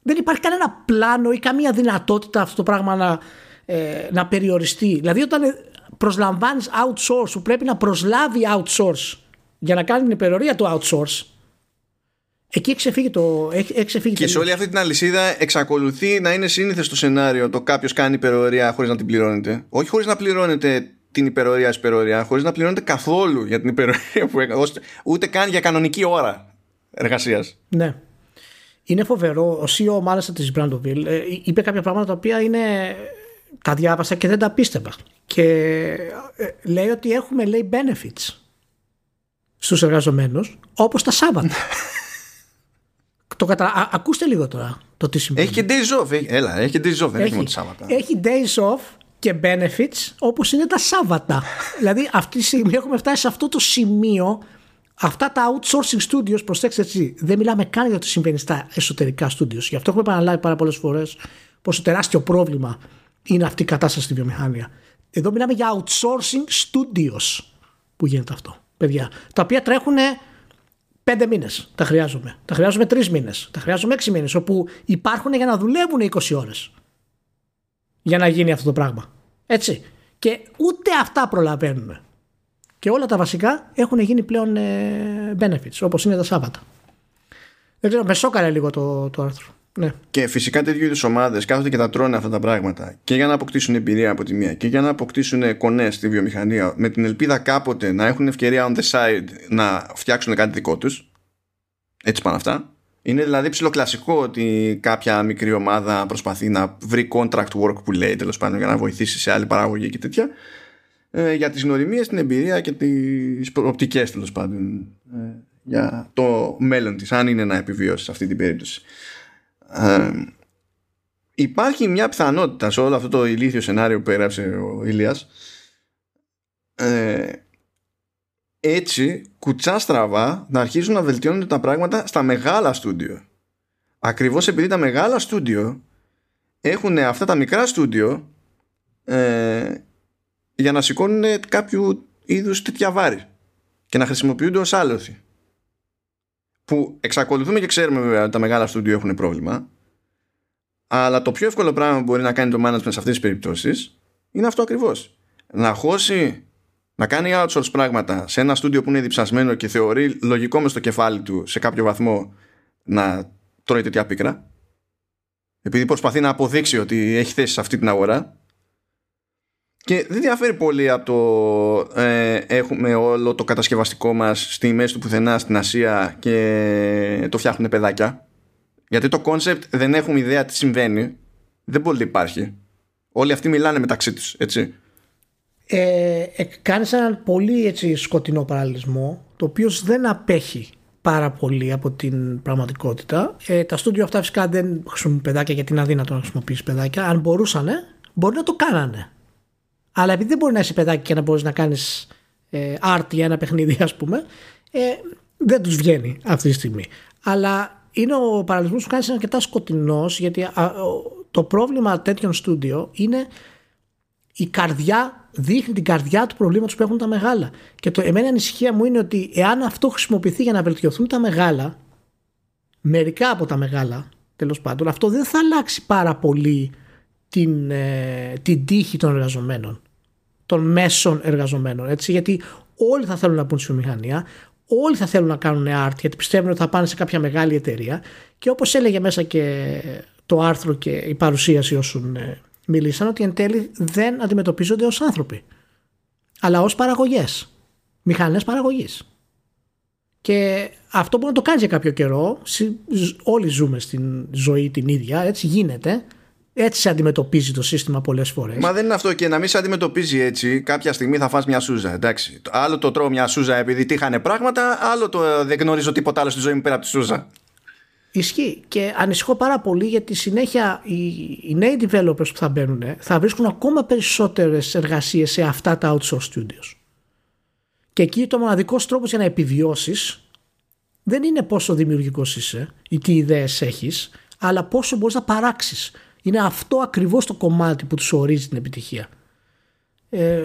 Δεν υπάρχει κανένα πλάνο ή καμία δυνατότητα αυτό το πράγμα να, ε, να περιοριστεί. Δηλαδή όταν προσλαμβάνεις outsource που πρέπει να προσλάβει outsource για να κάνει την υπερορία του outsource Εκεί εξεφύγει το. Εξεφύγει και σε όλη αυτή την αλυσίδα εξακολουθεί να είναι σύνηθε το σενάριο το κάποιος κάνει υπερορία χωρίς να την πληρώνεται. Όχι χωρίς να πληρώνεται την υπερορία υπερορία, χωρίς να πληρώνεται καθόλου για την υπερορία που έκανε. Ούτε καν για κανονική ώρα εργασίας. Ναι. Είναι φοβερό. Ο CEO μάλιστα της Brandoville ε, είπε κάποια πράγματα τα οποία είναι τα διάβασα και δεν τα πίστευα. Και ε, λέει ότι έχουμε λέει benefits στους εργαζομένους όπως τα Σάββατα. το κατα... ακούστε λίγο τώρα το τι σημαίνει. Έχει και days off. Έλα, έχει και days off, δεν έχει, μόνο Σάββατα. Έχει days off και benefits όπως είναι τα Σάββατα. δηλαδή αυτή τη στιγμή έχουμε φτάσει σε αυτό το σημείο Αυτά τα outsourcing studios, προσέξτε έτσι, δεν μιλάμε καν για το συμβαίνει στα εσωτερικά studios. Γι' αυτό έχουμε επαναλάβει πάρα πολλές φορές πόσο τεράστιο πρόβλημα είναι αυτή η κατάσταση στη βιομηχανία. Εδώ μιλάμε για outsourcing studios που γίνεται αυτό, παιδιά. Τα οποία τρέχουν πέντε μήνες. Τα χρειάζομαι. Τα χρειάζομαι τρεις μήνες. Τα χρειάζομαι έξι μήνες. Όπου υπάρχουν για να δουλεύουν 20 ώρες. Για να γίνει αυτό το πράγμα. Έτσι. Και ούτε αυτά προλαβαίνουν. Και όλα τα βασικά έχουν γίνει πλέον ε, benefits, όπως είναι τα Σάββατα. Δεν ξέρω, με σώκαρε λίγο το, το άρθρο. Ναι. Και φυσικά τέτοιου είδους ομάδες κάθονται και τα τρώνε αυτά τα πράγματα και για να αποκτήσουν εμπειρία από τη μία και για να αποκτήσουν κονές στη βιομηχανία με την ελπίδα κάποτε να έχουν ευκαιρία on the side να φτιάξουν κάτι δικό τους. Έτσι πάνε αυτά. Είναι δηλαδή ψηλοκλασικό ότι κάποια μικρή ομάδα προσπαθεί να βρει contract work που λέει τέλος πάντων για να βοηθήσει σε άλλη παραγωγή και τέτοια. Ε, για τις γνωριμίες, την εμπειρία και τις προοπτικές τέλος πάντων ε, για το μέλλον της, αν είναι να επιβιώσει σε αυτή την περίπτωση. Ε, υπάρχει μια πιθανότητα σε όλο αυτό το ηλίθιο σενάριο που έγραψε ο Ηλίας ε, έτσι κουτσά στραβά να αρχίσουν να βελτιώνουν τα πράγματα στα μεγάλα στούντιο. Ακριβώς επειδή τα μεγάλα στούντιο έχουν αυτά τα μικρά στούντιο ε, για να σηκώνουν κάποιο είδους τέτοια βάρη και να χρησιμοποιούνται ως άλοθη. Που εξακολουθούμε και ξέρουμε βέβαια ότι τα μεγάλα στούντιο έχουν πρόβλημα αλλά το πιο εύκολο πράγμα που μπορεί να κάνει το management σε αυτές τις περιπτώσεις είναι αυτό ακριβώς. Να χώσει να κάνει outsource πράγματα σε ένα στούντιο που είναι διψασμένο και θεωρεί λογικό μες στο κεφάλι του σε κάποιο βαθμό να τρώει τέτοια πίκρα επειδή προσπαθεί να αποδείξει ότι έχει θέση σε αυτή την αγορά και δεν διαφέρει πολύ από το ε, έχουμε όλο το κατασκευαστικό μας στη μέση του πουθενά στην Ασία και το φτιάχνουν παιδάκια γιατί το concept δεν έχουμε ιδέα τι συμβαίνει δεν μπορεί να υπάρχει όλοι αυτοί μιλάνε μεταξύ τους έτσι ε, ε, κάνεις έναν πολύ έτσι, σκοτεινό παραλληλισμό το οποίο δεν απέχει πάρα πολύ από την πραγματικότητα. Ε, τα στούντιο αυτά φυσικά δεν χρησιμοποιούν παιδάκια γιατί είναι αδύνατο να χρησιμοποιήσει παιδάκια. Αν μπορούσαν, μπορεί να το κάνανε. Αλλά επειδή δεν μπορεί να είσαι παιδάκι και να μπορείς να κάνεις ε, art για ένα παιχνίδι, ας πούμε, ε, δεν τους βγαίνει αυτή τη στιγμή. Αλλά είναι ο παραλληλισμό που κάνεις αρκετά σκοτεινός γιατί το πρόβλημα τέτοιων στούντιο είναι η καρδιά δείχνει την καρδιά του προβλήματος που έχουν τα μεγάλα. Και το εμένα ανησυχία μου είναι ότι εάν αυτό χρησιμοποιηθεί για να βελτιωθούν τα μεγάλα, μερικά από τα μεγάλα τέλος πάντων, αυτό δεν θα αλλάξει πάρα πολύ την, ε, την τύχη των εργαζομένων, των μέσων εργαζομένων. Έτσι, γιατί όλοι θα θέλουν να πούν στη βιομηχανία, όλοι θα θέλουν να κάνουν art γιατί πιστεύουν ότι θα πάνε σε κάποια μεγάλη εταιρεία. Και όπως έλεγε μέσα και το άρθρο και η παρουσίαση όσων ε, μιλήσαν ότι εν τέλει δεν αντιμετωπίζονται ως άνθρωποι αλλά ως παραγωγές μηχανές παραγωγής. Και αυτό μπορεί να το κάνει για κάποιο καιρό. Όλοι ζούμε στην ζωή την ίδια έτσι γίνεται έτσι σε αντιμετωπίζει το σύστημα πολλές φορές. Μα δεν είναι αυτό και να μην σε αντιμετωπίζει έτσι. Κάποια στιγμή θα φας μια σούζα. Εντάξει. Άλλο το τρώω μια σούζα επειδή τύχανε πράγματα, άλλο το δεν γνωρίζω τίποτα άλλο στη ζωή μου πέρα από τη σούζα. Ισχύει και ανησυχώ πάρα πολύ γιατί συνέχεια οι, οι νέοι developers που θα μπαίνουν θα βρίσκουν ακόμα περισσότερες εργασίες σε αυτά τα outsource studios. Και εκεί το μοναδικός τρόπος για να επιβιώσεις δεν είναι πόσο δημιουργικός είσαι ή τι ιδέες έχεις, αλλά πόσο μπορείς να παράξεις. Είναι αυτό ακριβώς το κομμάτι που τους ορίζει την επιτυχία. Ε,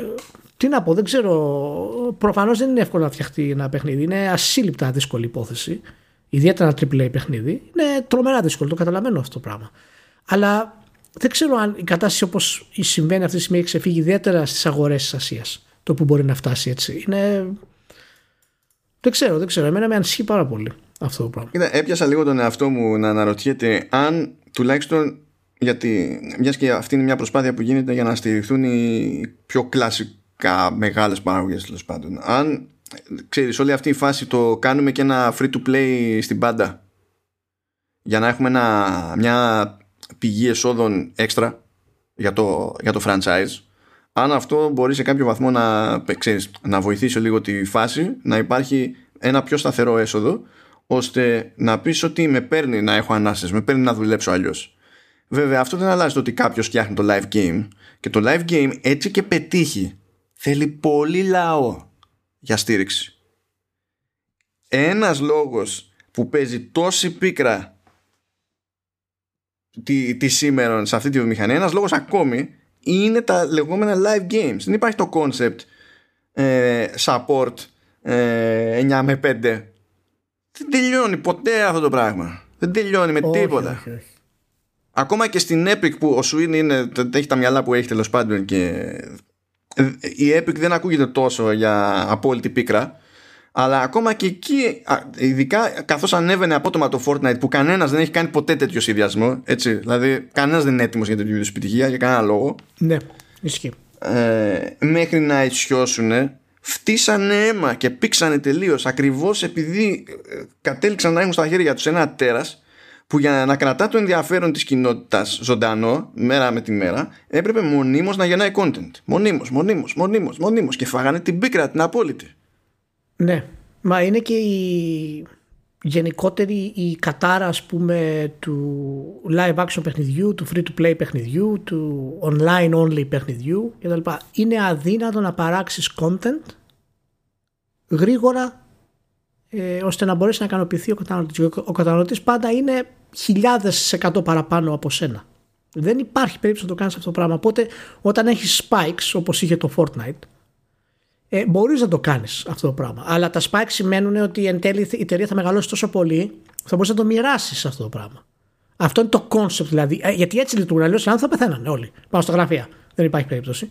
τι να πω, δεν ξέρω. Προφανώς δεν είναι εύκολο να φτιαχτεί ένα παιχνίδι. Είναι ασύλληπτα δύσκολη υπόθεση ιδιαίτερα ένα AAA παιχνίδι, είναι τρομερά δύσκολο. Το καταλαβαίνω αυτό το πράγμα. Αλλά δεν ξέρω αν η κατάσταση όπως συμβαίνει αυτή τη στιγμή έχει ξεφύγει ιδιαίτερα στις αγορές της Ασίας. Το που μπορεί να φτάσει έτσι. Είναι. Δεν ξέρω, δεν ξέρω. Εμένα με ανησυχεί πάρα πολύ αυτό το πράγμα. Κοίτα, έπιασα λίγο τον εαυτό μου να αναρωτιέται αν τουλάχιστον γιατί μιας και αυτή είναι μια προσπάθεια που γίνεται για να στηριχθούν οι πιο κλασικά μεγάλες παραγωγές τέλος πάντων αν ξέρεις όλη αυτή η φάση το κάνουμε και ένα free to play στην πάντα για να έχουμε ένα, μια πηγή εσόδων έξτρα για το, για το franchise αν αυτό μπορεί σε κάποιο βαθμό να, ξέρεις, να βοηθήσει λίγο τη φάση να υπάρχει ένα πιο σταθερό έσοδο ώστε να πεις ότι με παίρνει να έχω ανάσες, με παίρνει να δουλέψω αλλιώς. Βέβαια αυτό δεν αλλάζει το ότι κάποιος φτιάχνει το live game και το live game έτσι και πετύχει θέλει πολύ λαό για στήριξη. Ένας λόγος που παίζει τόση πίκρα τη, τη σήμερα σε αυτή τη βιομηχανία, ένας λόγος ακόμη είναι τα λεγόμενα live games. Δεν υπάρχει το concept ε, support ε, 9 με 5. Δεν τελειώνει ποτέ αυτό το πράγμα. Δεν τελειώνει με τίποτα. Ακόμα και στην Epic που ο Σουίν είναι, έχει τα μυαλά που έχει τέλος πάντων και η Epic δεν ακούγεται τόσο για απόλυτη πίκρα αλλά ακόμα και εκεί ειδικά καθώς ανέβαινε απότομα το Fortnite που κανένας δεν έχει κάνει ποτέ τέτοιο συνδυασμό έτσι, δηλαδή κανένας δεν είναι έτοιμος για τέτοιο είδους επιτυχία για κανένα λόγο. Ναι, ισχύει. Ε, μέχρι να ισιώσουν φτύσανε αίμα και πήξανε τελείως ακριβώς επειδή ε, κατέληξαν να έχουν στα χέρια τους ένα τέρας που για να κρατά το ενδιαφέρον της κοινότητας ζωντανό μέρα με τη μέρα έπρεπε μονίμως να γεννάει content. Μονίμως, μονίμως, μονίμως, μονίμως και φάγανε την πίκρα την απόλυτη. Ναι, μα είναι και η γενικότερη η κατάρα ας πούμε του live action παιχνιδιού, του free to play παιχνιδιού, του online only παιχνιδιού κτλ. Είναι αδύνατο να παράξεις content γρήγορα ε, ώστε να μπορέσει να ικανοποιηθεί ο καταναλωτής. Ο καταναλωτής πάντα είναι χιλιάδες σε εκατό παραπάνω από σένα. Δεν υπάρχει περίπτωση να το κάνεις αυτό το πράγμα. Οπότε όταν έχεις spikes όπως είχε το Fortnite ε, μπορείς να το κάνεις αυτό το πράγμα. Αλλά τα spikes σημαίνουν ότι εν τέλει η εταιρεία θα μεγαλώσει τόσο πολύ θα μπορείς να το μοιράσεις αυτό το πράγμα. Αυτό είναι το concept δηλαδή. Ε, γιατί έτσι λειτουργούν. Αλλιώς οι άνθρωποι θα πεθαίνανε όλοι. Πάνω στα γραφεία. Δεν υπάρχει περίπτωση.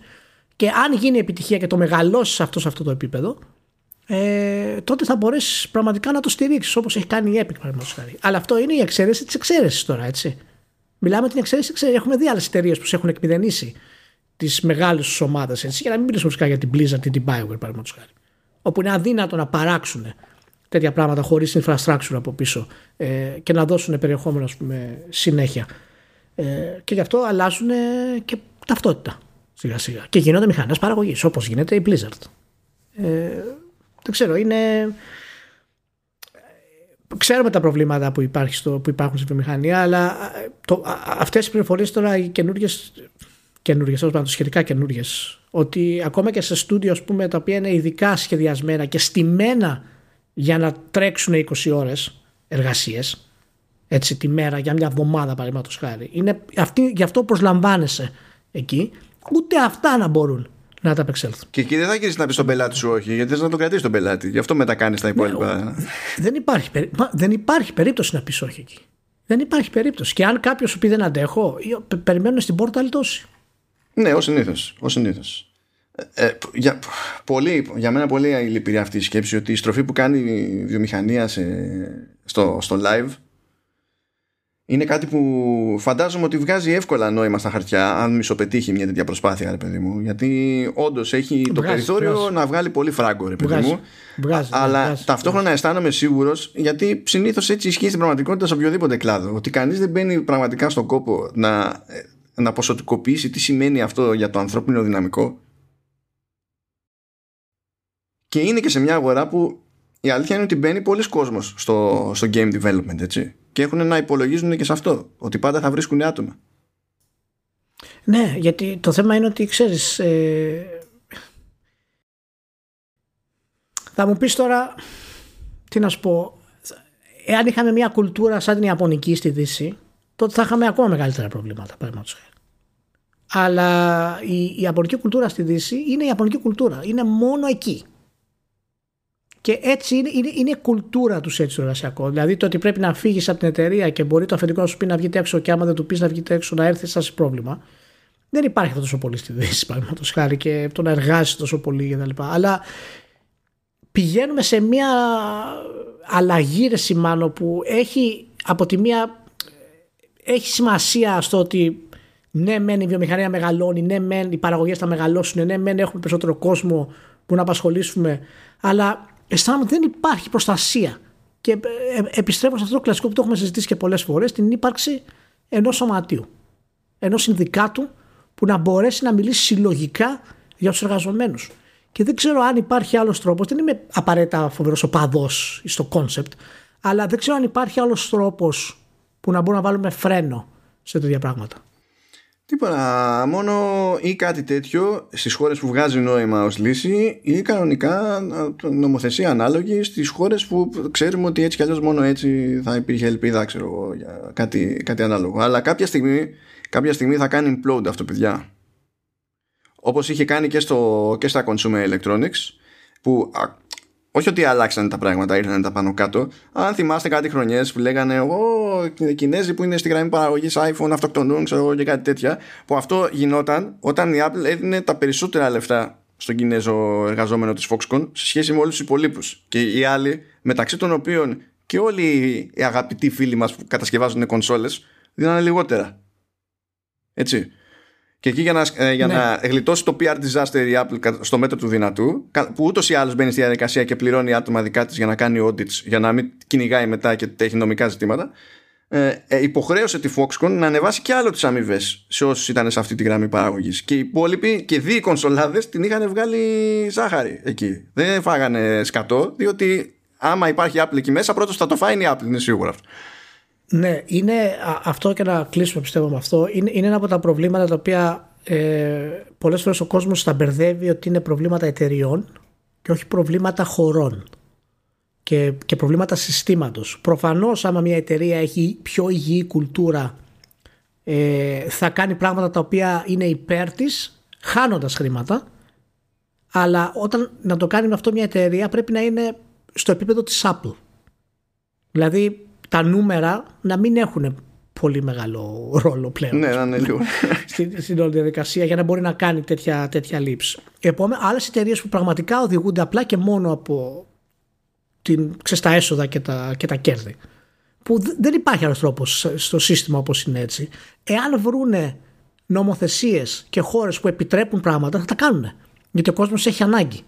Και αν γίνει επιτυχία και το μεγαλώσεις αυτό σε αυτό το επίπεδο, ε, τότε θα μπορέσει πραγματικά να το στηρίξεις όπως έχει κάνει η Epic παραδείγματος χάρη. Αλλά αυτό είναι η εξαίρεση της εξαίρεσης τώρα, έτσι. Μιλάμε την εξαίρεση, εξαίρεσης. Έχουμε δει άλλες εταιρείες που σε έχουν εκμηδενήσει τις μεγάλες ομάδες, για να μην μιλήσουμε φυσικά για την Blizzard ή την Bioware παραδείγματος χάρη. Όπου είναι αδύνατο να παράξουν τέτοια πράγματα χωρίς infrastructure από πίσω ε, και να δώσουν περιεχόμενο ας πούμε, συνέχεια. Ε, και γι' αυτό αλλάζουν και ταυτότητα σιγά σιγά. Και γίνονται μηχανές παραγωγής όπως γίνεται η Blizzard. Ε, δεν ξέρω, είναι. Ξέρουμε τα προβλήματα που, υπάρχει στο, που υπάρχουν στη βιομηχανία, αλλά το, αυτές οι πληροφορίες τώρα οι καινούργιες, καινούργιες, το σχετικά καινούργιες, ότι ακόμα και σε στούντιο πούμε, τα οποία είναι ειδικά σχεδιασμένα και στημένα για να τρέξουν 20 ώρες εργασίες, έτσι τη μέρα για μια εβδομάδα παραδείγματος χάρη. Είναι αυτή, γι' αυτό προσλαμβάνεσαι εκεί, ούτε αυτά να μπορούν να τα απεξέλθουν. Και εκεί δεν θα γυρίσει να πεις στον πελάτη σου όχι, γιατί θες να το κρατήσει τον πελάτη. Γι' αυτό μετά κάνεις τα υπόλοιπα. Ναι, δεν, υπάρχει, δεν υπάρχει περίπτωση να πεις όχι εκεί. Δεν υπάρχει περίπτωση. Και αν κάποιος σου πει δεν αντέχω, περιμένουν στην πόρτα αλυτώσει. Ναι, ως συνήθως. Ως συνήθως. Ε, ε, για, πολύ, για μένα πολύ λυπηρή αυτή η σκέψη ότι η στροφή που κάνει η βιομηχανία σε, στο, στο live είναι κάτι που φαντάζομαι ότι βγάζει εύκολα νόημα στα χαρτιά αν μισοπετύχει μια τέτοια προσπάθεια ρε παιδί μου. Γιατί όντως έχει το περιθώριο να βγάλει πολύ φράγκο ρε παιδί μου. Αλλά ταυτόχρονα αισθάνομαι σίγουρος γιατί συνήθως έτσι ισχύει στην πραγματικότητα σε οποιοδήποτε κλάδο. Ότι κανείς δεν μπαίνει πραγματικά στον κόπο να, να ποσοτικοποιήσει τι σημαίνει αυτό για το ανθρώπινο δυναμικό. Και είναι και σε μια αγορά που η αλήθεια είναι ότι μπαίνει πολλοί κόσμος στο, στο game development έτσι και έχουν να υπολογίζουν και σε αυτό ότι πάντα θα βρίσκουν άτομα. Ναι γιατί το θέμα είναι ότι ξέρεις ε, θα μου πεις τώρα τι να σου πω εάν είχαμε μια κουλτούρα σαν την Ιαπωνική στη Δύση τότε θα είχαμε ακόμα μεγαλύτερα προβλήματα αλλά η, η Ιαπωνική κουλτούρα στη Δύση είναι η Ιαπωνική κουλτούρα είναι μόνο εκεί και έτσι είναι, είναι, είναι κουλτούρα τους έτσι το εργασιακό. Δηλαδή το ότι πρέπει να φύγεις από την εταιρεία και μπορεί το αφεντικό να σου πει να βγείτε έξω και άμα δεν του πεις να βγείτε έξω να έρθεις, σα πρόβλημα. Δεν υπάρχει αυτό τόσο πολύ στη Δύση, παραδείγματος χάρη, και το να εργάζεσαι τόσο πολύ κτλ. Αλλά πηγαίνουμε σε μια αλλαγή ρε σημάνω που έχει από τη μία έχει σημασία στο ότι ναι μεν η βιομηχανία μεγαλώνει, ναι μεν οι παραγωγές θα μεγαλώσουν, ναι μεν έχουμε περισσότερο κόσμο που να απασχολήσουμε αλλά αισθάνομαι ότι δεν υπάρχει προστασία. Και ε, ε, επιστρέφω σε αυτό το κλασικό που το έχουμε συζητήσει και πολλές φορές, την ύπαρξη ενός σωματείου. Ενός συνδικάτου που να μπορέσει να μιλήσει συλλογικά για τους εργαζομένους. Και δεν ξέρω αν υπάρχει άλλος τρόπος. Δεν είμαι απαραίτητα φοβερός οπαδός στο κόνσεπτ, αλλά δεν ξέρω αν υπάρχει άλλος τρόπος που να μπορούμε να βάλουμε φρένο σε τέτοια πράγματα. Τίποτα, μόνο ή κάτι τέτοιο στις χώρες που βγάζει νόημα ως λύση ή κανονικά νομοθεσία ανάλογη στις χώρες που ξέρουμε ότι έτσι κι αλλιώς μόνο έτσι θα υπήρχε ελπίδα ξέρω, για κάτι, κάτι ανάλογο. Αλλά κάποια στιγμή, κάποια στιγμή θα κάνει implode αυτό παιδιά. Όπως είχε κάνει και, στο, και στα consumer electronics που όχι ότι αλλάξαν τα πράγματα, ήρθαν τα πάνω κάτω. Αν θυμάστε κάτι χρονιές που λέγανε Εγώ, οι Κινέζοι που είναι στη γραμμή παραγωγής iPhone αυτοκτονούν, ξέρω εγώ και κάτι τέτοια. Που αυτό γινόταν όταν η Apple έδινε τα περισσότερα λεφτά στον Κινέζο εργαζόμενο της Foxconn σε σχέση με όλους τους υπολείπους. Και οι άλλοι, μεταξύ των οποίων και όλοι οι αγαπητοί φίλοι μας που κατασκευάζουν κονσόλες, δίνανε λιγότερα. Έτσι. Και εκεί για να, ε, για ναι. να γλιτώσει το PR disaster η Apple στο μέτρο του δυνατού, που ούτως ή άλλως μπαίνει στη διαδικασία και πληρώνει άτομα δικά της για να κάνει audits, για να μην κυνηγάει μετά και έχει νομικά ζητήματα, ε, ε, υποχρέωσε τη Foxconn να ανεβάσει και άλλο τις αμοιβές σε όσους ήταν σε αυτή τη γραμμή παραγωγής. Και οι υπόλοιποι και δύο κονσολάδες την είχαν βγάλει ζάχαρη εκεί. Δεν φάγανε σκατό, διότι άμα υπάρχει Apple εκεί μέσα, πρώτος θα το φάει η Apple, είναι σίγουρο αυτό. Ναι, είναι αυτό και να κλείσουμε πιστεύω με αυτό. Είναι, είναι ένα από τα προβλήματα τα οποία ε, πολλές φορές ο κόσμος τα μπερδεύει ότι είναι προβλήματα εταιριών και όχι προβλήματα χωρών και, και προβλήματα συστήματος. Προφανώς άμα μια εταιρεία έχει πιο υγιή κουλτούρα ε, θα κάνει πράγματα τα οποία είναι υπέρ της χάνοντας χρήματα αλλά όταν να το κάνει με αυτό μια εταιρεία πρέπει να είναι στο επίπεδο της Apple. Δηλαδή τα νούμερα να μην έχουν πολύ μεγάλο ρόλο πλέον. Ναι, να είναι λίγο. Στην, στην όλη διαδικασία για να μπορεί να κάνει τέτοια, τέτοια λήψη. Επόμενα, άλλες εταιρείες που πραγματικά οδηγούνται απλά και μόνο από την, ξέρεις, τα έσοδα και τα, και τα κέρδη. Που δεν υπάρχει άλλος τρόπος στο σύστημα όπως είναι έτσι. Εάν βρούνε νομοθεσίες και χώρες που επιτρέπουν πράγματα, θα τα κάνουν. Γιατί ο κόσμος έχει ανάγκη.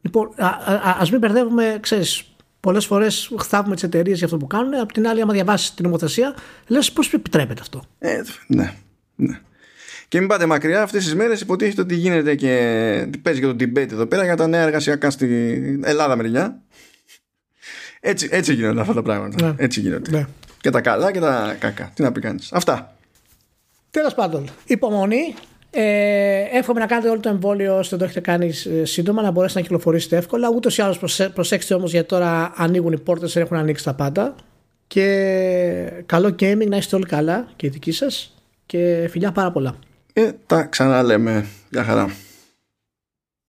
Λοιπόν, α, α, ας μην μπερδεύουμε, ξέρεις, πολλές φορές χθάβουμε τις εταιρείες για αυτό που κάνουν. Απ' την άλλη, άμα διαβάσεις την νομοθεσία, λες πώς επιτρέπεται αυτό. Ε, ναι, ναι. Και μην πάτε μακριά, αυτές τις μέρες υποτίθεται ότι γίνεται και παίζει και το debate εδώ πέρα για τα νέα εργασιακά στην Ελλάδα μεριά. Έτσι, έτσι γίνονται αυτά τα πράγματα. Ναι. Έτσι γίνονται. Ναι. Και τα καλά και τα κακά. Τι να πει κανείς. Αυτά. Τέλος πάντων, υπομονή. Ε, εύχομαι να κάνετε όλο το εμβόλιο ώστε το έχετε κάνει ε, σύντομα, να μπορέσετε να κυκλοφορήσετε εύκολα. Ούτως ή άλλως προσέξτε όμως γιατί τώρα ανοίγουν οι πόρτες, έχουν ανοίξει τα πάντα. Και καλό gaming, να είστε όλοι καλά και οι δικοί σας. Και φιλιά πάρα πολλά. Ε, τα ξαναλέμε. Γεια χαρά.